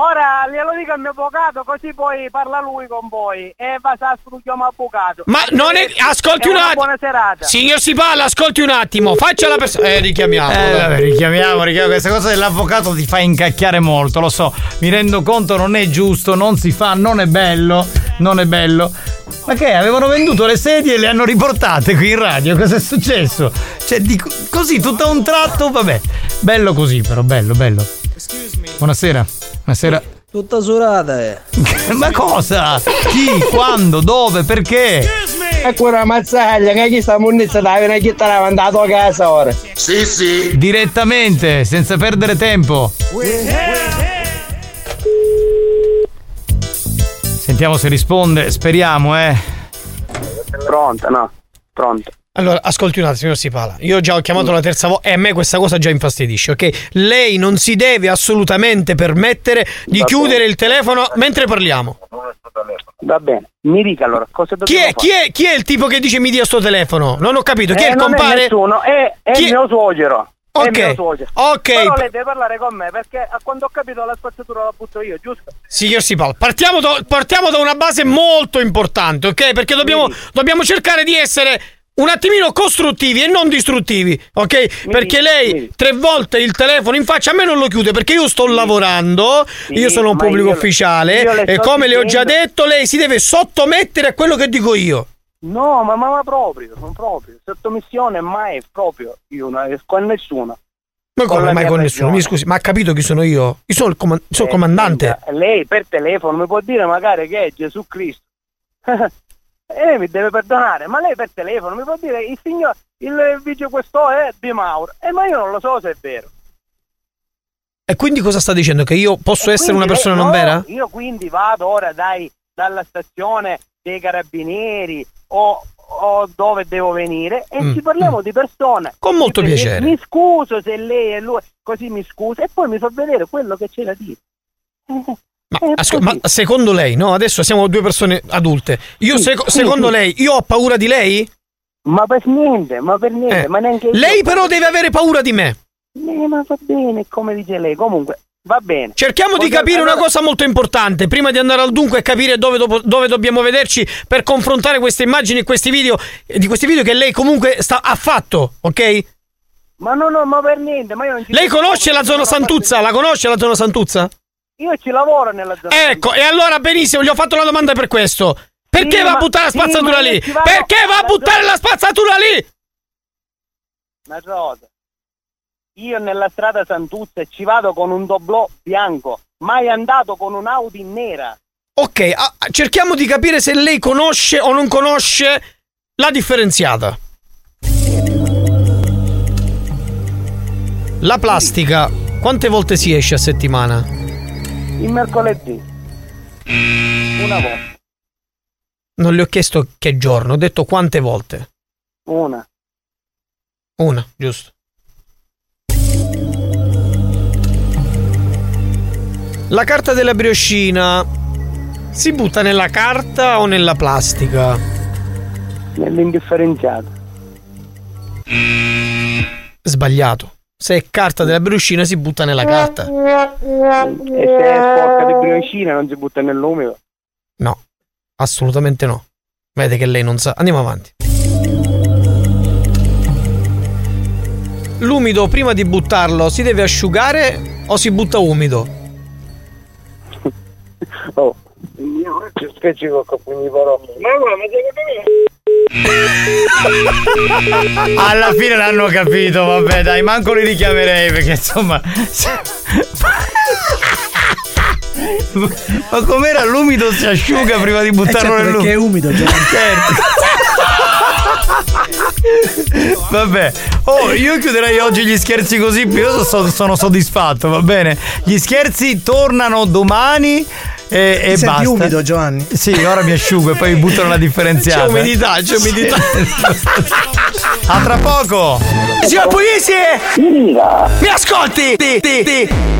Ora glielo dico al mio avvocato, così poi parla lui con voi e va a chiamo avvocato. Ma non è. Ascolti È un attimo. Buona serata. Signor Sipala, ascolti un attimo. Faccia la persona. Eh, richiamiamo. Eh, vabbè, richiamiamo, richiamiamo. Questa cosa dell'avvocato ti fa incacchiare molto, lo so. Mi rendo conto, non è giusto, non si fa, non è bello, non è bello. Ma che? Avevano venduto le sedie e le hanno riportate qui in radio. Cosa è successo? Cioè, dico, così, tutto a un tratto, vabbè. Bello così, però, bello, bello. Buonasera. Buonasera. Tutta surata, eh. *laughs* Ma cosa? Chi? Quando? Dove? Perché? Ecco una mazzaglia, che chi sta munizia dai, una chitarra mandato a casa ora. Sì, sì. Direttamente, senza perdere tempo. Sentiamo se risponde, speriamo, eh. Pronta, no? Pronto. Allora, ascolti un attimo, signor Sipala. Io già ho chiamato la terza volta e a me questa cosa già infastidisce, ok? Lei non si deve assolutamente permettere di Va chiudere bene. il telefono mentre parliamo. Va bene, mi dica allora cosa Chi è, chi, è, chi è il tipo che dice mi dia sto telefono? Non ho capito. Chi Eh, è il compare? È nessuno, è, è Chi il mio suocero. Ok, ok. Però lei deve parlare con me perché a quando ho capito la spazzatura la butto io, giusto? Signor Sipala, partiamo da, partiamo da una base molto importante, ok? Perché dobbiamo, dobbiamo cercare di essere un attimino costruttivi e non distruttivi, ok? Perché lei tre volte il telefono in faccia a me non lo chiude perché io sto lavorando, io sono un pubblico io le- ufficiale io e come le ho già dicendo- detto lei si deve sottomettere a quello che dico io. No, ma, ma, ma proprio, non proprio. Sottomissione mai proprio. Io non esco a nessuno. Ma Con come la mai con nessuno? Mi scusi, ma ha capito chi sono io? Io sono il, sono il Eh, comandante. senta, Lei per telefono mi può dire magari che è Gesù Cristo. *laughs* E lei mi deve perdonare, ma lei per telefono mi può dire il signor, il video questo è di Mauro. E ma io non lo so se è vero. E quindi cosa sta dicendo? Che io posso E essere una persona lei- non no, vera? Io quindi vado ora dai, dalla stazione dei carabinieri o, o dove devo venire e Mm, ci parliamo di persone. Con molto piacere. Mi scuso se lei è lui, così mi scuso e poi mi fa vedere quello che c'è da dire. Ma, asco- ma secondo lei, no? Adesso siamo due persone adulte. Io, Sì, seco- sì, secondo sì. lei, io ho paura di lei? Ma per niente, ma per niente, Eh. ma neanche io. Lei però deve avere paura di me. Eh, ma va bene, come dice lei. Comunque, va bene. Cerchiamo di Voglio- capire una allora- cosa molto importante prima di andare al dunque e capire dove, dopo- dove dobbiamo vederci per confrontare queste immagini e questi video eh, di questi video che lei comunque sta, ha fatto, ok? Ma no, no, ma per niente, ma io non ci Lei conosce la zona Santuzza? La conosce la zona Santuzza? Io ci lavoro nella zona. Ecco, e allora benissimo, gli ho fatto la domanda per questo. Perché Sì, va a ma- buttare la sì, spazzatura ma io lì? Perché va a buttare la spazzatura lì? Una cosa. Io nella strada Santuzza ci vado con un doblò bianco, mai andato con un'Audi nera. Ok, ah, cerchiamo di capire se lei conosce o non conosce la differenziata. La plastica, quante volte si esce a settimana? Il mercoledì. Una volta. Non le ho chiesto che giorno, ho detto quante volte. Una. Una, giusto. La carta della brioscina si butta nella carta o nella plastica? Nell'indifferenziato. Sbagliato. Se è carta della brioscina si butta nella carta. E se è sporca di briocina non si butta nell'umido. No, assolutamente no. Vede che lei non sa. Andiamo avanti. L'umido prima di buttarlo si deve asciugare o si butta umido? *laughs* Oh, io ci specifico con quindi parole. Ma guarda, Alla fine l'hanno capito, vabbè, dai, manco li richiamerei perché insomma. Ma com'era l'umido si asciuga prima di buttarlo certo, nell'umido? perché è umido, Giovanni. *laughs* Certo. Vabbè, oh, io chiuderei oggi gli scherzi così, io so- sono soddisfatto, va bene. Gli scherzi tornano domani e, e Ti basta. umido, Giovanni? Sì, ora mi asciugo e poi mi buttano la differenziata. C'è umidità, c'è umidità. A tra poco! Signor Pugliese! Mi ascolti! Ti, ti, ti.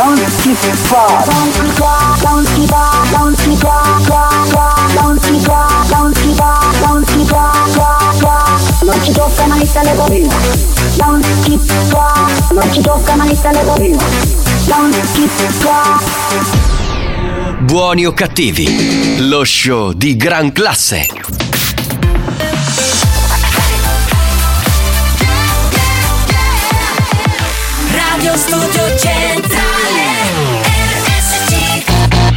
non si fa, non si fa, non si fa, non si fa, fa, fa, non ci tocca mai il telefonino, non si fa, non ci tocca mai il telefonino, non si fa. Buoni o cattivi, lo show di gran classe. Radio Studio Centrale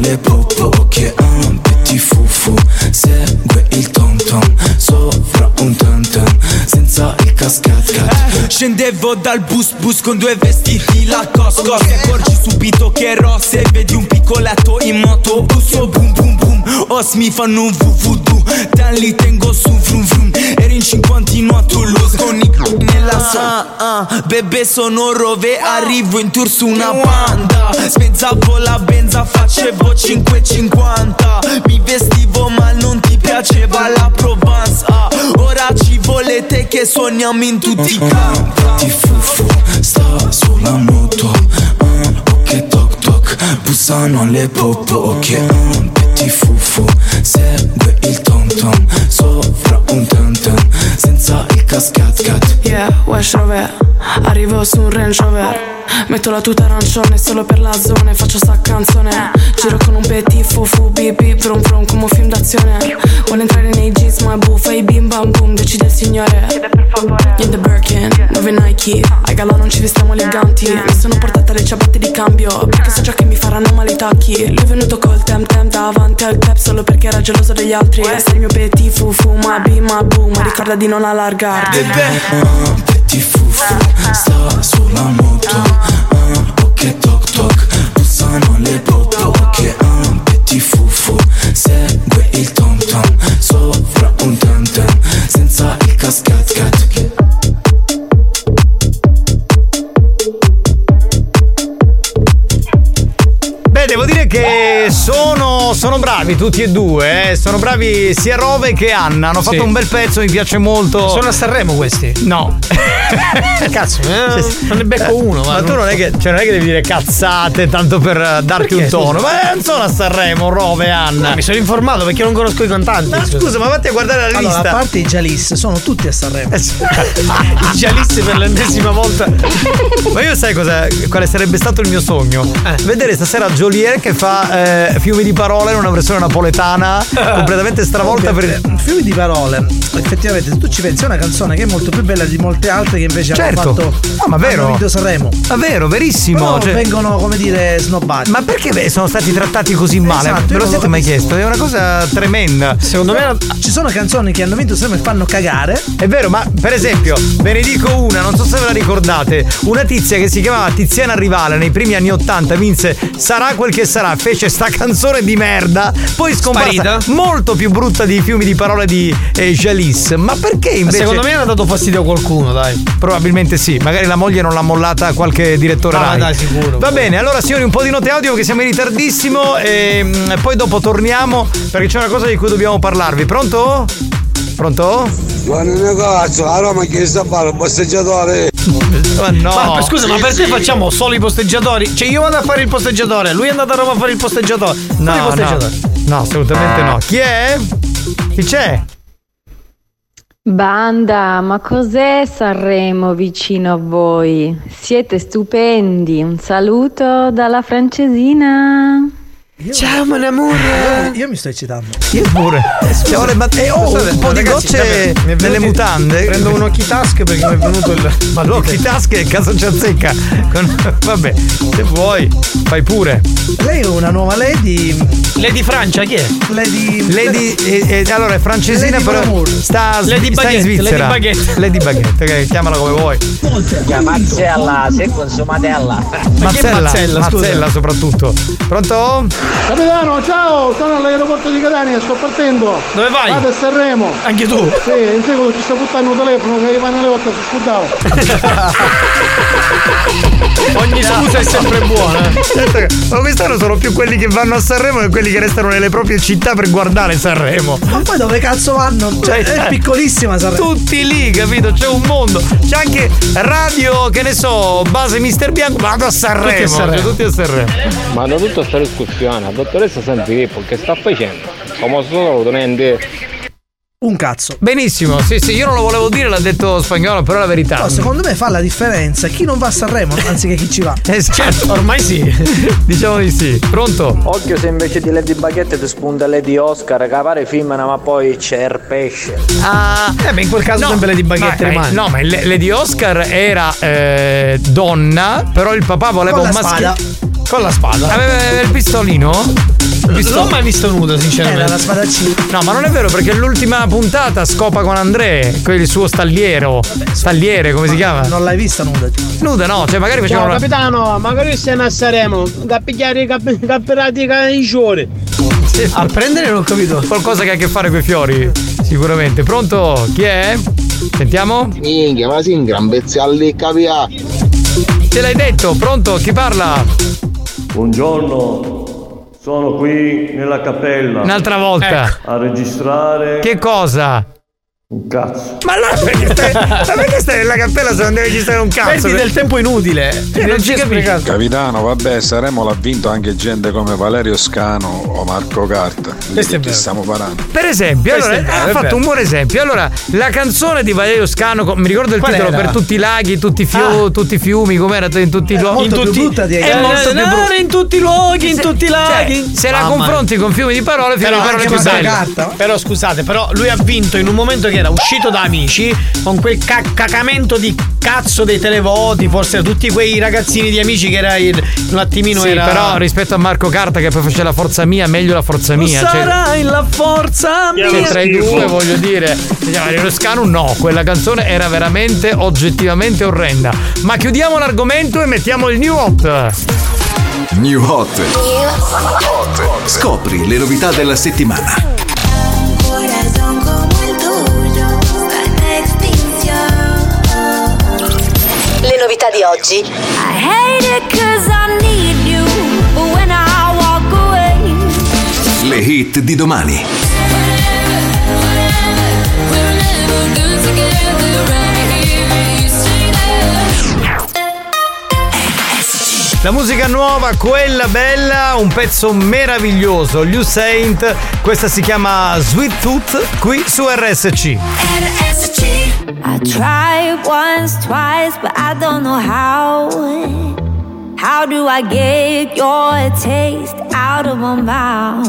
Le popo. Ok, ah, petit fufu, segue il tom tom. Sopra un tam tam, senza il cascat cat. Scendevo dal bus bus con due vestiti la cosco Ti accorgi subito che ero se vedi un piccoletto in moto Busso boom boom boom Os mi fanno un vuvudu Dan li tengo su vrum vrum Eri in cinquantino a Toulouse Con i nella ah, ah, Bebe sono rove Arrivo in tour su una banda. Spezzavo la benza Facevo 5,50 Mi vestivo ma non ti piaceva la Provence. Ah, Ora ci volete che suoniamo in tutti i campi. Ti fufu sta sulla moto. Ah, Ok toc toc. Bussano alle popo Ok ah, Petit fufu Segue il tom tom Sopra un tam tam Senza il cascat cat. Yeah, Wesh Rover Arrivo su un Range Rover. Metto la tuta arancione solo per la zona e faccio sta canzone. Giro con un petit fufu bip bip vrum come un film d'azione. Vuole entrare nei jeans ma buffa i bim bam boom Decide il signore. In the Birkin, dove Nike. Ai galà non ci vestiamo eleganti. Mi sono portata le ciabatte di cambio Perché so già che mi faranno male i tacchi. Lui è venuto col tem tem davanti al cap Solo perché era geloso degli altri. Sei il mio petit fufu ma bim ma boom. Ma ricorda di non allargarti. Ah, Petit fufu Sta sulla moto. Ah, Ok toc toc. Bussano le popo Ok Petit fufu Segue il tom tom Sopra un tam tam Senza il cascat cat. Beh, devo dire che sono, sono bravi tutti e due, eh. sono bravi sia Rove che Anna, hanno fatto Sì. un bel pezzo, mi piace molto. Sono a Sanremo questi? No. Cazzo, eh, non ne becco uno. Ma tu non è, che, cioè non è che devi dire cazzate tanto per eh, darti Perché, un tono. scusa? Ma non sono a Sanremo, Rove e Anna. No, mi sono informato perché non conosco i cantanti. Ma scusa, ma vatti a guardare la Allora, lista. a parte i Jalis, sono tutti a Sanremo. *laughs* I giallisti per l'ennesima volta. Ma io sai cosa, quale sarebbe stato il mio sogno? Vedere stasera Joliet che fa eh, fiumi di parole in una versione napoletana *laughs* completamente stravolta per Eh, Fiumi di parole. Effettivamente, se tu ci pensi, è una canzone che è molto più bella di molte altre che invece Certo. hanno fatto. No, ma vero. Hanno vinto Sanremo. Ma vero, verissimo. Però cioè- vengono, come dire, snobbati. Ma perché beh, sono stati trattati così male? Esatto, io lo non siete l'ho mai chiesto? È una cosa tremenda. Secondo me ci sono canzoni che hanno vinto Sanremo e fanno cagare. È vero, ma per esempio, ve ne dico una, non so se ve la ricordate. Una tizia che si chiamava Tiziana Rivale nei primi anni Ottanta vinse Sarà quel che sarà, fece sta canzone di merda, poi scomparsa Sparita. molto più brutta di fiumi di parole di eh, Jalis. Ma perché invece Secondo me hanno dato fastidio a qualcuno, dai. Probabilmente sì, magari la moglie non l'ha mollata a qualche direttore ma Rai. dai, sicuro. Va bene, allora signori un po' di note audio perché siamo in ritardissimo e mm, poi dopo torniamo perché c'è una cosa di cui dobbiamo parlarvi. Pronto? Pronto? Buon negozio, a Roma chi sta a fare? Un bosseggiatore. Ma no. Ma scusa, ma perché facciamo solo i posteggiatori? Cioè, io vado a fare il posteggiatore, lui è andato a Roma a fare il posteggiatore. Fai il No, no, posteggiatore. no, assolutamente no. Chi è? Chi c'è? Banda, ma cos'è Sanremo vicino a voi? Siete stupendi. Un saluto dalla francesina. Ciao, mon amour. Io, io mi sto eccitando. Io pure. Siamo le bat- eh, oh, un po' di gocce vabbè, è nelle mutande. Prendo un occhitask perché mi è venuto il. Ma l'occhitask che cazzo ci azzecca? Con- Vabbè, se vuoi, fai pure. Lei è una nuova Lady. Lady Francia, chi è? Lady. Lady, eh, eh, allora è francesina, Lady però Glamour. sta, Lady sta in Baguette, Svizzera. Lady Baguette. Lady Baguette, ok, chiamala come vuoi. Mazzella, se consumatella. Mazzella, Mazzella, scusa? Mazzella soprattutto. Pronto? Capitano, ciao, sono all'aeroporto di Catania, sto partendo. Dove vai? Vado a Sanremo. Anche tu? Sì, in seguito ci sto buttando un telefono che nelle volte si scudava. *laughs* Ogni scusa è sempre buona. eh. Ma quest'anno sono più quelli che vanno a Sanremo che quelli che restano nelle proprie città per guardare Sanremo. Ma poi dove cazzo vanno? Cioè, è piccolissima Sanremo. Tutti lì, capito? C'è un mondo. C'è anche radio, che ne so, base Mister Bianco. Vado a Sanremo. Tutti a Sanremo. cioè, tutti a Sanremo. Ma da tutta questa discussione, la dottoressa Sanfilippo che sta facendo? Come solo tenente Un cazzo. Benissimo, sì, sì, io non lo volevo dire, l'ha detto spagnolo, però è la verità. No, secondo me fa la differenza chi non va a Sanremo anziché chi ci va. *laughs* Eh, certo, ormai sì. *laughs* diciamo di sì. Pronto? Occhio se invece di Lady Baguette ti spunta Lady Oscar, che pare film ma poi c'è il pesce. Ah, Eh, beh, in quel caso sempre Lady Baguette ma, eh, rimane. No, ma Lady Oscar era eh, donna, però il papà voleva Con un maschio. Spada. Con la spada. Aveva il pistolino? Il Non l'ho mai visto nudo, sinceramente. Era la spadaccina. No, ma non è vero perché l'ultima puntata scopa con André, il suo stagliero. Stagliere, come si chiama? Non l'hai vista nuda. Nuda, no, cioè magari facevano. Ciao una- capitano, magari stiamo a Saremo, da pigliare i cap- cappirati i giori. Sì. A prendere non ho capito. Qualcosa che ha a che fare con i fiori. Sicuramente. Pronto? Chi è? Sentiamo? Minchia, ma si in gran pezzi capia. Te l'hai detto, pronto? Chi parla? Buongiorno, sono qui nella cappella. Un'altra volta. A registrare. Che cosa? Un cazzo. Ma là perché stai, ma perché stai nella cappella se non devi registrare un cazzo? Perdi del tempo inutile. Eh, non ci capisci. Capitano, vabbè, Saremo l'ha vinto anche gente come Valerio Scano o Marco Carta. Di chi stiamo parlando? Per esempio, allora, vero, ha fatto un buon esempio. Allora, la canzone di Valerio Scano, mi ricordo il Qual titolo, era? per tutti i laghi, tutti i, fiu- tutti i fiumi, com'era? In tutti i luoghi. in tutti, brutta di- è molto in tutti i luoghi, in Se- tutti i cioè, laghi. se la confronti con fiumi di parole, fiumi Però, di parole più Marco belli. Carta. però scusate, però lui ha vinto in un momento che era uscito da amici con quel ca- cacamento di cazzo dei televoti, forse tutti quei ragazzini di amici che era il- un attimino Sì, era però rispetto a Marco Carta che poi faceva la forza mia, meglio la forza Tu mia. Cioè, sarai la forza mia. cioè, tra i due voglio dire, Valerio Scano no, quella canzone era veramente oggettivamente orrenda. Ma chiudiamo l'argomento e mettiamo il new hot. New Hot. Scopri le novità della settimana. Novità di oggi. I hate it cause I need you, but when I walk away, Le hit di domani. La musica nuova, quella bella, un pezzo meraviglioso. Liu Saint, questa si chiama Sweet Tooth qui su RSC. I tried once, twice, but I don't know how. How do I get your taste out of my mouth?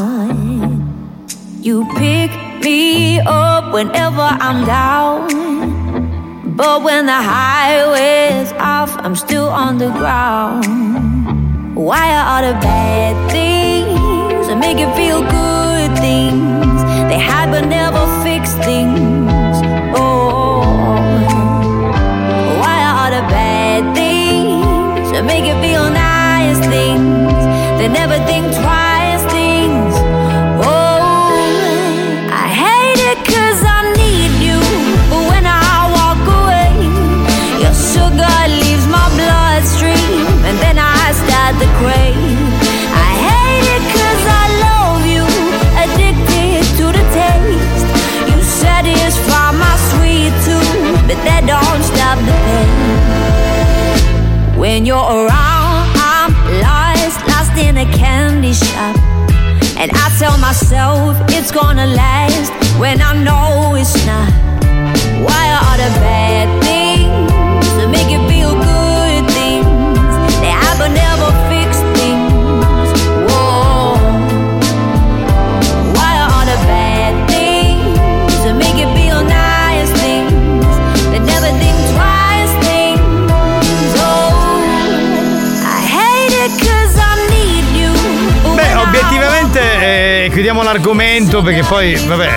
You pick me up whenever I'm down. But when the highway's off, I'm still on the ground. Why are all the bad things that make you feel good things? They hide but never fix things. Oh, why are all the bad things that make you feel nice things? They never think twice that don't stop the pain. When you're around, I'm lost, lost in a candy shop. And I tell myself it's gonna last when I know it's not. Why are the bad things eh, chiudiamo l'argomento perché poi, vabbè.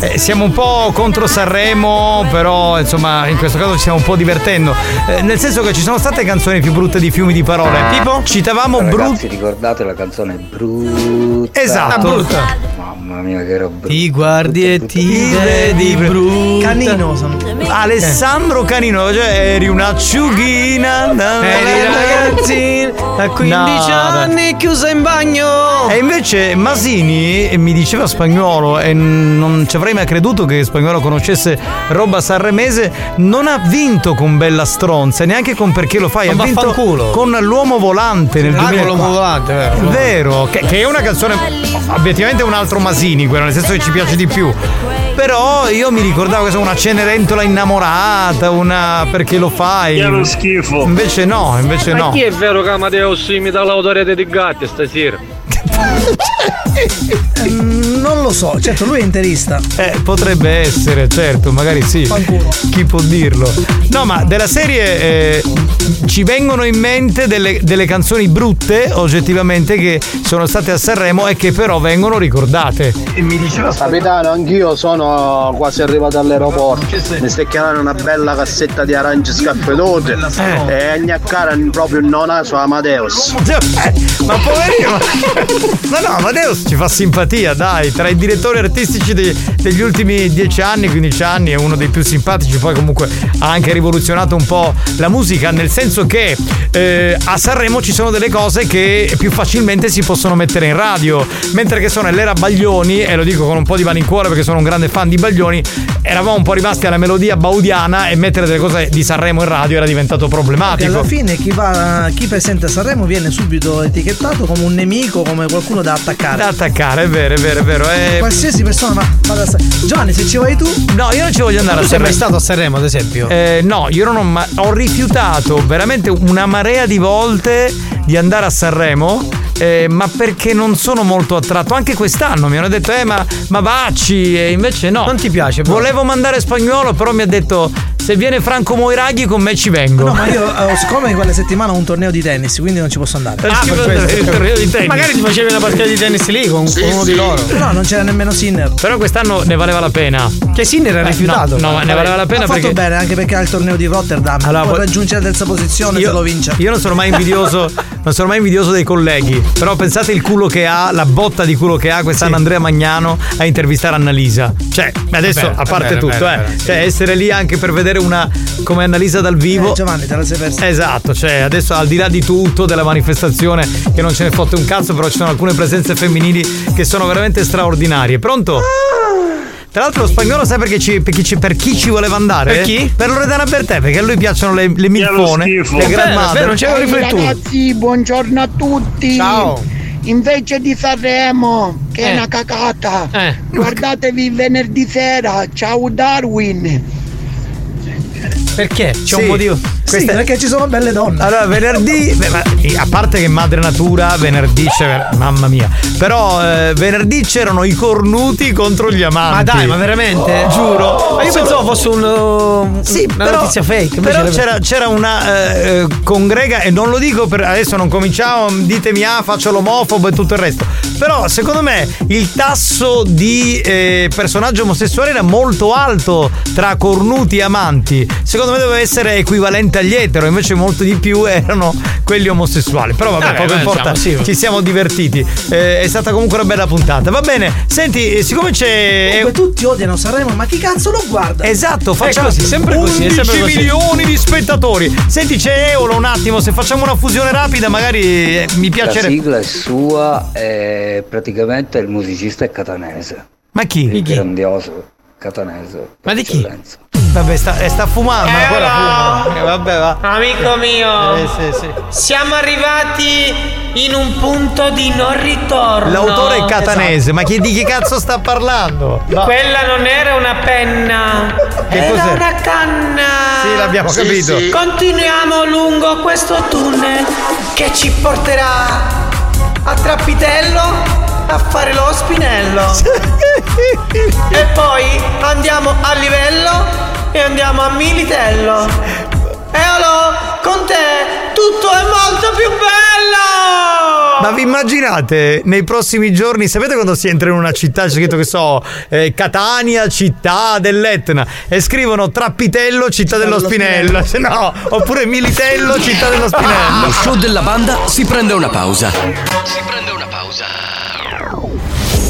eh, siamo un po' contro Sanremo, però insomma in questo caso ci stiamo un po' divertendo. Eh, nel senso che ci sono state canzoni più brutte di fiumi di parole. Tipo, citavamo Ragazzi, brutte. ricordate la canzone brutta? Esatto. Ah, brutta. Mamma mia, che brutta. Ti guardi e ti vedi brutta. Canino sono. Alessandro Canino, cioè eri un'acciughina. Eri ragazzino a 15 No, anni chiusa in bagno. E invece Masini mi diceva spagnolo e non ci avrei mai creduto che spagnolo conoscesse roba sanremese. Non ha vinto con Bella Stronza, neanche con Perché lo fai. Ma ha vinto vaffanculo. con L'Uomo Volante nel Ah, con 2004. l'uomo volante, vero. È vero, che, che è una canzone obiettivamente un altro Masini, quello, nel senso che ci piace di più. Però io mi ricordavo che sono una Cenerentola innamorata, una Perché lo fai. Che è uno schifo. Invece no, invece Ma no. chi è vero che Amadeus imita l'autore di Gatti stasera? Mm, non lo so, certo, lui è interista. Eh, potrebbe essere, certo, magari sì. Chi può dirlo? No, ma della serie eh, ci vengono in mente delle, delle canzoni brutte, oggettivamente, che sono state a Sanremo e che però vengono ricordate. E mi diceva Capitano, anch'io sono quasi arrivato all'aeroporto. Mi stai chiamando una bella cassetta di arance scaffedose e agnaccare proprio il non naso Amadeus. Ma poverino! *laughs* No, no, Amadeus ci fa simpatia, dai. Tra i direttori artistici de- degli ultimi 10 anni, 15 anni, è uno dei più simpatici. Poi, comunque, ha anche rivoluzionato un po' la musica, nel senso che eh, a Sanremo ci sono delle cose che più facilmente si possono mettere in radio. Mentre che sono nell'era Baglioni, e lo dico con un po' di malincuore perché sono un grande fan di Baglioni, eravamo un po' rimasti alla melodia baudiana e mettere delle cose di Sanremo in radio era diventato problematico. alla fine chi, va, chi presenta Sanremo viene subito etichettato come un nemico, come qualcuno da attaccare. Da attaccare, è vero, è vero, è vero. è- Qualsiasi persona va, vada a Sanremo. Giovanni, se ci vai tu. No, io non ci voglio andare Tu a sei mai Sanremo. stato a Sanremo, ad esempio? Eh, no, io non ho mai. Ho rifiutato veramente una marea di volte di andare a Sanremo. eh, ma perché non sono molto attratto anche quest'anno mi hanno detto eh ma, ma vacci e invece no non ti piace volevo mandare spagnolo però mi ha detto se viene Franco Moiraghi con me ci vengo No, ma io, eh, siccome in quella settimana ho un torneo di tennis, quindi non ci posso andare. Ah, per questo. Il torneo di tennis. Magari ti facevi una partita di tennis lì con, con uno di loro. No, non c'era nemmeno Sinner. però quest'anno ne valeva la pena Che Sinner ha Eh, rifiutato. no, no, ne valeva la pena ha fatto perché bene anche perché ha il torneo di Rotterdam. Allora, Può raggiungere la terza posizione se lo vince. Io non sono mai invidioso, *laughs* non sono mai invidioso dei colleghi. Però pensate il culo che ha, la botta di culo che ha quest'anno Andrea Magnano a intervistare Annalisa. Cioè, adesso, vero, a parte vero, tutto, vero, eh. sì. Cioè, essere lì anche per vedere una come Annalisa dal vivo. Eh, Giovanni, te la sei persa. Esatto, cioè adesso al di là di tutto, della manifestazione, che non ce ne fotte un cazzo, però ci sono alcune presenze femminili che sono veramente straordinarie. Pronto? Tra l'altro lo spagnolo sai perché ci, per, chi ci, per chi ci voleva andare? Per chi? Per Loredana Bertè, perché a lui piacciono le, le milfone, le È è vero, non c'avevo Ehi, riflettuto. ragazzi, buongiorno a tutti. Ciao. Invece di Sanremo, che è Eh. una cacata, Eh. guardatevi venerdì sera. Ciao Darwin. Perché? C'è Sì. un motivo. Sì, perché ci sono belle donne. Allora, venerdì, beh, ma, a parte che madre natura, venerdì c'è, mamma mia. Però eh, venerdì c'erano i cornuti contro gli amanti. Ma dai, ma veramente? Giuro. Ma io pensavo fosse un, uh, Sì, una però, notizia fake. Però era- c'era, c'era una eh, eh, congrega, e non lo dico per adesso non cominciamo, ditemi ah, faccio l'omofobo e tutto il resto. Però secondo me il tasso di eh, personaggio omosessuale era molto alto tra cornuti e amanti. Secondo me doveva essere equivalente agli etero, invece molto di più erano quelli omosessuali. Però vabbè, Vabbè, poco beh, importa, diciamo, sì. ci siamo divertiti. Eh, è stata comunque una bella puntata. Va bene, senti, siccome c'è. Comunque tutti odiano Sanremo, ma chi cazzo lo guarda? Esatto, facciamo così, sempre così, è 11 sempre così. milioni di spettatori. Senti, c'è Eolo un attimo, se facciamo una fusione rapida, magari eh, mi La piacerebbe. sigla è sua e praticamente il musicista è catanese. Ma chi? Il grandioso catanese. Ma di chi? eccellenza. Vabbè, sta, eh, sta fumando, ancora fuma. Eh, vabbè, va. Amico mio, Eh, sì, sì. siamo arrivati in un punto di non ritorno. L'autore è catanese, ma chi, di che cazzo sta parlando? No. Quella non era una penna, Che era cos'è? una canna. Sì, l'abbiamo capito. Continuiamo lungo questo tunnel che ci porterà a Trappitello a fare lo spinello. e poi andiamo a livello e andiamo a Militello. Eolo, con te tutto è molto più bello! Ma vi immaginate nei prossimi giorni, sapete quando si entra in una città, c'è scritto che so, eh, Catania, città dell'Etna, e scrivono Trappitello, città dello Spinello, Se *laughs* no, oppure Militello, città dello Spinello. Lo show della banda si prende una pausa. Si prende una pausa.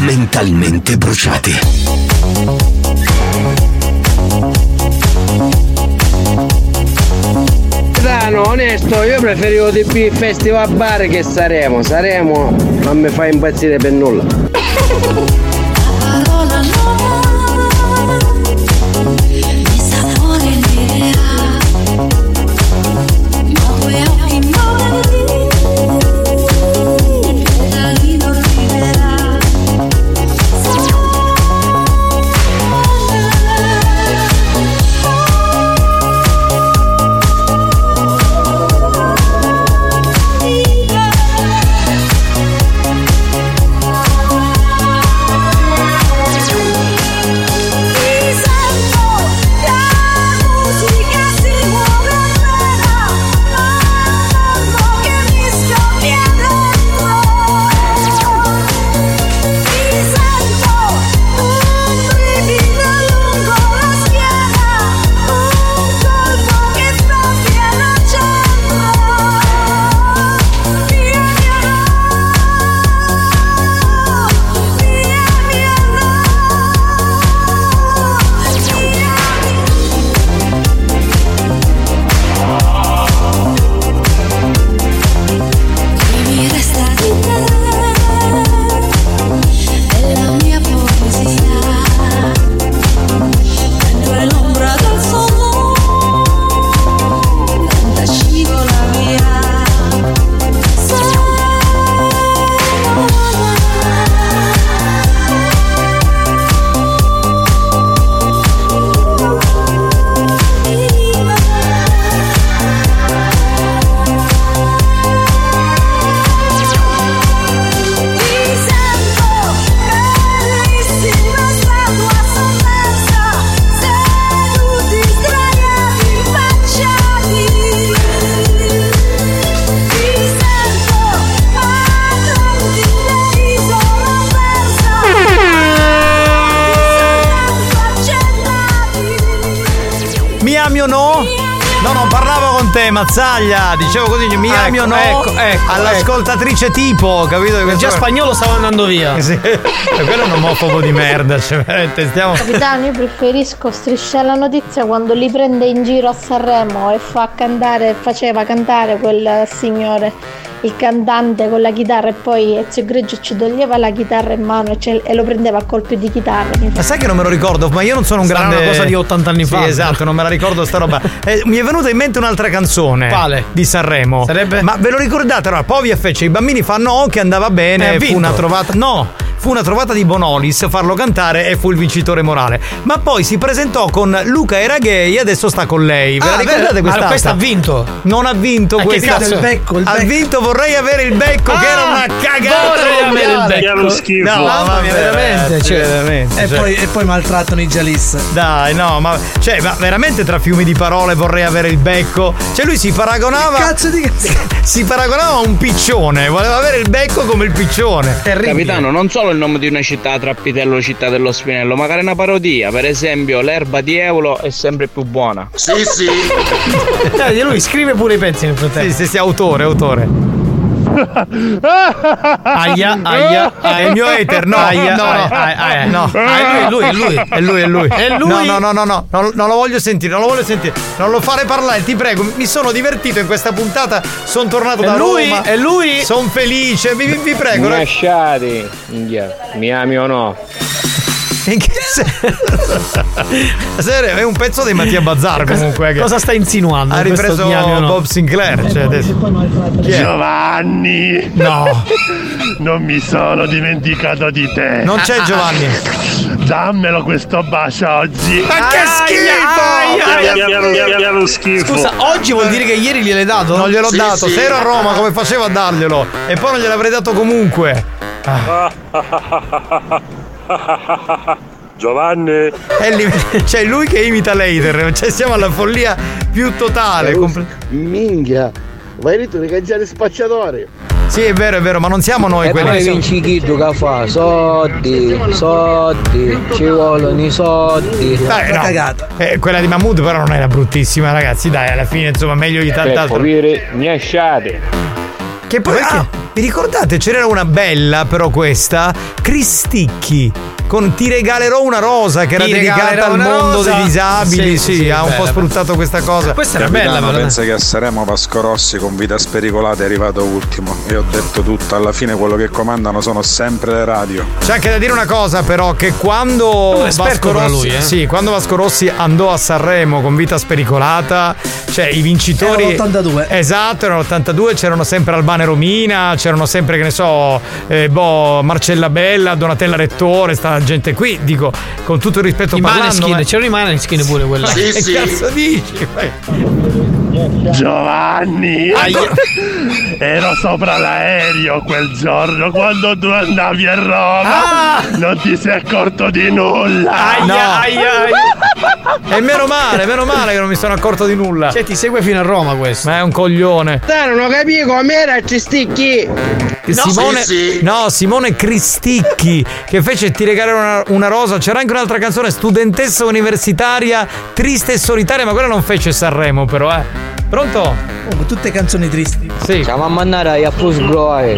Mentalmente bruciati. capitano, onesto, io preferivo di più il festival bar che Saremo. Saremo non mi fa impazzire per nulla. Mazzaglia. Dicevo così, mi Ah, ami o ecco, no? ecco, ecco, All'ascoltatrice tipo, capito? Già spagnolo stava andando via. *laughs* Sì. E quello è un omofobo di merda, cioè, veramente stiamo. Capitano, io preferisco strisciare la notizia quando li prende in giro a Sanremo e fa cantare, faceva cantare quel signore, il cantante con la chitarra e poi Ezio Greggio ci toglieva la chitarra in mano e, ce- e lo prendeva a colpi di chitarra. Ma sai che non me lo ricordo? Ma io non sono un Sarà grande. una cosa di 80 anni Sì, fa. esatto, non me la ricordo sta roba. *laughs* Eh, mi è venuta in mente un'altra canzone. Quale? Di Sanremo. Sarebbe? Ma ve lo ricordate? Allora, Povia fece i bambini fanno oh, che andava bene. Eh, fu una trovata. No! Fu una trovata di Bonolis farlo cantare e fu il vincitore morale. Ma poi si presentò con Luca era gay e adesso sta con lei. Ve la Ah, ricordate vero? questa? Ma questa ha vinto. Non ha vinto Ah, che questa. cazzo? Il becco, il ha becco. vinto vorrei avere il becco, che Ah, era una cagata. vorrei avere il becco. Che è lo schifo. No, Mamma mia, veramente, cioè. veramente, E cioè. poi, e poi maltrattano i Jalis. Dai, no, ma cioè, ma veramente tra fiumi di parole vorrei avere il becco. Cioè, lui si paragonava. Cazzo di *laughs* Si paragonava a un piccione, voleva avere il becco come il piccione. Capitano, non solo il nome di una città Trappitello, città dello Spinello, magari una parodia. Per esempio, l'erba di Eolo è sempre più buona. Sì, sì. *laughs* Dai, lui scrive pure i pezzi nel frattempo. Sì, sì, sì, autore, autore. Aia, aia, aia. È il mio hater, no, Aia, no, aia, no, aia, aia. no. Ah, è lui, è lui, è lui, è lui. È lui. No, no, no, no, no, non, non lo voglio sentire, non lo voglio sentire. Non lo fare parlare, ti prego. Mi sono divertito in questa puntata, sono tornato È da lui, Roma. è lui. Sono felice, vi, vi- vi prego. Rag- lasciate. Mi ami o no? In che senso? *laughs* Serio, è un pezzo di Mattia Bazzar comunque. eh, che Cosa sta insinuando? Ha ripreso no? Bob Sinclair. Cioè adesso. Giovanni! No! *laughs* Non mi sono dimenticato di te! Non c'è Giovanni. *laughs* Dammelo questo bacio oggi! Ma che schifo! Piano, piano, piano schifo! Scusa, oggi vuol dire che ieri gliel'hai dato? Non gliel'ho dato. Se ero a Roma, come facevo a darglielo? E poi non gliel'avrei dato comunque. *laughs* Giovanni! C'è *laughs* lui che imita l'hater. Cioè, siamo alla follia più totale. compl- Minchia, vai lì tu di cangiare spacciatori. Sì, è vero, è vero, ma non siamo noi E quelli poi che sono- vinci chi tu che fa? Soldi, soldi, ci vogliono i soldi. Dai, no. Eh, quella di Mahmood però non era bruttissima, ragazzi. Dai, alla fine, insomma, meglio di Peppo, tant'altro. vire, mi lasciate. Che poi. ah, vi ricordate? C'era una bella, però questa. Cristicchi. Con Ti regalerò una rosa che era Ti dedicata al mondo rosa. dei disabili. Sì, Sì, sì, ha un po' sfruttato questa cosa. Questa era Capitano, bella, però. pensa che a Saremo Vasco Rossi con vita spericolata è arrivato ultimo. Io ho detto tutto, alla fine quello che comandano sono sempre le radio. C'è anche da dire una cosa, però, che quando Vasco Rossi, lui, eh. sì, quando Vasco Rossi andò a Sanremo con vita spericolata, cioè i vincitori. Era l'82. Esatto, erano l'82, c'erano sempre Albano e Romina, c'erano sempre, che ne so, eh, boh, Marcella Bella, Donatella Rettore, sta gente qui, dico, con tutto il rispetto I parlando. Maneskin, ma- c'erano i Maneskin pure quella. Ma *laughs* che cazzo dici? Giovanni! *laughs* Ero sopra l'aereo quel giorno quando tu andavi a Roma! Non ti sei accorto di nulla! No. E meno male, meno male che non mi sono accorto di nulla. Cioè, ti segue fino a Roma questo. Ma è un coglione. Dai, non capisco com'era ci sticchi! Simone, no, Simone Cristicchi che fece Ti regalerò una, una rosa. C'era anche un'altra canzone, Studentessa universitaria, triste e solitaria, ma quella non fece Sanremo, però, eh. Pronto? Oh, tutte canzoni tristi. Sì. Siamo a Mannara a Fusgroe,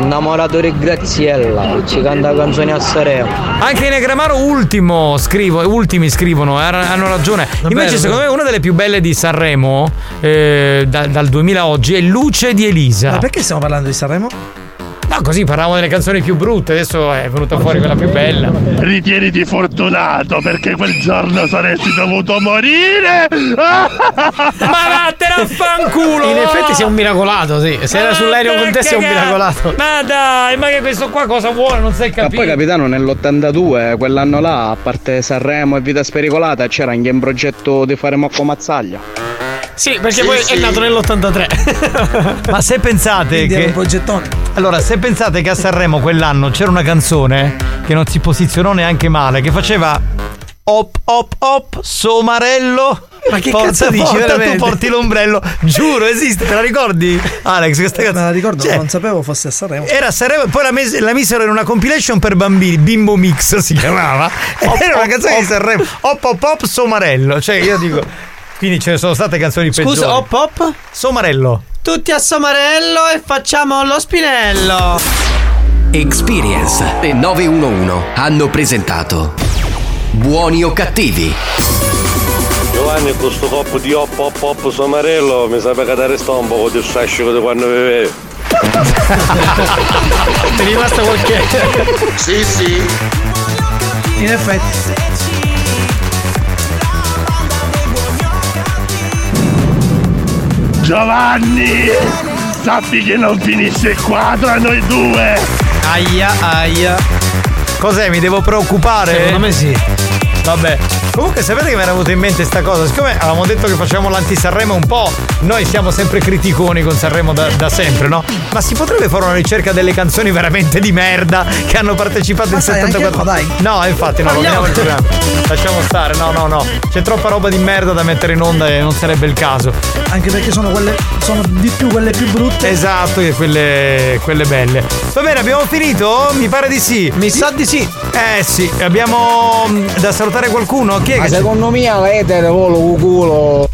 innamorato di Graziella, ci canta canzoni a Saremo. Anche in Negramaro ultimo scrivo, ultimi scrivono, eh, hanno ragione. Invece, bello, secondo me, una delle più belle di Sanremo eh, da- dal 2000 a oggi è Luce di Elisa. Ma perché stiamo parlando di Sanremo? No, così parlavamo delle canzoni più brutte, adesso è venuta fuori quella più bella. Ritieniti fortunato perché quel giorno saresti dovuto morire! *laughs* Ma vattene a fanculo! In effetti sei un miracolato, sì. Se era sull'aereo con te sei un miracolato. Ma dai, ma che questo qua cosa vuole? Non sai Ma poi capitano nell'82, quell'anno là, a parte Sanremo e Vita Spericolata, c'era anche in progetto di fare Mocco Mazzaglia. Sì, perché Sì, poi sì. è nato nell'83. *laughs* Ma se pensate Quindi era che. un progettone. Allora, se pensate che a Sanremo quell'anno c'era una canzone che non si posizionò neanche male, che faceva Op op op, somarello. Ma che porta, cazzo dici, porta, veramente? tu porti l'ombrello. Giuro, esiste, te la ricordi? Alex, questa canzone. Me la ricordo, Cioè, non sapevo fosse a Sanremo. Era a Sanremo e poi la, mes- la misero in una compilation per bambini, Bimbo Mix si chiamava. Era una canzone di Sanremo. Op op op, somarello. Cioè, io dico. Quindi ce ne sono state canzoni peggiori. Scusa, hop hop. Somarello. Tutti a Somarello e facciamo lo spinello. Experience e 911 hanno presentato Buoni o cattivi? Giovanni, questo coppo di hop hop hop somarello mi sa che dare stomaco di strascico di quando bevevi. Ti *laughs* è rimasta qualche. Sì, sì. In effetti. Giovanni! Sappi che non finisce qua tra noi due! Aia, aia. Cos'è? Mi devo preoccupare? Secondo me sì. Vabbè. Comunque sapete che mi era venuta in mente sta cosa? Siccome avevamo detto che facciamo l'anti-Sanremo un po', noi siamo sempre criticoni con Sanremo da, da sempre, no? Ma si potrebbe fare una ricerca delle canzoni veramente di merda che hanno partecipato in sai, anche 74 no, dai. No, infatti no, roviniamo il programma. Lasciamo stare, no, no, no. C'è troppa roba di merda da mettere in onda e non sarebbe il caso. Anche perché sono quelle. sono di più quelle più brutte. Esatto, che quelle, quelle belle. Va bene, abbiamo finito? Mi pare di sì. Mi sa di sì. Eh sì, abbiamo mm, da salutare qualcuno? Chi è Ma che secondo me l'etere volo culo.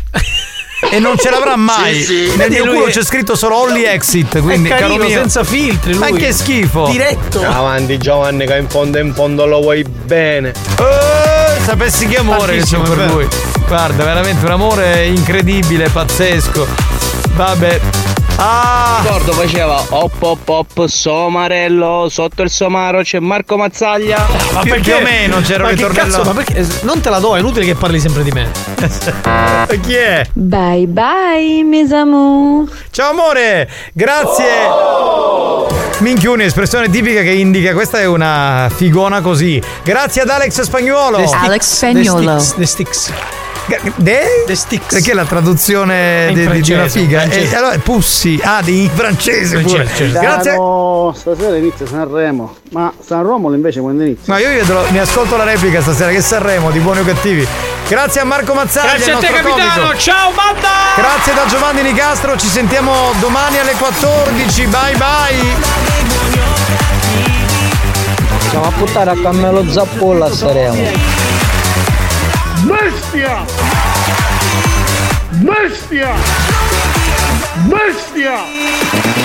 E non ce l'avrà mai. Sì, sì. Nel Vedi, mio lui culo è- c'è scritto solo Only Exit. Quindi, è carino, caro mio. senza filtri. Ma lui. che schifo. Diretto. Avanti Giovanni che in fondo in fondo lo vuoi bene. Eh, sapessi che amore che è per lui. Guarda, veramente un amore incredibile, pazzesco. Vabbè. Ah! Ricordo faceva hop hop hop somarello, sotto il somaro c'è Marco Mazzaglia. Ma Più- più o meno c'era ma che ritornello. cazzo, ma perché? Non te la do, è inutile che parli sempre di me. *laughs* Chi è? Bye bye, mes amours. Ciao amore, grazie. Minchioni, espressione tipica che indica questa è una figona così. Grazie ad Alex Spagnuolo. The Alex Spagnuolo. The sticks. The sticks. De? The sticks. Perché è la traduzione di, di- di una figa? francese. E allora Pussi. Ah, di francese pure. Francese, certo. Grazie. Stasera inizia Sanremo. Ma San Romolo invece quando inizia? No, io vedo- mi ascolto la replica stasera che Sanremo di buoni o cattivi. Grazie a Marco Mazzaglia. Grazie a te, nostro capitano. comico. Ciao, banda. Grazie da Giovanni Nicastro, ci sentiamo domani alle 14. Bye bye. Siamo a puttare a Cammelo Zappolla a Saremo. Bestia! Bestia! Bestia!